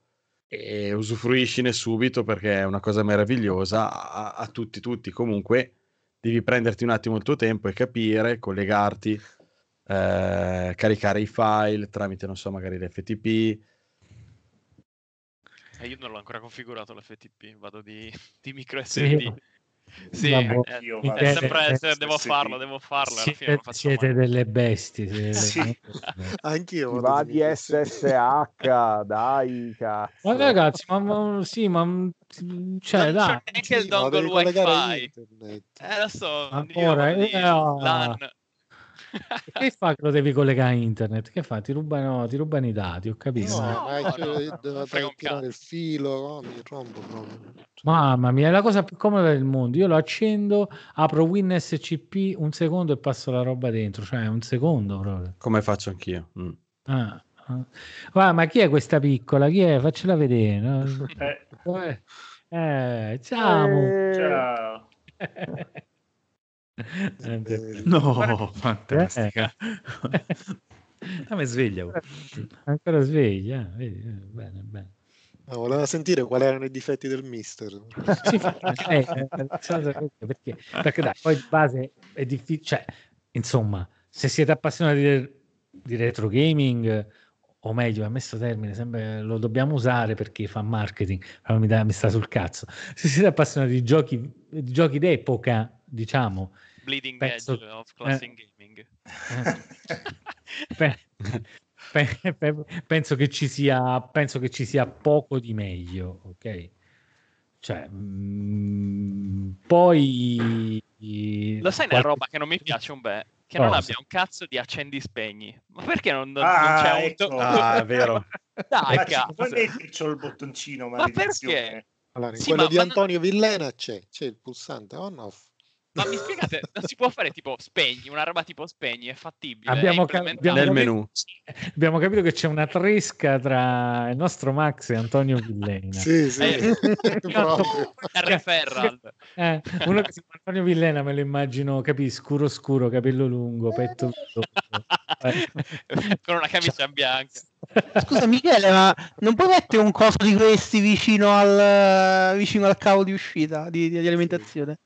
e usufruiscine subito perché è una cosa meravigliosa a, a tutti, tutti. Comunque devi prenderti un attimo il tuo tempo e capire, collegarti, eh, caricare i file tramite, non so, magari l'FTP. Eh, io non l'ho ancora configurato l'FTP, vado di, di micro. SD. Sì, Vabbè, eh, vado è sempre, se devo farlo, devo farlo, alla fine non Siete, siete delle bestie. siete Sì. delle- [laughs] Anch'io va di SSH, dai, cazzo. Ma ragazzi, ma, ma- sì, ma cioè, non dai, c'è neanche il Sì, dongle wifi. Eh, lo so, io Ancora, di eh, ah. LAN. [laughs] che fa che lo devi collegare a internet? Che fa? Ti rubano, ti rubano i dati, ho capito. No, ma no, no, un tirare il filo, no, mi rompo proprio. Mamma mia, è la cosa più comoda del mondo. Io lo accendo, apro WinSCP un secondo e passo la roba dentro, cioè un secondo proprio. Come faccio anch'io. Mm. Ah, ah. Ma chi è questa piccola? Chi è? Faccela vedere. no? Eh? Eh, ciao. ciao. [laughs] Eh, eh, No, fantastica. Eh. Ah, mi sveglia. Ancora sveglia, eh, vedi, eh, bene, bene. no, voleva sentire quali erano i difetti del mister. Sì, eh, eh, perché, perché dai, poi di base è difficile, cioè, insomma, se siete appassionati del- di retro gaming, o meglio, a messo termine, sempre lo dobbiamo usare perché fa marketing, però mi, dà- mi sta sul cazzo. [laughs] Se siete appassionati di giochi, di giochi d'epoca, diciamo, Bleeding Penso- edge of classic gaming. eh, [laughs] pe- pe- pe- penso che ci sia penso che ci sia poco di meglio ok cioè mm, poi Lo sai una roba che non mi piace un bel? Che non Cosa? abbia un cazzo di accendi spegni. Ma perché non, non- Ah, non c'è un... ecco. Ah, è vero. [laughs] Dai, Ma cazzo. metterci il bottoncino, Ma maledizione? perché? Allora, in Sì, quello ma- di ma- Antonio Villena c'è, c'è il pulsante on off. Ma mi spiegate, non si può fare tipo spegni, una roba tipo spegni, è fattibile, Abbiamo è ca- implementabile. Nel capito- menu. abbiamo capito che c'è una tresca tra il nostro Max e Antonio Villena Sì, sì, Eh. [laughs] Harry Ferrald. Eh, uno che si chiama Antonio Villena me lo immagino capì scuro scuro capello lungo petto lungo. Eh. con una camicia bianca. Scusa Michele, ma non puoi mettere un coso di questi vicino al, vicino al cavo di uscita di, di alimentazione?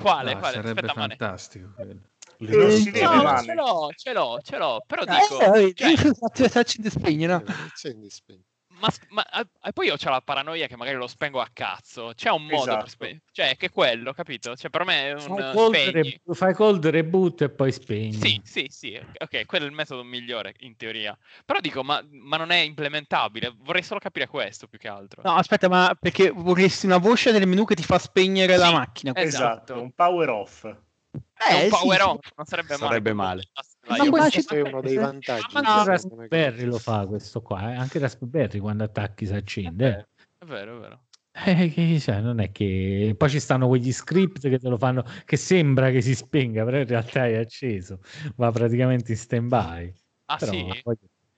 Quale? Ah, quale? sarebbe Aspetta, fantastico. quello. Non si Eh, deve, No, no, Mane. ce l'ho, ce l'ho, ce l'ho, però Eh, dico... vedi, cioè, se accende e spegne, no? Accendi e spegni. Ma, ma e poi io ho la paranoia che magari lo spengo a cazzo. C'è un modo Esatto. per spegnere. Cioè, che è quello, capito? Cioè, per me è un Fai cold, re- fai cold reboot e poi spegni. Sì, sì, sì, ok, quello è il metodo migliore in teoria. Però dico, ma, ma non è implementabile. Vorrei solo capire questo più che altro. No, aspetta, ma perché vorresti una voce nel menu che ti fa spegnere la Sì, macchina? Esatto, un power off. È Eh, un power sì. on, non sarebbe, Sarebbe male. male. Ma Io- questo è uno dei vantaggi. Ma anche questo Raspberry lo fa questo qua, eh. anche Raspberry quando attacchi si accende. È vero, è vero. Eh, cioè, non è che poi ci stanno quegli script che te lo fanno che sembra che si spenga, però in realtà è acceso, va praticamente in stand by. Ah, sì?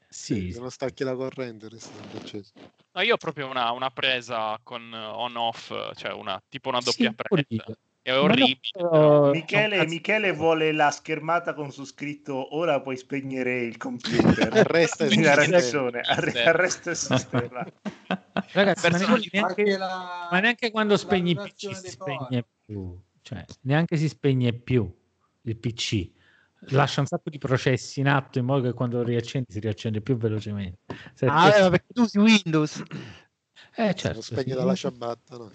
Sì, Se non stacchi la corrente resta acceso. No, io ho proprio una, una presa con on-off, cioè una, tipo una doppia Sì, presa. io. È no, orribile. però- Michele, Michele vuole la schermata con su scritto ora puoi spegnere il computer. Arresta il arre- arresta il sistema. [laughs] Ragazzi, ma neanche, Anche la- ma neanche quando spegni il PC si spegne più, cioè neanche si spegne più il PC. Lascia un sacco di processi in atto in modo che quando lo riaccendi si riaccende più velocemente. Se Ah, perché tu usi Windows. Eh, Se certo, lo spegni sì. dalla ciabatta, no?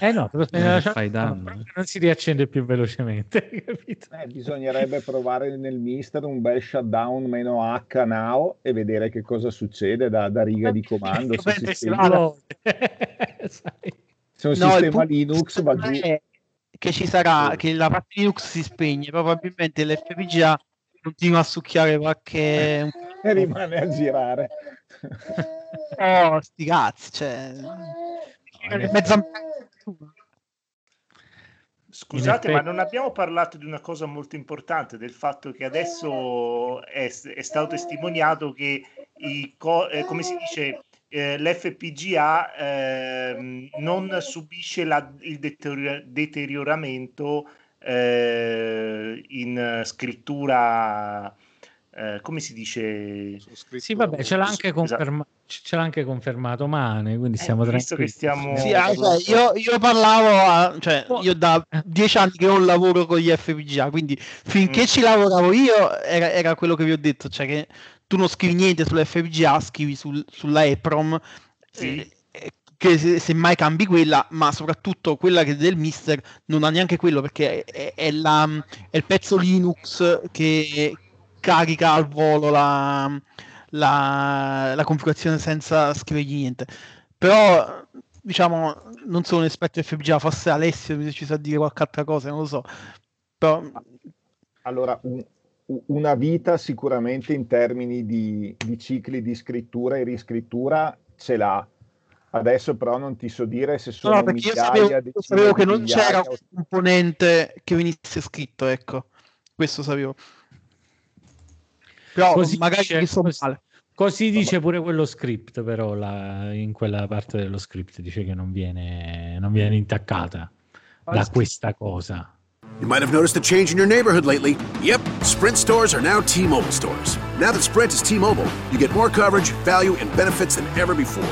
Eh no, lo spegni Eh, dalla fai ciabatta, non si riaccende più velocemente, [laughs] capito? Eh, bisognerebbe provare nel mister un bel shutdown meno H now e vedere che cosa succede da, da riga di comando. Se, si spegne- [laughs] Sai. se un No, il sistema punto Linux va giù. che ci sarà, che la parte Linux si spegne, probabilmente l'FPGA continua a succhiare qualche... [laughs] e rimane a girare. Oh, sti cazzi, cioè... Mezza... Scusate, In ma non abbiamo parlato di una cosa molto importante, del fatto che adesso è, è stato testimoniato che i co- eh, come si dice, eh, l'FPGA ehm, non subisce la- il deteriora- deterioramento eh, in scrittura, eh, come si dice? Sì, vabbè, ce l'ha anche, Esatto. conferma- ce l'ha anche confermato Mane, quindi Eh, stiamo visto che tranquilli. stiamo- Sì, ah, cioè, io, io parlavo, a- cioè, io da dieci anni che non lavoro con gli FPGA, quindi finché Mm. ci lavoravo io era, era quello che vi ho detto, cioè che tu non scrivi niente sull'FPGA, scrivi sul- sulla EPROM, Sì. eh, eh, che se, se mai cambi quella, ma soprattutto quella che del Mister non ha neanche quello perché è, è la- è il pezzo Linux che carica al volo la, la, la configurazione senza scrivergli niente. Però, diciamo, non sono un esperto di FPGA, forse Alessio ci sa dire qualche altra cosa, non lo so. Però, Allora, un- una vita sicuramente in termini di, di cicli di scrittura e riscrittura ce l'ha. Adesso però non ti so dire se no, sono no, perché io sapevo, io sapevo che non c'era un componente che venisse scritto, ecco. Questo sapevo. Però Così magari dice- così- male. Così dice pure quello script, però la- in quella parte dello script dice che non viene, non viene intaccata da questa cosa. You might have noticed a change in your neighborhood lately. Yep, Sprint stores are now T Mobile stores. Now that Sprint is T Mobile, you get more coverage, value, and benefits than ever before.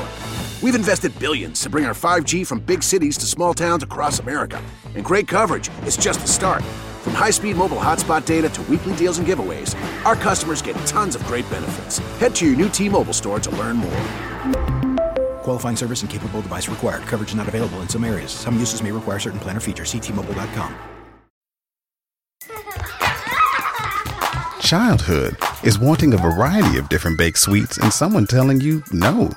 We've invested billions to bring our 5G from big cities to small towns across America. And great coverage is just the start. From high speed mobile hotspot data to weekly deals and giveaways, our customers get tons of great benefits. Head to your new T Mobile store to learn more. Qualifying service and capable device required. Coverage not available in some areas. Some uses may require certain plan or features. See T-Mobile.com. Childhood is wanting a variety of different baked sweets and someone telling you no.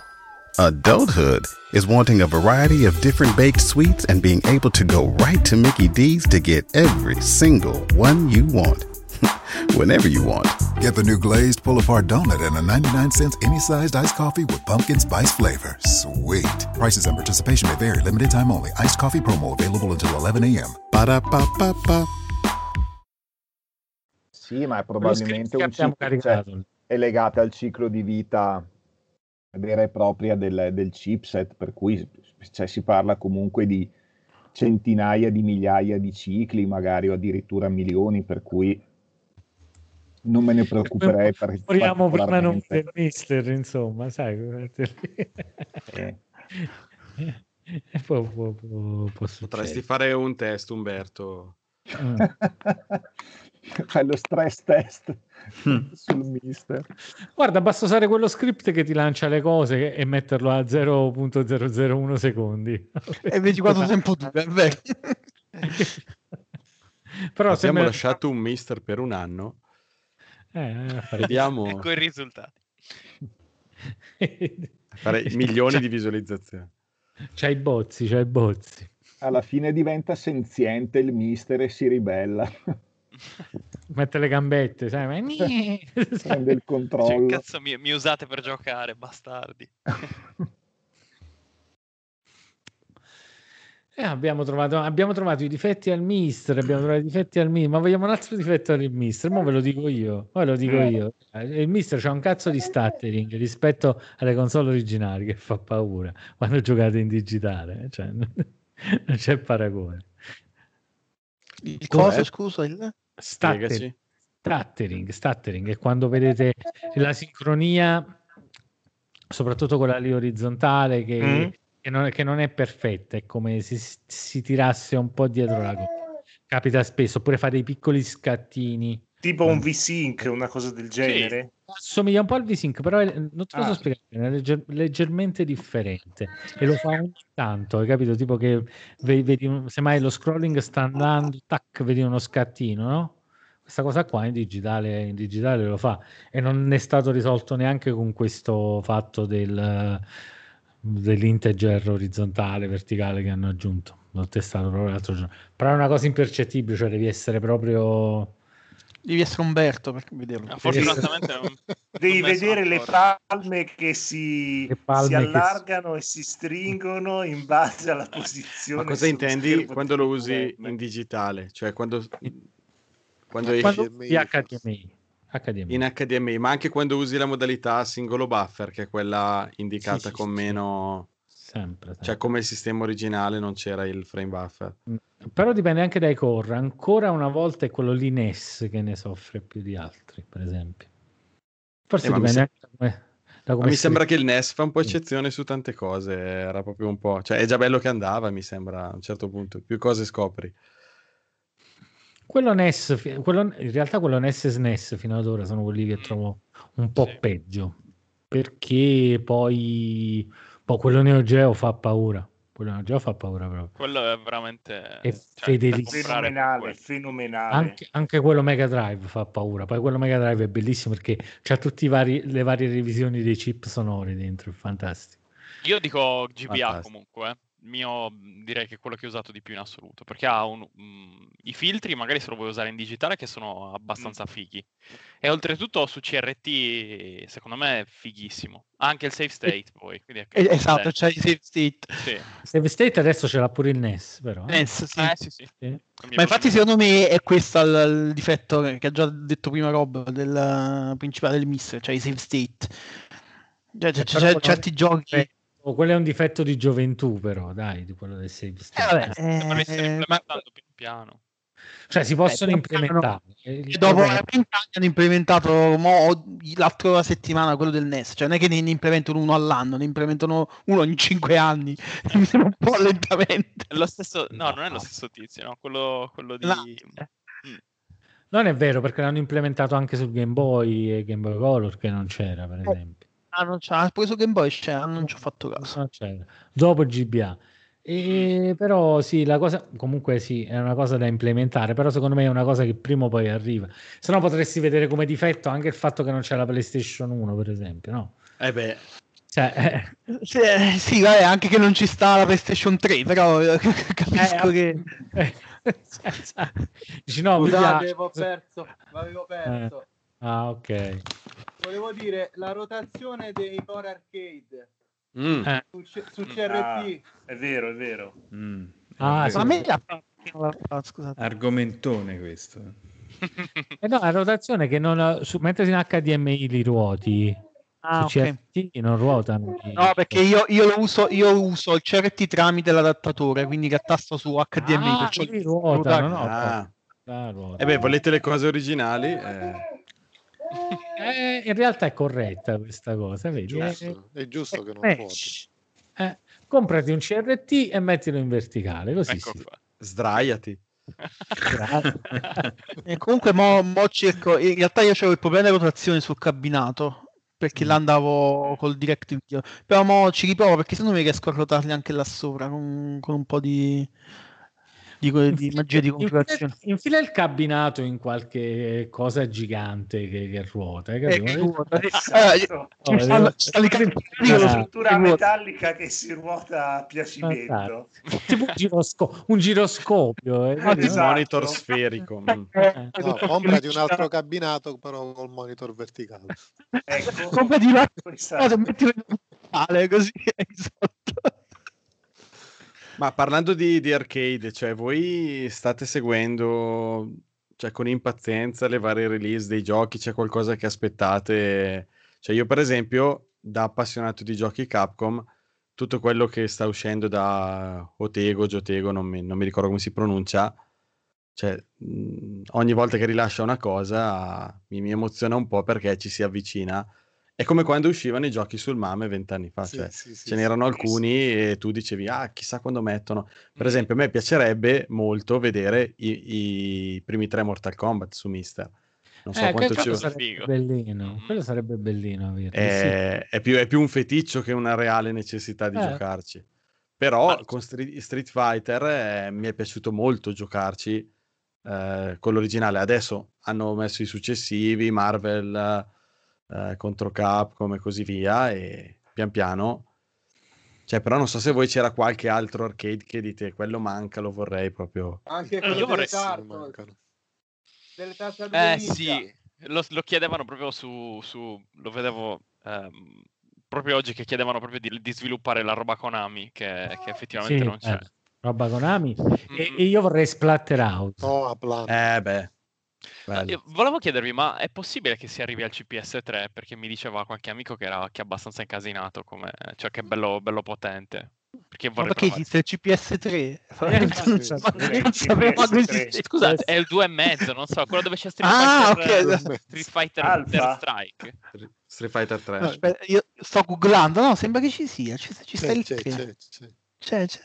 Adulthood is wanting a variety of different baked sweets and being able to go right to Mickey D's to get every single one you want. [laughs] Whenever you want. Get the new glazed pull apart donut and a 99 cents any sized iced coffee with pumpkin spice flavor. Sweet. Prices and participation may vary. Limited time only. Iced coffee promo available until 11 a.m. Ba-da-ba-ba-ba. Sì, ma è probabilmente un ciclo, cioè, è legata al ciclo di vita vera e propria del, del chipset, per cui cioè, si parla comunque di centinaia di migliaia di cicli, magari o addirittura milioni, per cui non me ne preoccuperei per, Moriamo prima non del mister, insomma, sai. Eh. E poi [laughs] può, può- può Potresti fare un test, Umberto. Mm. [laughs] Fai lo stress test [laughs] sul mister. Guarda, basta usare quello script che ti lancia le cose e metterlo a 0.001 secondi. [laughs] E 24 tempo è vero. [laughs] Però Abbiamo sembra- lasciato un mister per un anno. Eh, Vediamo. Ecco i risultati. Fare milioni di visualizzazioni. C'hai i bozzi, c'hai i bozzi. Alla fine diventa senziente il mister e si ribella. [laughs] Mette le gambette, sai? ma- Prende il [laughs] Cioè, controllo. cazzo mi, mi usate per giocare, bastardi. [laughs] Eh, abbiamo, trovato, abbiamo trovato i difetti al mister, abbiamo trovato i difetti al mister, ma vogliamo un altro difetto al mister, ma ve lo dico io, ve lo dico io. Eh, Il mister c'ha un cazzo di stuttering rispetto alle console originali che fa paura quando giocate in digitale, eh, cioè, non c'è paragone. Il coso, scusa, il... Stuttering, Spiegaci. stuttering, stuttering è quando vedete [laughs] la sincronia, soprattutto quella lì orizzontale, che, Mm. che non, che non è perfetta, è come se si, si tirasse un po' dietro la cosa. Capita spesso, oppure fa dei piccoli scattini. Tipo un V-Sync, una cosa del genere. Assomiglia un po' al V-Sync, però è- non te lo so Ah. spiegare, è legger- leggermente differente e lo fa ogni tanto, hai capito? Tipo che ve- vedi, semmai lo scrolling sta andando, tac, vedi uno scattino, no? Questa cosa qua in digitale, in digitale lo fa e non è stato risolto neanche con questo fatto del, dell'integer orizzontale, verticale che hanno aggiunto. L'ho testato proprio l'altro giorno, però è una cosa impercettibile, cioè devi essere proprio... Devi essere Umberto per vederlo. Fortunatamente non, [laughs] Devi non me ne sono vedere le palme che si, palme si che allargano e si stringono in base alla posizione. Ma cosa intendi quando lo usi in digitale? Cioè quando, quando Quando esci di HDMI, HDMI. in HDMI, ma anche quando usi la modalità singolo buffer, che è quella indicata Sì, sì, con sì, sì. meno... Sempre, sempre. Cioè come il sistema originale non c'era il frame buffer. Però dipende anche dai core. Ancora una volta è quello lì NES che ne soffre più di altri, per esempio. Forse Eh, dipende sem- anche da come, da come mi sembra che il NES fa un po' eccezione su tante cose, era proprio un po'... Cioè è già bello che andava, mi sembra, a un certo punto. Più cose scopri. Quello NES, quello- in realtà quello NES e SNES fino ad ora sono quelli che trovo un po' peggio. Perché poi, poi quello Neo Geo fa paura. Quello Geo fa paura proprio. Quello è veramente È cioè, Fenomenale, fenomenale. Anche, anche quello Mega Drive fa paura. Poi quello Mega Drive è bellissimo perché c'ha tutte le varie revisioni dei chip sonori dentro, è fantastico. Io dico GBA Fantastico. comunque, eh. Il mio mh, direi che è quello che ho usato di più in assoluto, perché ha un, mh, i filtri magari se lo vuoi usare in digitale che sono abbastanza fighi. E oltretutto su CRT secondo me è fighissimo. Ha anche il save state poi. quindi è Esatto, c'è i save state. Sì. Save State adesso ce l'ha pure il NES, però. eh. NES, sì. Eh, sì, sì. Sì. Ma infatti, secondo me è questo il, il difetto che ha già detto prima Rob del eh, principale del mister, cioè i save state. Cioè, c'è- Eh, c'è- però certi giochi. Eh, oh, quello è un difetto di gioventù, però, dai, di quello del save Eh, state. vabbè, Devono eh, essere ma- implementando piano piano. Cioè, si possono Eh, implementare. E dopo problema- 20 anni hanno implementato mo, l'altra settimana quello del NES, cioè non è che ne, ne implementano uno all'anno, ne implementano uno ogni 5 anni, mi [laughs] sembra un po' lentamente. Stesso, no, non è lo stesso tizio, no? Quello, quello di... No. Mm. Non è vero, perché l'hanno implementato anche sul Game Boy e Game Boy Color, che non c'era, per esempio. Ah, non c'ha, pure su Game Boy c'è, ah, non ci ho fatto caso. Non c'era. Dopo GBA. E, però sì, la cosa comunque sì, è una cosa da implementare, però secondo me è una cosa che prima o poi arriva. Se no potresti vedere come difetto anche il fatto che non c'è la PlayStation 1, per esempio, no? Eh beh, Cioè, eh, Sì, eh, sì, vabbè, anche che non ci sta la PlayStation 3, però eh, [laughs] capisco Eh, che... eh, [laughs] dici no, Scusate, avevo perso, l'avevo perso. Ah, ok. Volevo dire la rotazione dei core arcade mm, Eh, su, C- su CRT. Ah, è vero, è vero. Mm. Ah, sì. Ma a me la la fa, scusate. Argomentone questo. Eh no, la rotazione che non su, mentre in HDMI li ruoti, Ah, su ok. CRT non ruotano. No, perché io, io lo uso, io uso il CRT tramite l'adattatore, quindi che attasto su HDMI. Ah, li ruotano, no? ah. Ah, ruotano. Eh beh, volete le cose originali? Eh, Eh, in realtà è corretta questa cosa, vedi? È- Giusto, è giusto che non eh, ruoti. eh, comprati un CRT e mettilo in verticale, così Ecco sì. sdraiati. E comunque mo, mo cerco, in realtà io avevo il problema delle rotazioni sul cabinato perché là andavo col direct video però mo ci riprovo perché se no mi riesco a rotarli anche là sopra con, con un po' di, di, di magia di configurazione Infila, infila il cabinato in qualche cosa gigante che, che ruota. Eh, ruota. Esatto. Oh, eh, eh, Una cabinato. struttura metallica che si ruota a piacimento. tipo un, girosco- un giroscopio. eh? Esatto. monitor sferico. mm. Eh. No, comprati un altro cabinato però col monitor verticale. Ecco, Compra di là questa- cosa, mettilo in così. Ma parlando di, di arcade, cioè voi state seguendo cioè, con impazienza le varie release dei giochi? C'è qualcosa che aspettate? Cioè io per esempio, da appassionato di giochi Capcom, tutto quello che sta uscendo da Otego, Giotego, non mi, non mi ricordo come si pronuncia, cioè mh, ogni volta che rilascia una cosa mi, mi emoziona un po' perché ci si avvicina. È come quando uscivano i giochi sul MAME vent'anni fa, Sì, cioè sì, sì, ce n'erano sì. alcuni e tu dicevi, ah, chissà quando mettono. Per Mm. esempio, a me piacerebbe molto vedere i, i primi tre Mortal Kombat su Mister. Non so Eh, quanto quello ci sarebbe Figo. bellino. Quello sarebbe bellino averli, sì. è, è più, è più un feticcio che una reale necessità di Eh. giocarci. Però Ma- con Street, Street Fighter eh, mi è piaciuto molto giocarci eh, con l'originale. Adesso hanno messo i successivi, Marvel eh, contro Capcom e così via, e pian piano. Cioè, però non so se voi c'era qualche altro arcade che dite quello manca, lo vorrei proprio. Anche Eh, quello io delle vorrei- mancano. delle tartare Eh sì, lo, lo chiedevano proprio su, su- lo vedevo ehm, proprio oggi che chiedevano proprio di, di sviluppare la roba Konami che, che effettivamente Sì, non c'è. eh, roba Konami. E, Mm. e io vorrei Splatterhouse. A plan. Eh beh, bello. io volevo chiedervi, ma è possibile che si arrivi al CPS3? Perché mi diceva qualche amico che era che è abbastanza incasinato, come, cioè che è bello, bello potente. Perché perché provare. esiste il CPS3? Eh, [laughs] non sì, sapevo CPS3. che esistesse. Scusate, è il 2 e mezzo, non so, quello dove c'è Street Ah, Fighter, ok. eh, Street Fighter Strike. Street Fighter 3. No, aspetta, io sto googlando, no, sembra che ci sia, ci, ci sta il c'è, 3. c'è, c'è. C'è, c'è.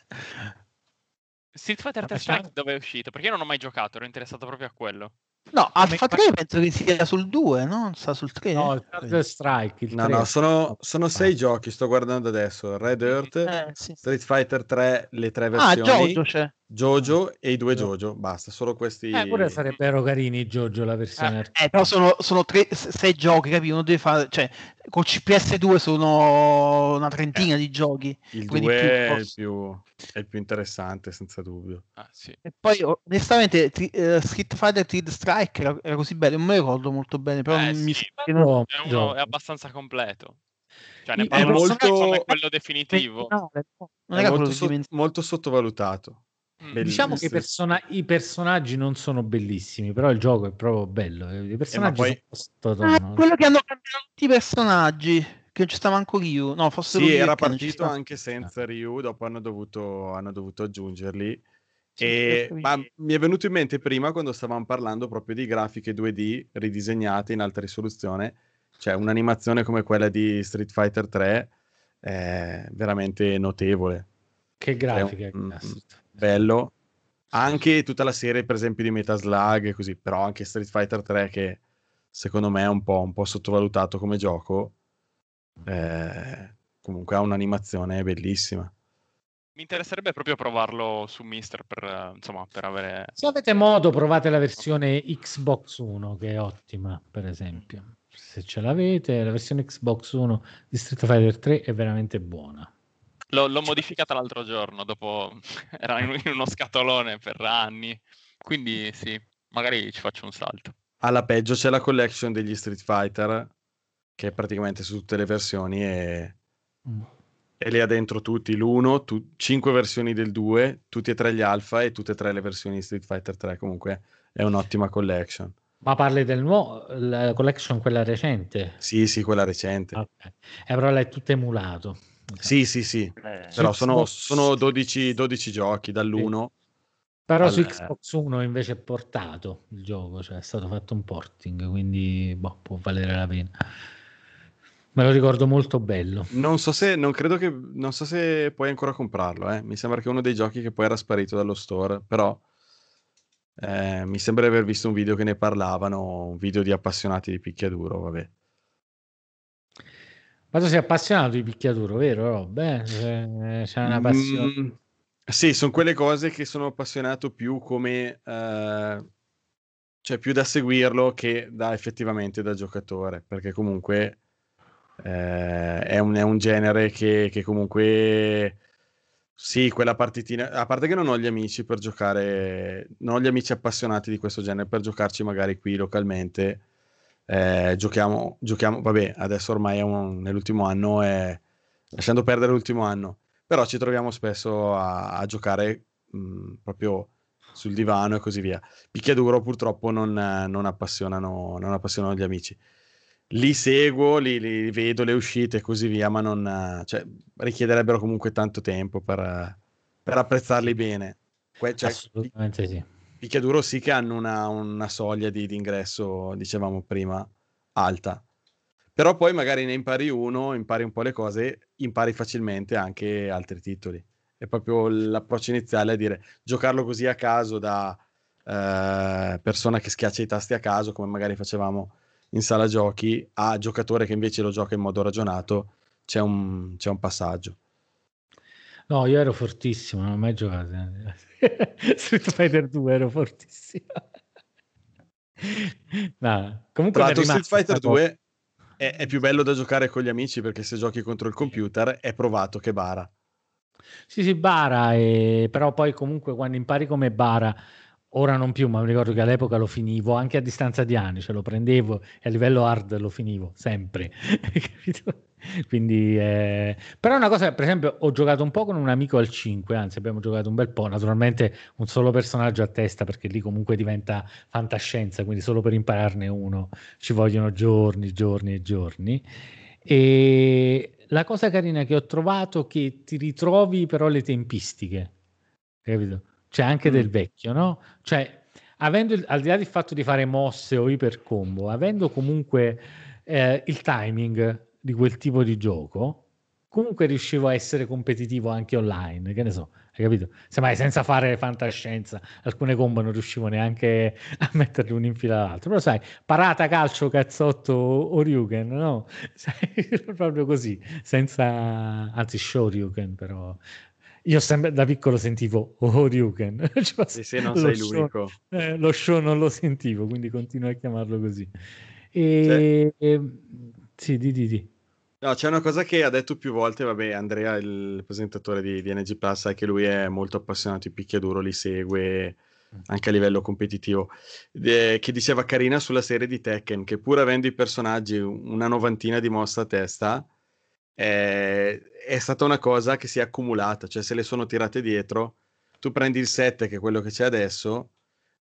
Street Fighter Ma Third facciamo- Strike dove è uscito? Perché io non ho mai giocato, ero interessato proprio a quello. No, Alpha Ma- 3 penso che sia sul 2, no? Non sta sul 3? No, il Third Strike. Il No, 3. no, sono, sono sei giochi, sto guardando adesso. Red Earth, Eh, sì. Street Fighter 3, le tre Ah, versioni, Jojo c'è. Jojo e i due Jojo, basta, solo questi. Eh, pure sarebbero carini Giorgio la versione arcade. Eh, però sono, sono tre, sei giochi, capi? Uno deve fare, cioè, col CPS2 sono una trentina di giochi. Il quelli 2 più è il più, è il più interessante, senza dubbio. Ah, sì. E poi, onestamente, tri- eh, Street Fighter Third Strike era, era così bello, non me lo ricordo molto bene, però Eh, mi sì, che No, È, uno- gioco. è abbastanza completo. Cioè, ne È parlano molto- come quello definitivo. No, non È era molto, so- molto sottovalutato. Mm. Diciamo che i, persona- i personaggi non sono bellissimi, però il gioco è proprio bello. eh, I personaggi poi- sono. Ah, quello che hanno cambiato tutti i personaggi, che non ci stava manco Ryu. No, forse Sì, era che partito anche senza Ryu, dopo hanno dovuto, hanno dovuto aggiungerli. E, ma mi- è venuto in mente prima quando stavamo parlando proprio di grafiche 2D ridisegnate in alta risoluzione, cioè un'animazione come quella di Street Fighter 3 è veramente notevole. Che grafica. Un- cazzo. bello. Anche tutta la serie, per esempio, di Metal Slug e così, però anche Street Fighter 3 che secondo me è un po', un po' sottovalutato come gioco, eh, comunque ha un'animazione bellissima. Mi interesserebbe proprio provarlo su Mister per, insomma, per avere... Se avete modo, provate la versione Xbox 1, che è ottima, per esempio. Se ce l'avete, la versione Xbox 1 di Street Fighter 3 è veramente buona. L'ho, l'ho modificata l'altro giorno, dopo [laughs] era in, in uno scatolone per anni, quindi sì, magari ci faccio un salto. Alla peggio c'è la collection degli Street Fighter, che è praticamente su tutte le versioni e, Mm. E lì ha dentro tutti l'1, tu, 5 versioni del 2, tutti e tre gli alfa e tutte e tre le versioni di Street Fighter 3. Comunque è un'ottima collection. Ma parli del nuovo, la collection quella recente? Sì, sì, quella recente. Ok. Eh, però l'hai tutto emulato. Sì, sì, sì. Eh, Però Su sono, sono 12, 12 giochi dall'1. Però su Al- Xbox 1 invece è portato il gioco, cioè è stato fatto un porting, quindi boh, può valere la pena. Me lo ricordo molto bello. Non so se, non credo che, non so se puoi ancora comprarlo, eh. Mi sembra che è uno dei giochi che poi era sparito dallo store, però Eh, mi sembra di aver visto un video che ne parlavano, un video di appassionati di picchiaduro, vabbè. Ma tu sei appassionato di picchiaduro, vero Rob? Eh, C'è, c'è una passione. Mm, sì, sono quelle cose che sono appassionato più come... eh, cioè più da seguirlo che da effettivamente da giocatore, perché comunque eh, è, un, è un genere che, che comunque... Sì, quella partitina, a parte che non ho gli amici per giocare, non ho gli amici appassionati di questo genere per giocarci magari qui localmente. Eh, giochiamo, giochiamo, vabbè, adesso ormai è un- nell'ultimo anno, è, lasciando perdere l'ultimo anno, però ci troviamo spesso a, a giocare mh, proprio sul divano e così via. Picchiaduro purtroppo non, non appassionano, non appassionano gli amici. Li seguo, li, li vedo le uscite e così via, ma non, cioè, richiederebbero comunque tanto tempo per, per apprezzarli bene. Que- cioè, Assolutamente sì. picchiaduro sì che hanno una, una soglia di, di ingresso, dicevamo prima, alta. Però poi magari ne impari uno, impari un po' le cose, impari facilmente anche altri titoli. È proprio l'approccio iniziale a dire giocarlo così a caso da eh, persona che schiaccia i tasti a caso, come magari facevamo in sala giochi, a giocatore che invece lo gioca in modo ragionato, c'è un, c'è un passaggio. No, io ero fortissimo, non ho mai giocato. [laughs] Street Fighter 2 ero fortissimo. [laughs] No, comunque Tra l'altro Street Fighter sta cosa. 2 è, è più bello da giocare con gli amici perché se giochi contro il computer è provato che bara. Sì, sì, bara, e... però poi comunque quando impari come bara, ora non più, ma mi ricordo che all'epoca lo finivo anche a distanza di anni, cioè lo prendevo e a livello hard lo finivo sempre. [laughs] Quindi, eh, però è una cosa, per esempio, ho giocato un po' con un amico al 5, anzi abbiamo giocato un bel po', naturalmente un solo personaggio a testa perché lì comunque diventa fantascienza, quindi solo per impararne uno ci vogliono giorni, giorni e giorni. E la cosa carina che ho trovato è che ti ritrovi però le tempistiche, capito? C'è anche del vecchio, no? Cioè, avendo il- al di là del fatto di fare mosse o iper combo, avendo comunque eh, il timing di quel tipo di gioco, comunque riuscivo a essere competitivo anche online, che ne so, hai capito? Semmai senza fare fantascienza, alcune combo non riuscivo neanche a metterle una in fila all'altra, però sai, parata, calcio, cazzotto, Oriuken, no? [laughs] Sai, proprio così, senza, anzi Shoryuken però. Io sempre da piccolo sentivo Oriuken, [laughs] Cioè, Sì, sì, non lo sei show- l'unico. eh, lo show non lo sentivo, quindi continuo a chiamarlo così. E, e- sì, di, di, di. No, c'è una cosa che ha detto più volte, vabbè, Andrea, il presentatore di, di NG Plus, sai che lui è molto appassionato di picchiaduro, li segue anche a livello competitivo, eh, che diceva carina sulla serie di Tekken, che pur avendo i personaggi una novantina di mossa a testa, eh, è stata una cosa che si è accumulata, cioè se le sono tirate dietro, tu prendi il 7, che è quello che c'è adesso,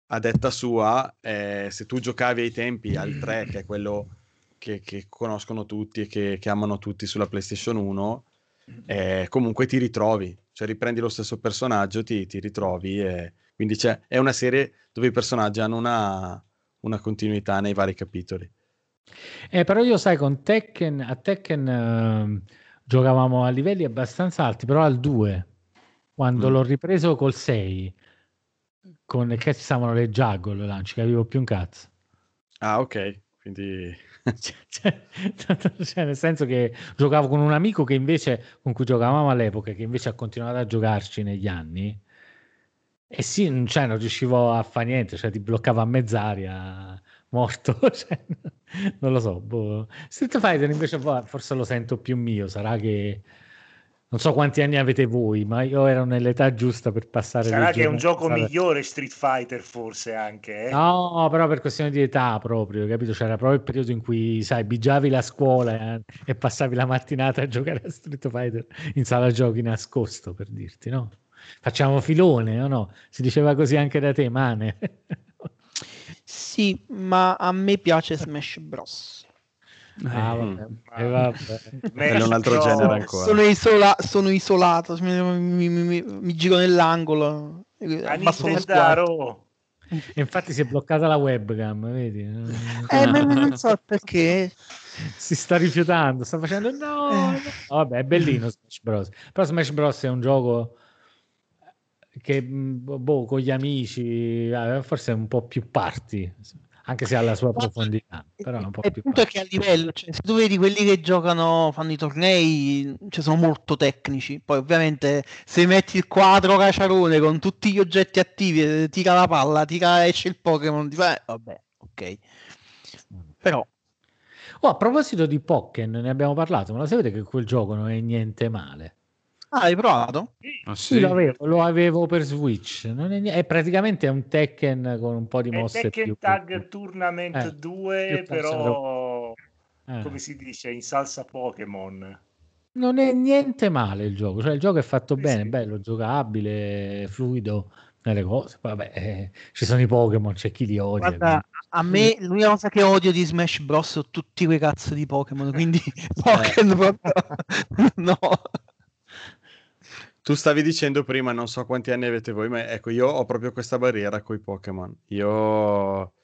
a detta sua, eh, se tu giocavi ai tempi al 3, che è quello che, che conoscono tutti e che, che amano tutti sulla PlayStation 1, eh, comunque ti ritrovi, cioè riprendi lo stesso personaggio, ti, ti ritrovi e quindi c'è, è una serie dove i personaggi hanno una, una continuità nei vari capitoli. Eh, però io sai, con Tekken, a Tekken ehm, giocavamo a livelli abbastanza alti, però al 2, quando Mm. l'ho ripreso col 6, con che ci stavano le juggle, là, non ci capivo più un cazzo. Ah, ok, quindi [laughs] cioè, [laughs] cioè, nel senso che giocavo con un amico che invece con cui giocavamo all'epoca, che invece ha continuato a giocarci negli anni. E sì, cioè, non riuscivo a fare niente, cioè ti bloccava a mezz'aria, morto. [laughs] cioè, non lo so. boh. Street Fighter invece boh, forse lo sento più mio, sarà che non so quanti anni avete voi, ma io ero nell'età giusta per passare Sarà che è un gioco migliore Street Fighter forse anche, eh? No, però per questione di età proprio, capito? C'era proprio il periodo in cui, sai, bigiavi la scuola eh, e passavi la mattinata a giocare a Street Fighter in sala giochi nascosto, per dirti, no? Facciamo filone, o no? Si diceva così anche da te, Mane. [laughs] Sì, ma a me piace Smash Bros. Ah, vabbè. Eh, vabbè. È un altro genere ancora. Sono, isola- sono isolato, mi, mi- mi- mi- giro nell'angolo. eh, abbasso lo sguardo. Infatti si è bloccata la webcam, vedi? Eh, ma non so perché. [laughs] Si sta rifiutando, sta facendo no, no. Vabbè, è bellino Smash Bros. Però Smash Bros è un gioco che boh, con gli amici eh, forse è un po' più party, anche se ha la sua profondità, però è un po' il più punto è che a livello, cioè, se tu vedi quelli che giocano, fanno i tornei, cioè, sono molto tecnici. Poi, ovviamente, se metti il quadro caciarone con tutti gli oggetti attivi, eh, tira la palla, tira esce il Pokémon, ti fa... eh, vabbè, ok. Però, Oh, a proposito di Pokken, ne abbiamo parlato, ma lo sapete che quel gioco non è niente male? Ah, hai provato? Ah, Sì, lo avevo, lo avevo per Switch. Non è, è praticamente un Tekken con un po' di È mosse Tekken più... Tag Tournament Eh, 2, più però Eh. come si dice in salsa Pokémon. Non è niente male il gioco, cioè il gioco è fatto bene, bello, giocabile, fluido nelle cose. Vabbè, eh, ci sono i Pokémon, c'è chi li odia. Guarda, a me l'unica cosa che odio di Smash Bros. sono tutti quei cazzo di Pokémon, quindi Pokémon proprio... [laughs] no. Tu stavi dicendo prima, non so quanti anni avete voi, ma ecco, io ho proprio questa barriera con i Pokémon. Io,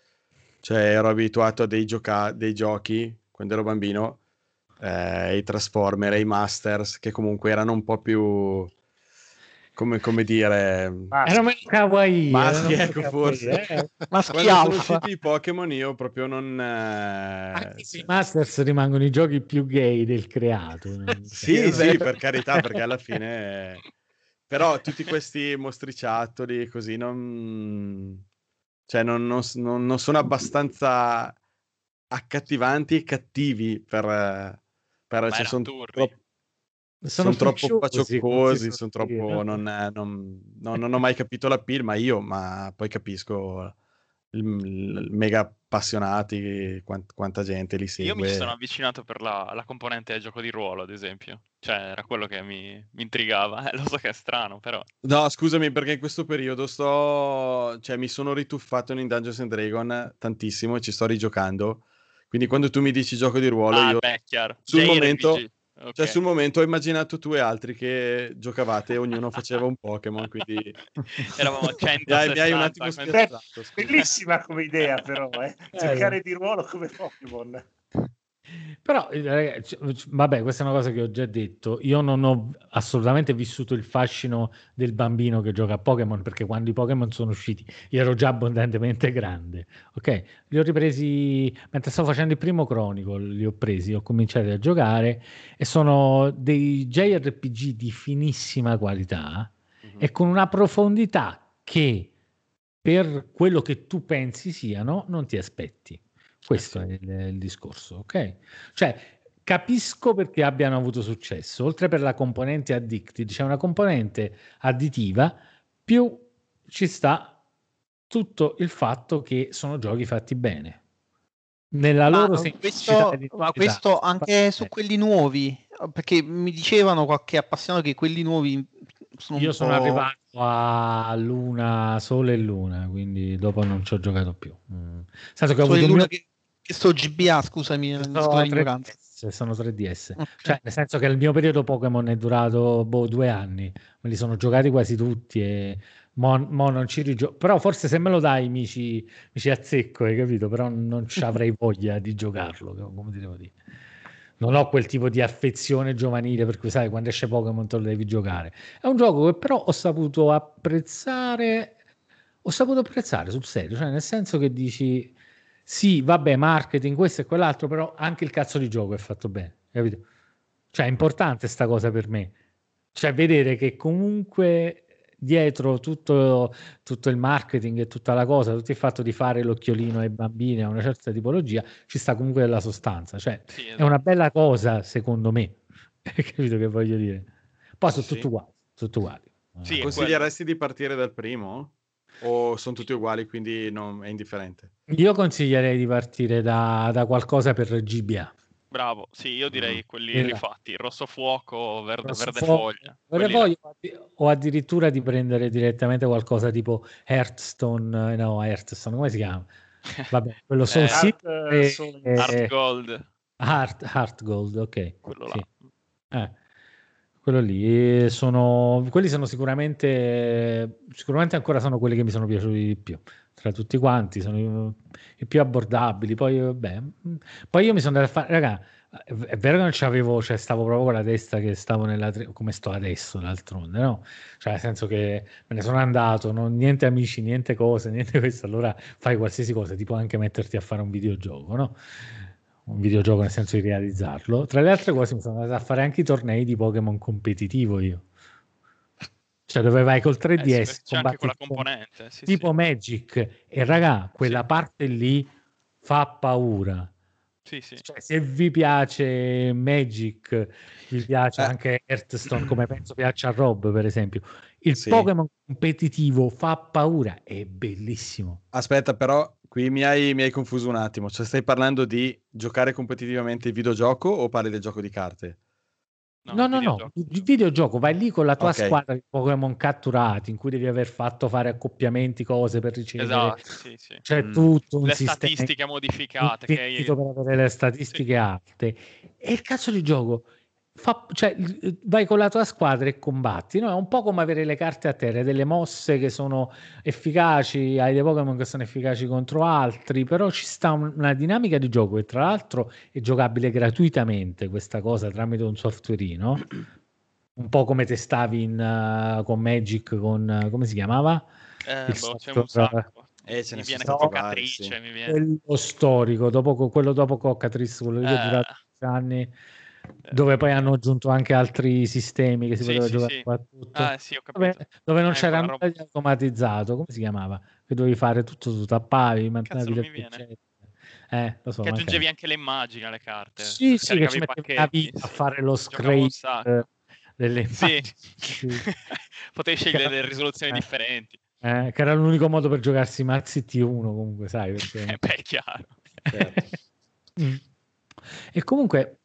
cioè, ero abituato a dei, gioca- dei giochi quando ero bambino, eh, i Transformer i Masters, che comunque erano un po' più, come, come dire, Erano meno kawaii. maschi, ecco, forse. eh. Maschi Quando sono alfa. usciti i Pokémon io proprio non... eh, I Masters rimangono i giochi più gay del creato. [laughs] Sì, sì, per carità, perché alla fine... Però tutti questi mostriciattoli così non... Cioè non, non non- non sono abbastanza accattivanti e cattivi per... per cioè, sono troppo... Sono Sono troppo pacioccosi, sono troppo... no? Non, eh, non- non- non ho mai capito la pill, ma io, ma poi capisco il, il mega appassionati, quant- quanta gente li Io mi sono segue. avvicinato per la, la componente gioco di ruolo, ad esempio. Cioè, era quello che mi, mi intrigava. Eh, [laughs] lo so che è strano, però. No, scusami, perché in questo periodo sto... Cioè, mi sono rituffato in Dungeons and Dragon tantissimo e ci sto rigiocando. Quindi quando tu mi dici gioco di ruolo, Ah, io beh, chiaro. sul JRPG, momento... ok. Cioè, sul momento ho immaginato tu e altri che giocavate e ognuno faceva un Pokémon, quindi... [laughs] Eravamo Mi hai, mi hai un 160, attimo spiazzato. Bellissima come idea, però, eh. giocare di ruolo come Pokémon. Però, eh, ragazzi, vabbè, questa è una cosa che ho già detto. Io non ho assolutamente vissuto il fascino del bambino che gioca a Pokémon perché quando i Pokémon sono usciti io ero già abbondantemente [laughs] grande. Ok, li ho ripresi mentre stavo facendo il primo Chronicle, li ho presi, ho cominciato a giocare e sono dei JRPG di finissima qualità e con una profondità che per quello che tu pensi siano non ti aspetti. Questo è il, il discorso, ok? Cioè, capisco perché abbiano avuto successo, oltre per la componente addicted, c'è una componente additiva, più ci sta tutto il fatto che sono giochi fatti bene. Nella Ma loro questo, ma identità. questo anche su quelli nuovi, perché mi dicevano qualche appassionato che quelli nuovi sono Io sono arrivato a Luna, Sole e Luna, quindi dopo non ci ho giocato più. Mm. Senso che ho Sole avuto un Luna mio- che, che sto GBA, scusami, eh, sono scusa l'ignoranza. 3DS, sono 3DS. Cioè, nel senso che il mio periodo Pokémon è durato boh, due anni, me li sono giocati quasi tutti e mo, mo non ci rigio- Però forse se me lo dai mi ci, mi ci azzecco, hai capito? Però non ci avrei [laughs] voglia di giocarlo, come ti devo dire. Non ho quel tipo di affezione giovanile per cui sai quando esce Pokémon te lo devi giocare. È un gioco che però ho saputo apprezzare, ho saputo apprezzare sul serio, cioè nel senso che dici sì, vabbè, marketing, questo e quell'altro, però anche il cazzo di gioco è fatto bene, capito? Cioè è importante sta cosa per me. Cioè vedere che comunque dietro tutto, tutto il marketing e tutta la cosa, tutto il fatto di fare l'occhiolino ai bambini a una certa tipologia, ci sta comunque della sostanza. Cioè Sì, è esatto. una bella cosa, secondo me. [laughs] Capito che voglio dire? Poi sono Sì. tutti uguali, tutti uguali. Sì, Consiglieresti di partire dal primo? O sono tutti uguali, quindi non- è indifferente? Io consiglierei di partire da, da qualcosa per GBA. Bravo, sì, io direi quelli Esatto. rifatti, rosso fuoco, verde, Rosso verde fuoco, foglia. verde foglia, o addirittura di prendere direttamente qualcosa tipo Hearthstone, eh, no, Hearthstone, come si chiama? [laughs] Vabbè, quello Soul Eh, Silver Art, e- Heart Gold, Heart, Heart Gold, ok. quello là. Sì. Eh, quello lì eh, sono quelli sono sicuramente sicuramente ancora sono quelli che mi sono piaciuti di più tra tutti quanti, sono i, più abbordabili. Poi, vabbè, poi io mi sono andato a fare, raga, è vero che non c'avevo, cioè stavo proprio con la testa che stavo nella come sto adesso d'altronde, no? Cioè nel senso che me ne sono andato, non, niente amici, niente cose, [laughs] niente questo, allora fai qualsiasi cosa, tipo anche metterti a fare un videogioco, no? Un videogioco nel senso di realizzarlo. Tra le altre cose mi sono andato a fare anche i tornei di Pokémon competitivo io. Cioè dove vai col 3DS, eh, sì, c'è anche quella componente, sì, tipo sì. Magic e raga, quella parte lì fa paura sì, sì. Cioè, se vi piace Magic, vi piace Eh. anche Hearthstone, come penso piaccia a Rob, per esempio. Il Sì. Pokémon competitivo fa paura, è bellissimo. Aspetta, però qui mi hai, mi hai confuso un attimo. Cioè, stai parlando di giocare competitivamente il videogioco o parli del gioco di carte? No, no, no, il videogioco vai lì con la tua Ok. squadra di Pokémon catturati, in cui devi aver fatto fare accoppiamenti, cose per ricevere. Esatto, sì, sì. C'è Mm. tutto un Le sistema statistiche modificate. Che per avere le statistiche alte. E il cazzo di gioco fa, cioè, vai con la tua squadra e combatti. No? È un po' come avere le carte a terra, delle mosse che sono efficaci, hai dei Pokémon che sono efficaci contro altri, però ci sta un- una dinamica di gioco e tra l'altro è giocabile gratuitamente questa cosa tramite un softwareino. Un po' come testavi in, eh, con Magic, con eh, come si chiamava? Eh, Il boh, c'è un software- sacco. Eh, ce mi ne viene vari, Coccatrice, sì. mi viene. quello storico, dopo, quello dopo Cockatrice, quello che Eh. durato 10 anni, dove poi hanno aggiunto anche altri sistemi che si Sì, poteva sì, giocare sì. qua tutto. Ah, sì, ho dove, dove non Eh, c'era nulla di automatizzato, come si chiamava? Che dovevi fare tutto tu tappavi, mantenavi non le boccette. Eh, lo so, Che aggiungevi anche le immagini alle carte. Sì, sì, che ci mettevi vita a fare lo scrape eh, delle immagini. Sì. [laughs] Potevi scegliere delle risoluzioni Eh. differenti. Eh, che era l'unico modo per giocarsi Mazzi T1 comunque, sai, perché... [laughs] Eh, beh, è chiaro. Mm. E comunque,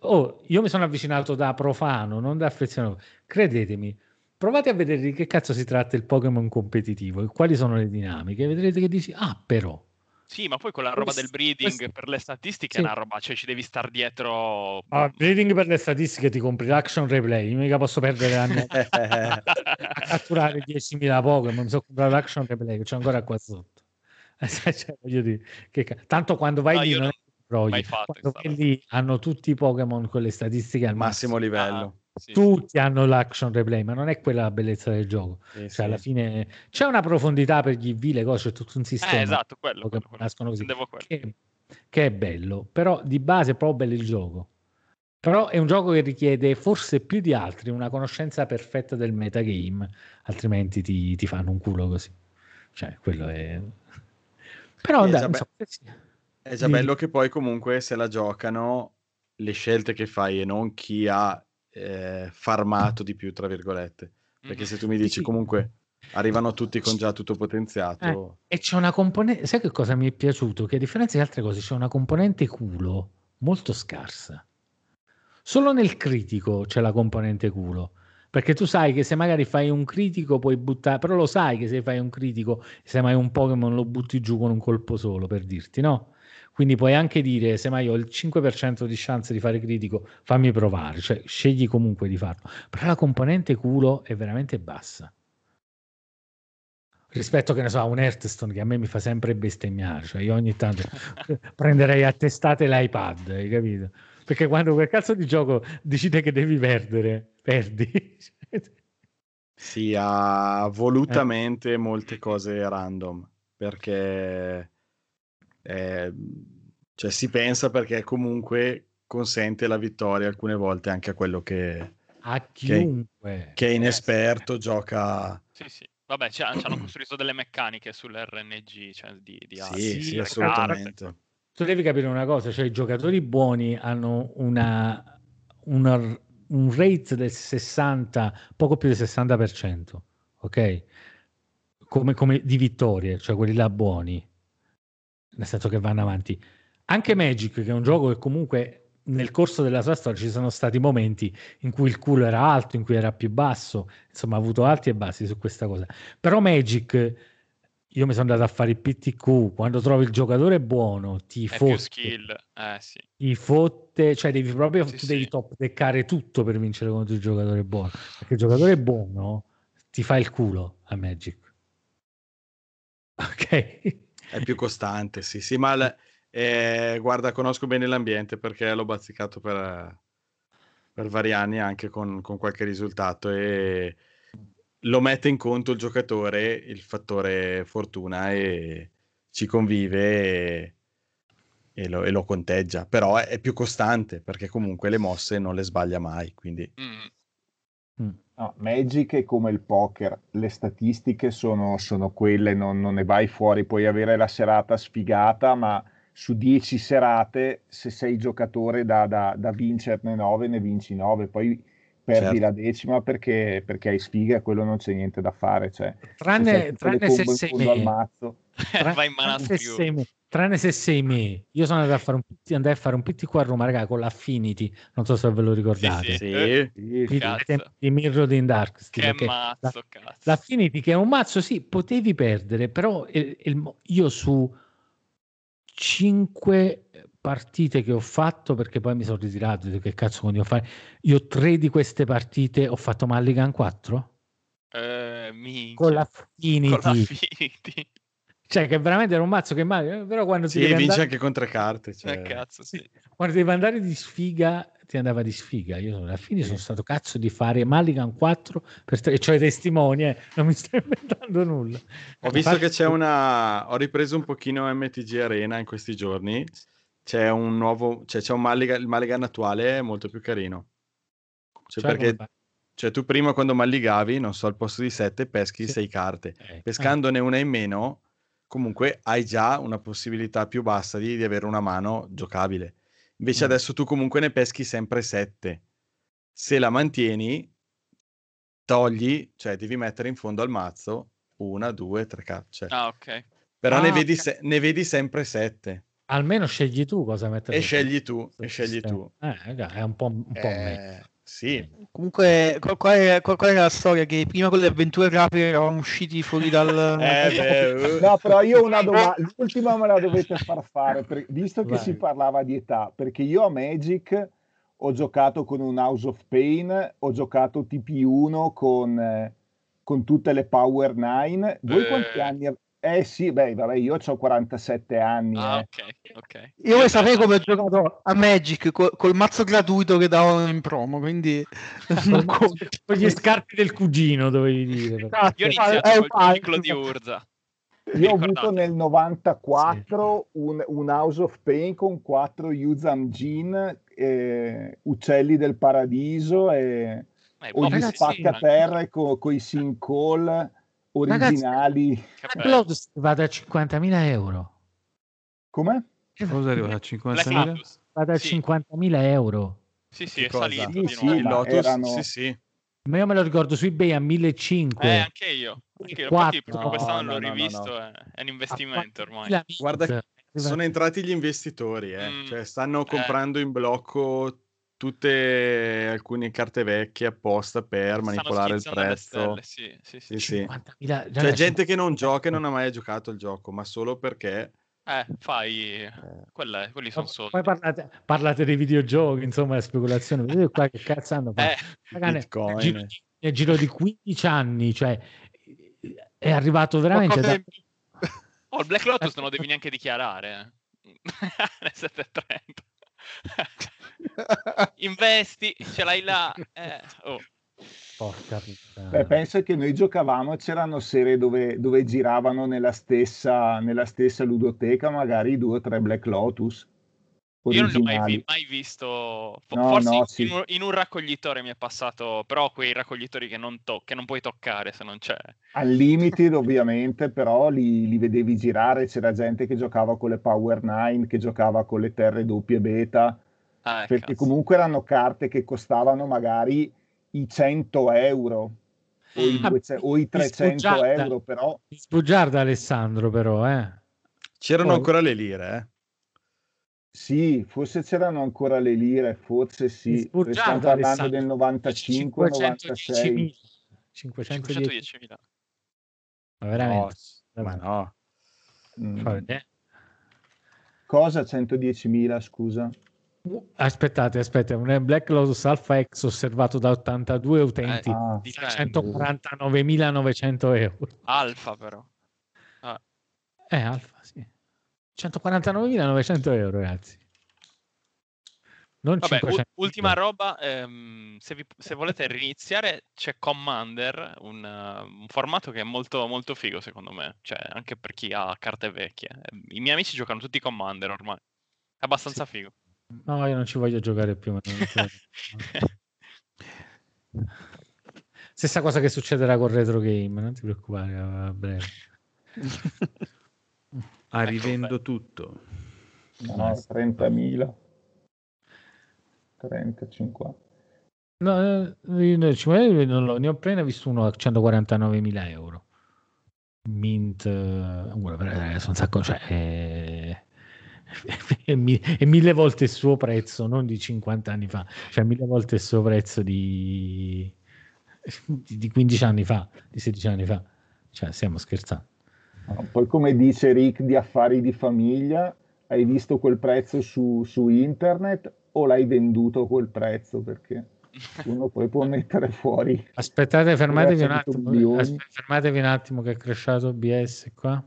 oh, io mi sono avvicinato da profano, non da affezionato. Credetemi, provate a vedere di che cazzo si tratta il Pokémon competitivo e quali sono le dinamiche. Vedrete che dici, ah, però. Sì, ma poi quella roba del breeding questo- per le statistiche Sì. è una roba, cioè ci devi star dietro. Ah, reading per le statistiche ti compri l'action replay. Io mica posso perdere anni [laughs] a catturare 10.000 Pokémon. Mi sono comprato l'action replay che c'è ancora qua sotto. [laughs] Cioè, dire, che tanto quando vai No, lì non vai lì hanno tutti i Pokémon con le statistiche al Massimo livello. Sì, tutti hanno l'action replay, ma non è quella la bellezza del gioco. Sì, Cioè, sì. alla fine c'è una profondità per gli V, le cose, c'è tutto un sistema. Eh, esatto, quello, che quello, quello. nascono così, che, che è bello, però di base è proprio bello il gioco. Però è un gioco che richiede forse più di altri una conoscenza perfetta del metagame, altrimenti ti, ti fanno un culo così. Cioè, quello è... Però È dai, È già Di- bello che poi comunque se la giocano le scelte che fai e non chi ha eh, farmato di più, tra virgolette. Perché se tu mi dici comunque arrivano tutti con già tutto potenziato, Eh, e c'è una componente, sai che cosa mi è piaciuto? Che a differenza di altre cose c'è una componente culo molto scarsa. Solo nel critico c'è la componente culo. Perché tu sai che se magari fai un critico puoi buttare, però lo sai che se fai un critico, se mai un Pokémon lo butti giù con un colpo solo, per dirti, no? Quindi puoi anche dire, se mai ho il 5% di chance di fare critico, fammi provare, cioè scegli comunque di farlo. Però la componente culo è veramente bassa rispetto che ne so a un Hearthstone che a me mi fa sempre bestemmiare cioè io ogni tanto [laughs] prenderei a testate l'iPad hai capito perché quando quel cazzo di gioco decide che devi perdere perdi si ha volutamente Eh. molte cose random perché eh, cioè, si pensa perché comunque consente la vittoria alcune volte anche a quello che, a chiunque. che è inesperto gioca Sì, sì. Vabbè, ci ha- ci hanno costruito delle meccaniche sull'RNG, cioè di, di sì, sì, assolutamente. Tu devi capire una cosa cioè i giocatori buoni hanno una, una- un rate del 60 poco più del 60% ok? Come, come di vittorie cioè quelli là buoni nel senso che vanno avanti anche Magic che è un gioco che comunque nel corso della sua storia ci sono stati momenti in cui il culo era alto, in cui era più basso, insomma ha avuto alti e bassi su questa cosa. Però Magic, io mi sono andato a fare il PTQ, quando trovi il giocatore buono ti È fotte, skill, eh sì. ti fotte, cioè devi proprio, Sì, tu devi sì. top deccare tutto per vincere contro il giocatore buono, perché il giocatore buono ti fa il culo a Magic. Ok. È più costante, sì, sì, ma l- eh, guarda, conosco bene l'ambiente perché l'ho bazzicato per, per vari anni anche con, con qualche risultato e lo mette in conto il giocatore il fattore fortuna e ci convive e, e lo, e lo conteggia, però è, è più costante perché comunque le mosse non le sbaglia mai, quindi... No, Magic è come il poker, le statistiche sono, sono quelle, non, non ne vai fuori, puoi avere la serata sfigata, ma su 10 serate, se sei giocatore da, da, da vincerne 9, ne vinci 9, poi perdi Certo. la decima perché, perché hai sfiga e quello non c'è niente da fare. Cioè, Tranne, se tranne se sei me. mazzo. Vai in tranne, se sei me. Tranne se sei me. Io sono andato a fare un, PT andai a fare un PT qua a Roma, raga, con l'Affinity. Non so se ve lo ricordate. Sì, sì. Sì. Di- Cazzo. di Mirror in Dark. Che mazzo, la- cazzo. L'Affinity che è un mazzo, sì, potevi perdere, però il- il io su 5 partite che ho fatto, perché poi mi sono ritirato, ho detto, che cazzo continuo a fare? Io tre di queste partite ho fatto Mulligan 4 Eh, minchia. con l'Affinity. Con l'Affinity. Cioè, che veramente era un mazzo che mai, però quando ti Sì, devi vince andare, anche con tre carte. Cioè... Eh, cazzo, sì. quando devi andare di sfiga, ti andava di sfiga. Io alla fine sono stato cazzo di fare Mulligan 4 per tre, cioè testimoni, eh, non mi sto inventando nulla. Ho visto Infatti- che c'è una. Ho ripreso un pochino MTG Arena in questi giorni. C'è un nuovo. Cioè, c'è un Mulligan. Il Mulligan attuale è molto più carino. Cioè, Cioè, perché. Cioè, tu prima quando malligavi, non so, al posto di 7 peschi Sì. 6 carte. Eh, Pescandone una in meno, comunque hai già una possibilità più bassa di, di avere una mano giocabile. Invece Mm. adesso tu comunque ne peschi sempre 7. Se la mantieni, togli, cioè devi mettere in fondo al mazzo una, due, tre carte. Ah, ok. Però ne, Ah, vedi ok. se- ne vedi sempre 7. Almeno scegli tu cosa mettere. E scegli tu, e scegli sistema. tu. Eh, raga, è un po', un po' me. Eh, sì, Comunque, qua, qua era, la storia che prima con le avventure rapiche eravamo usciti fuori dal... [laughs] Eh, beh, uh. No, però io ho una [laughs] domanda, l'ultima me la dovete far fare, per- visto che Vai. si parlava di età, perché io a Magic ho giocato con un House of Pain, ho giocato TP1 con, eh, con tutte le Power 9. Voi Eh. quanti anni av- Eh sì, beh, vabbè, io ho 47 anni. Ah, eh. ok, ok. Io vuoi sapere come ho giocato a Magic col, col mazzo gratuito che davano in promo, quindi [laughs] non conto. Con gli scarpi del cugino, dovevi dire. Esatto, Io ho iniziato eh, col ciclo di Urza. Io ho avuto nel 94 un, un House of Pain con 4 Yuzam Jin, eh, Uccelli del Paradiso e Eh, o gli sì, sì, spaccaterra con i Sincall originali. che Black bello. Lotus va da 50.000 euro. Come? Cosa è arrivato a Black 50.000? Lotus. Va da Sì. 50.000 euro. Sì, sì, è Cosa? salito Sì, di sì, nuovo. il Lotus, erano- sì, sì. Ma io me lo ricordo su eBay a 1.500. Eh, anche io. Anche io. Quattro. Infatti, proprio No, quest'anno no, l'ho no, no, rivisto. no. È, è un investimento ormai. 4.000 Guarda. Sono entrati gli investitori, eh. Mm, Cioè, stanno eh. comprando in blocco tutte alcune carte vecchie apposta per Stanno manipolare il prezzo. stelle, Sì, sì, sì. Sì, sì. 50.000 C'è ragazzi, gente che non gioca e non ha mai giocato il gioco, ma solo perché Eh, fai... Quelle- quelli sono soldi. Poi parlate, parlate dei videogiochi, insomma, la speculazione. Vedete qua che cazzo hanno fatto? Eh, nel, Bitcoin. giro di, nel giro di 15 anni, cioè, è arrivato veramente da, Oh, il Black Lotus non lo devi neanche dichiarare. eh. [laughs] Nel 730. [laughs] Investi, ce l'hai là. Eh, oh. Porca puttana. Beh, penso che noi giocavamo, c'erano serie dove, dove giravano nella stessa, nella stessa ludoteca magari due o tre Black Lotus Io non l'ho mai, originali. vi- mai visto. fo- No, Forse no, in, sì. in un, in un raccoglitore mi è passato, però quei raccoglitori che non, to- che non puoi toccare se non c'è. Unlimited ovviamente, però li, li vedevi girare, c'era gente che giocava con le Power 9, che giocava con le terre doppie beta, Ah, perché cazzo. comunque erano carte che costavano magari i 100 euro o i, Mm. 200 o i 300 sfoggiata. euro, però sbugiarda Alessandro, però, eh. c'erano Poi- ancora le lire, eh. sì, forse c'erano ancora le lire, forse sì, stiamo parlando Alessandro. del 95, 96. 510.000. 510. 510.000. Ma veramente. No, ma no. Mm. Cosa 110.000, scusa? Uh, Aspettate, aspetta, un Black Lotus Alpha X osservato da 82 utenti, Ah, Di 149.900 euro. Alfa però. Ah, Eh, Alfa, sì. 149.900 euro, ragazzi. Non Vabbè, u- 500. ultima roba, ehm, se, vi- se volete riniziare c'è Commander, un, eh, un formato che è molto, molto figo secondo me, cioè anche per chi ha carte vecchie. Eh, I miei amici giocano tutti Commander ormai, è abbastanza figo. No, io non ci voglio giocare più. [laughs] Stessa cosa che succederà con Retro Game, non ti preoccupare, a breve. [laughs] Ah, rivendo tutto. No, 30.000. 30, 50. No, eh, io non l'ho- ne ho appena visto uno a 149.000 euro. Mint, eh, eh, sono un sacco, cioè, è, [laughs] è è mille volte il suo prezzo, non di 50 anni fa, cioè mille volte il suo prezzo di, di di 15 anni fa, di 16 anni fa. Cioè, stiamo scherzando. Poi come dice Rick di affari di famiglia, hai visto quel prezzo su, su internet o l'hai venduto a quel prezzo? Perché uno poi può mettere fuori Aspettate, fermatevi un attimo. milioni. aspe- fermatevi un attimo che è crashato OBS qua.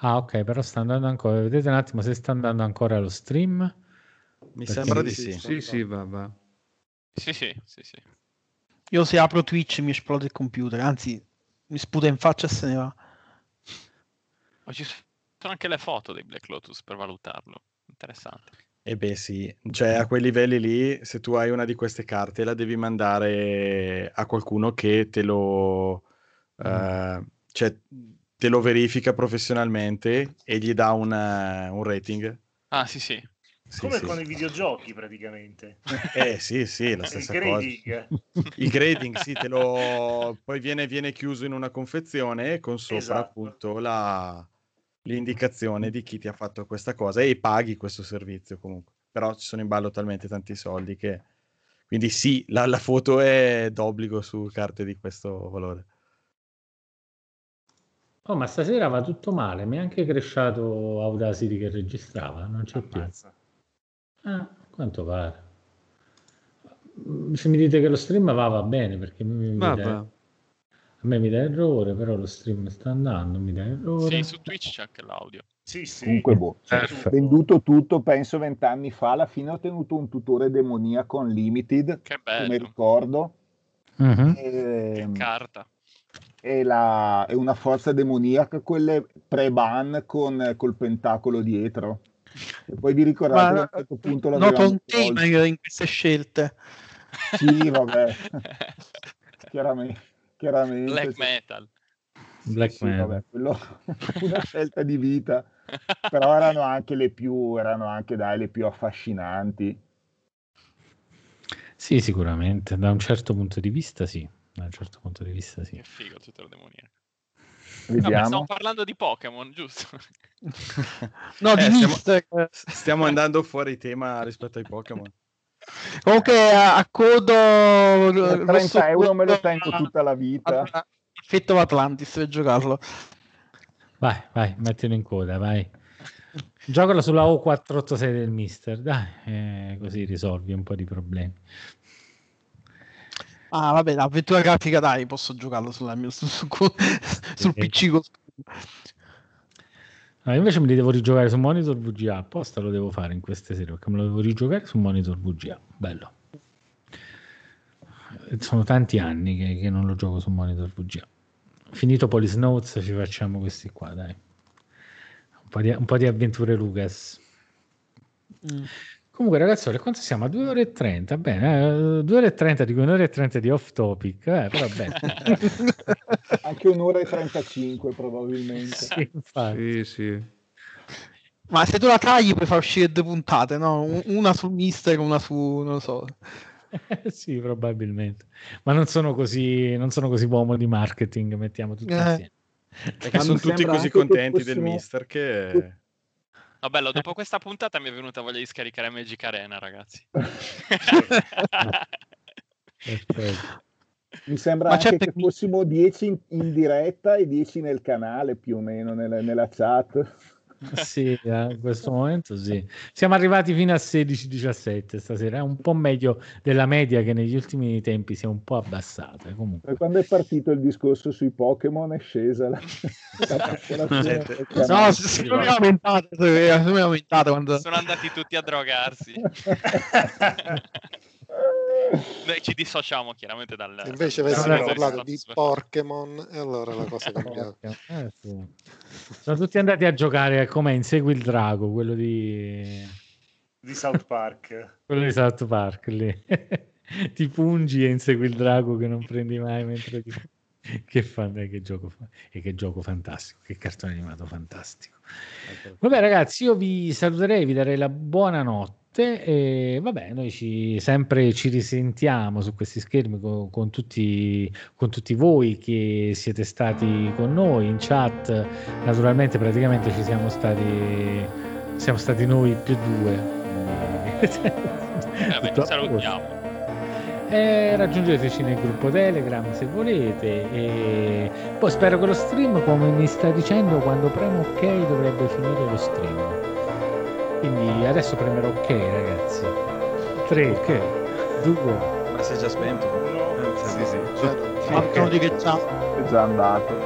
Ah, ok, però sta andando ancora. Vedete un attimo se sta andando ancora lo stream. Mi Perché- sembra di sì. Sì, sì, va, va. Sì, sì, sì, sì. Io se apro Twitch mi esplode il computer, anzi mi sputa in faccia e se ne va. Ma ci sono anche le foto dei Black Lotus per valutarlo, interessante. E beh sì, cioè a quei livelli lì, se tu hai una di queste carte, la devi mandare a qualcuno che te lo, eh, cioè, te lo verifica professionalmente e gli dà una- un rating. Ah, sì, sì. Sì, Come sì. con i videogiochi praticamente. [laughs] Eh sì, sì, la Il stessa cosa. grading. Il grading, sì, te lo... poi viene, viene chiuso in una confezione con sopra Esatto. appunto la... l'indicazione di chi ti ha fatto questa cosa e paghi questo servizio comunque. Però ci sono in ballo talmente tanti soldi che... Quindi sì, la, la foto è d'obbligo su carte di questo valore. Oh, ma stasera va tutto male. Mi è anche crashato Audacity che registrava. Non c'è più. Ammazza. Ah, quanto pare. Se mi dite che lo stream va, va bene perché mi, mi Va, dà- va. a me mi dà errore, però lo stream sta andando, mi dà errore. Sì, su Twitch c'è anche l'audio. Sì, sì. Comunque, boh, Perfetto. venduto tutto, penso vent'anni fa, alla fine ho tenuto un tutore demoniaco unlimited, Che come bello. ricordo, Mhm. e, Che carta. E la- e una forza demoniaca, quelle pre-ban con col pentacolo dietro. E poi vi ricordate che a un Ma certo punto noto l'avevamo un tema in queste scelte. Sì, vabbè, [laughs] chiaramente. chiaramente Black cioè, metal. Black sì, Man. vabbè, quello [laughs] una scelta di vita, [laughs] però erano anche le più, erano anche dai, le più affascinanti. Sì, sicuramente. Da un certo punto di vista, sì. Da un certo punto di vista, sì. Che figo tutto il demoniaco. Stiamo parlando di Pokémon, giusto? [laughs] No, di Eh, stiamo- Mister. Stiamo andando fuori tema rispetto ai Pokémon. Comunque a, a codo Per rosso 30 euro me lo tengo tutta la vita. Effetto Atlantis per giocarlo. Vai, vai, mettilo in coda, vai. Giocala sulla O486 del Mister, dai, eh, così risolvi un po' di problemi. Ah, vabbè, l'avventura grafica dai, posso giocarlo sulla mia- su- su- [laughs] sul PC. con- No, invece me li devo rigiocare su monitor VGA, apposta lo devo fare in queste serie perché me lo devo rigiocare su monitor VGA, bello. Eh, Sono tanti anni che, che non lo gioco su monitor VGA. Finito Police Notes ci facciamo questi qua, dai. Un po' di, un po' di avventure Lucas. Mm. Comunque, ragazzi, quanto siamo? A 2 ore e 30, bene, 2 ore e 30 di cui un'ora e 30 di off topic, eh, però bene. [laughs] Anche un'ora e 35 probabilmente. sì, infatti. Sì, sì. Ma se tu la tagli puoi far uscire due puntate, no? Un- Una sul Mister e una su, non lo so. [laughs] sì, probabilmente. Ma non sono così, non sono così uomo di marketing, mettiamo tutti Eh. insieme. Perché sono tutti così contenti del fossimo- mister che... No, bello, dopo questa puntata mi è venuta voglia di scaricare Magic Arena, ragazzi. Perfetto. [laughs] Mi sembra Ma anche che che- fossimo 10 in, in diretta e 10 nel canale più o meno nella, nella chat. Sì, eh, in questo momento sì. Siamo arrivati fino a 16-17 stasera, è un po' meglio della media che negli ultimi tempi si è un po' abbassata. Comunque. E quando è partito il discorso sui Pokémon è scesa la, [laughs] la. No, secondo me è aumentata, è aumentata quando... Sono andati tutti a drogarsi. [laughs] Noi ci dissociamo chiaramente dal... Invece avessimo parlato di Pokémon e allora la cosa cambiava. Eh, sì. Sono tutti andati a giocare a come Insegui il drago, quello di, Di South Park. quello di South Park lì. [laughs] Ti pungi e insegui il drago che non prendi mai mentre ti... [laughs] Che, fan- eh, che gioco fa- e che gioco fantastico, che cartone animato fantastico. Vabbè ragazzi, io vi saluterei, vi darei la buonanotte e vabbè, noi ci, sempre ci risentiamo su questi schermi con, con tutti, con tutti voi che siete stati con noi in chat. Naturalmente praticamente ci siamo stati, siamo stati noi più due. Vabbè, ci salutiamo. Eh, raggiungeteci nel gruppo Telegram se volete e poi spero che lo stream come mi sta dicendo quando premo ok dovrebbe finire lo stream quindi adesso premerò ok ragazzi 3 ok 2 Ma si è già spento? Eh, sì, sì. Quattro di che già. È già andato.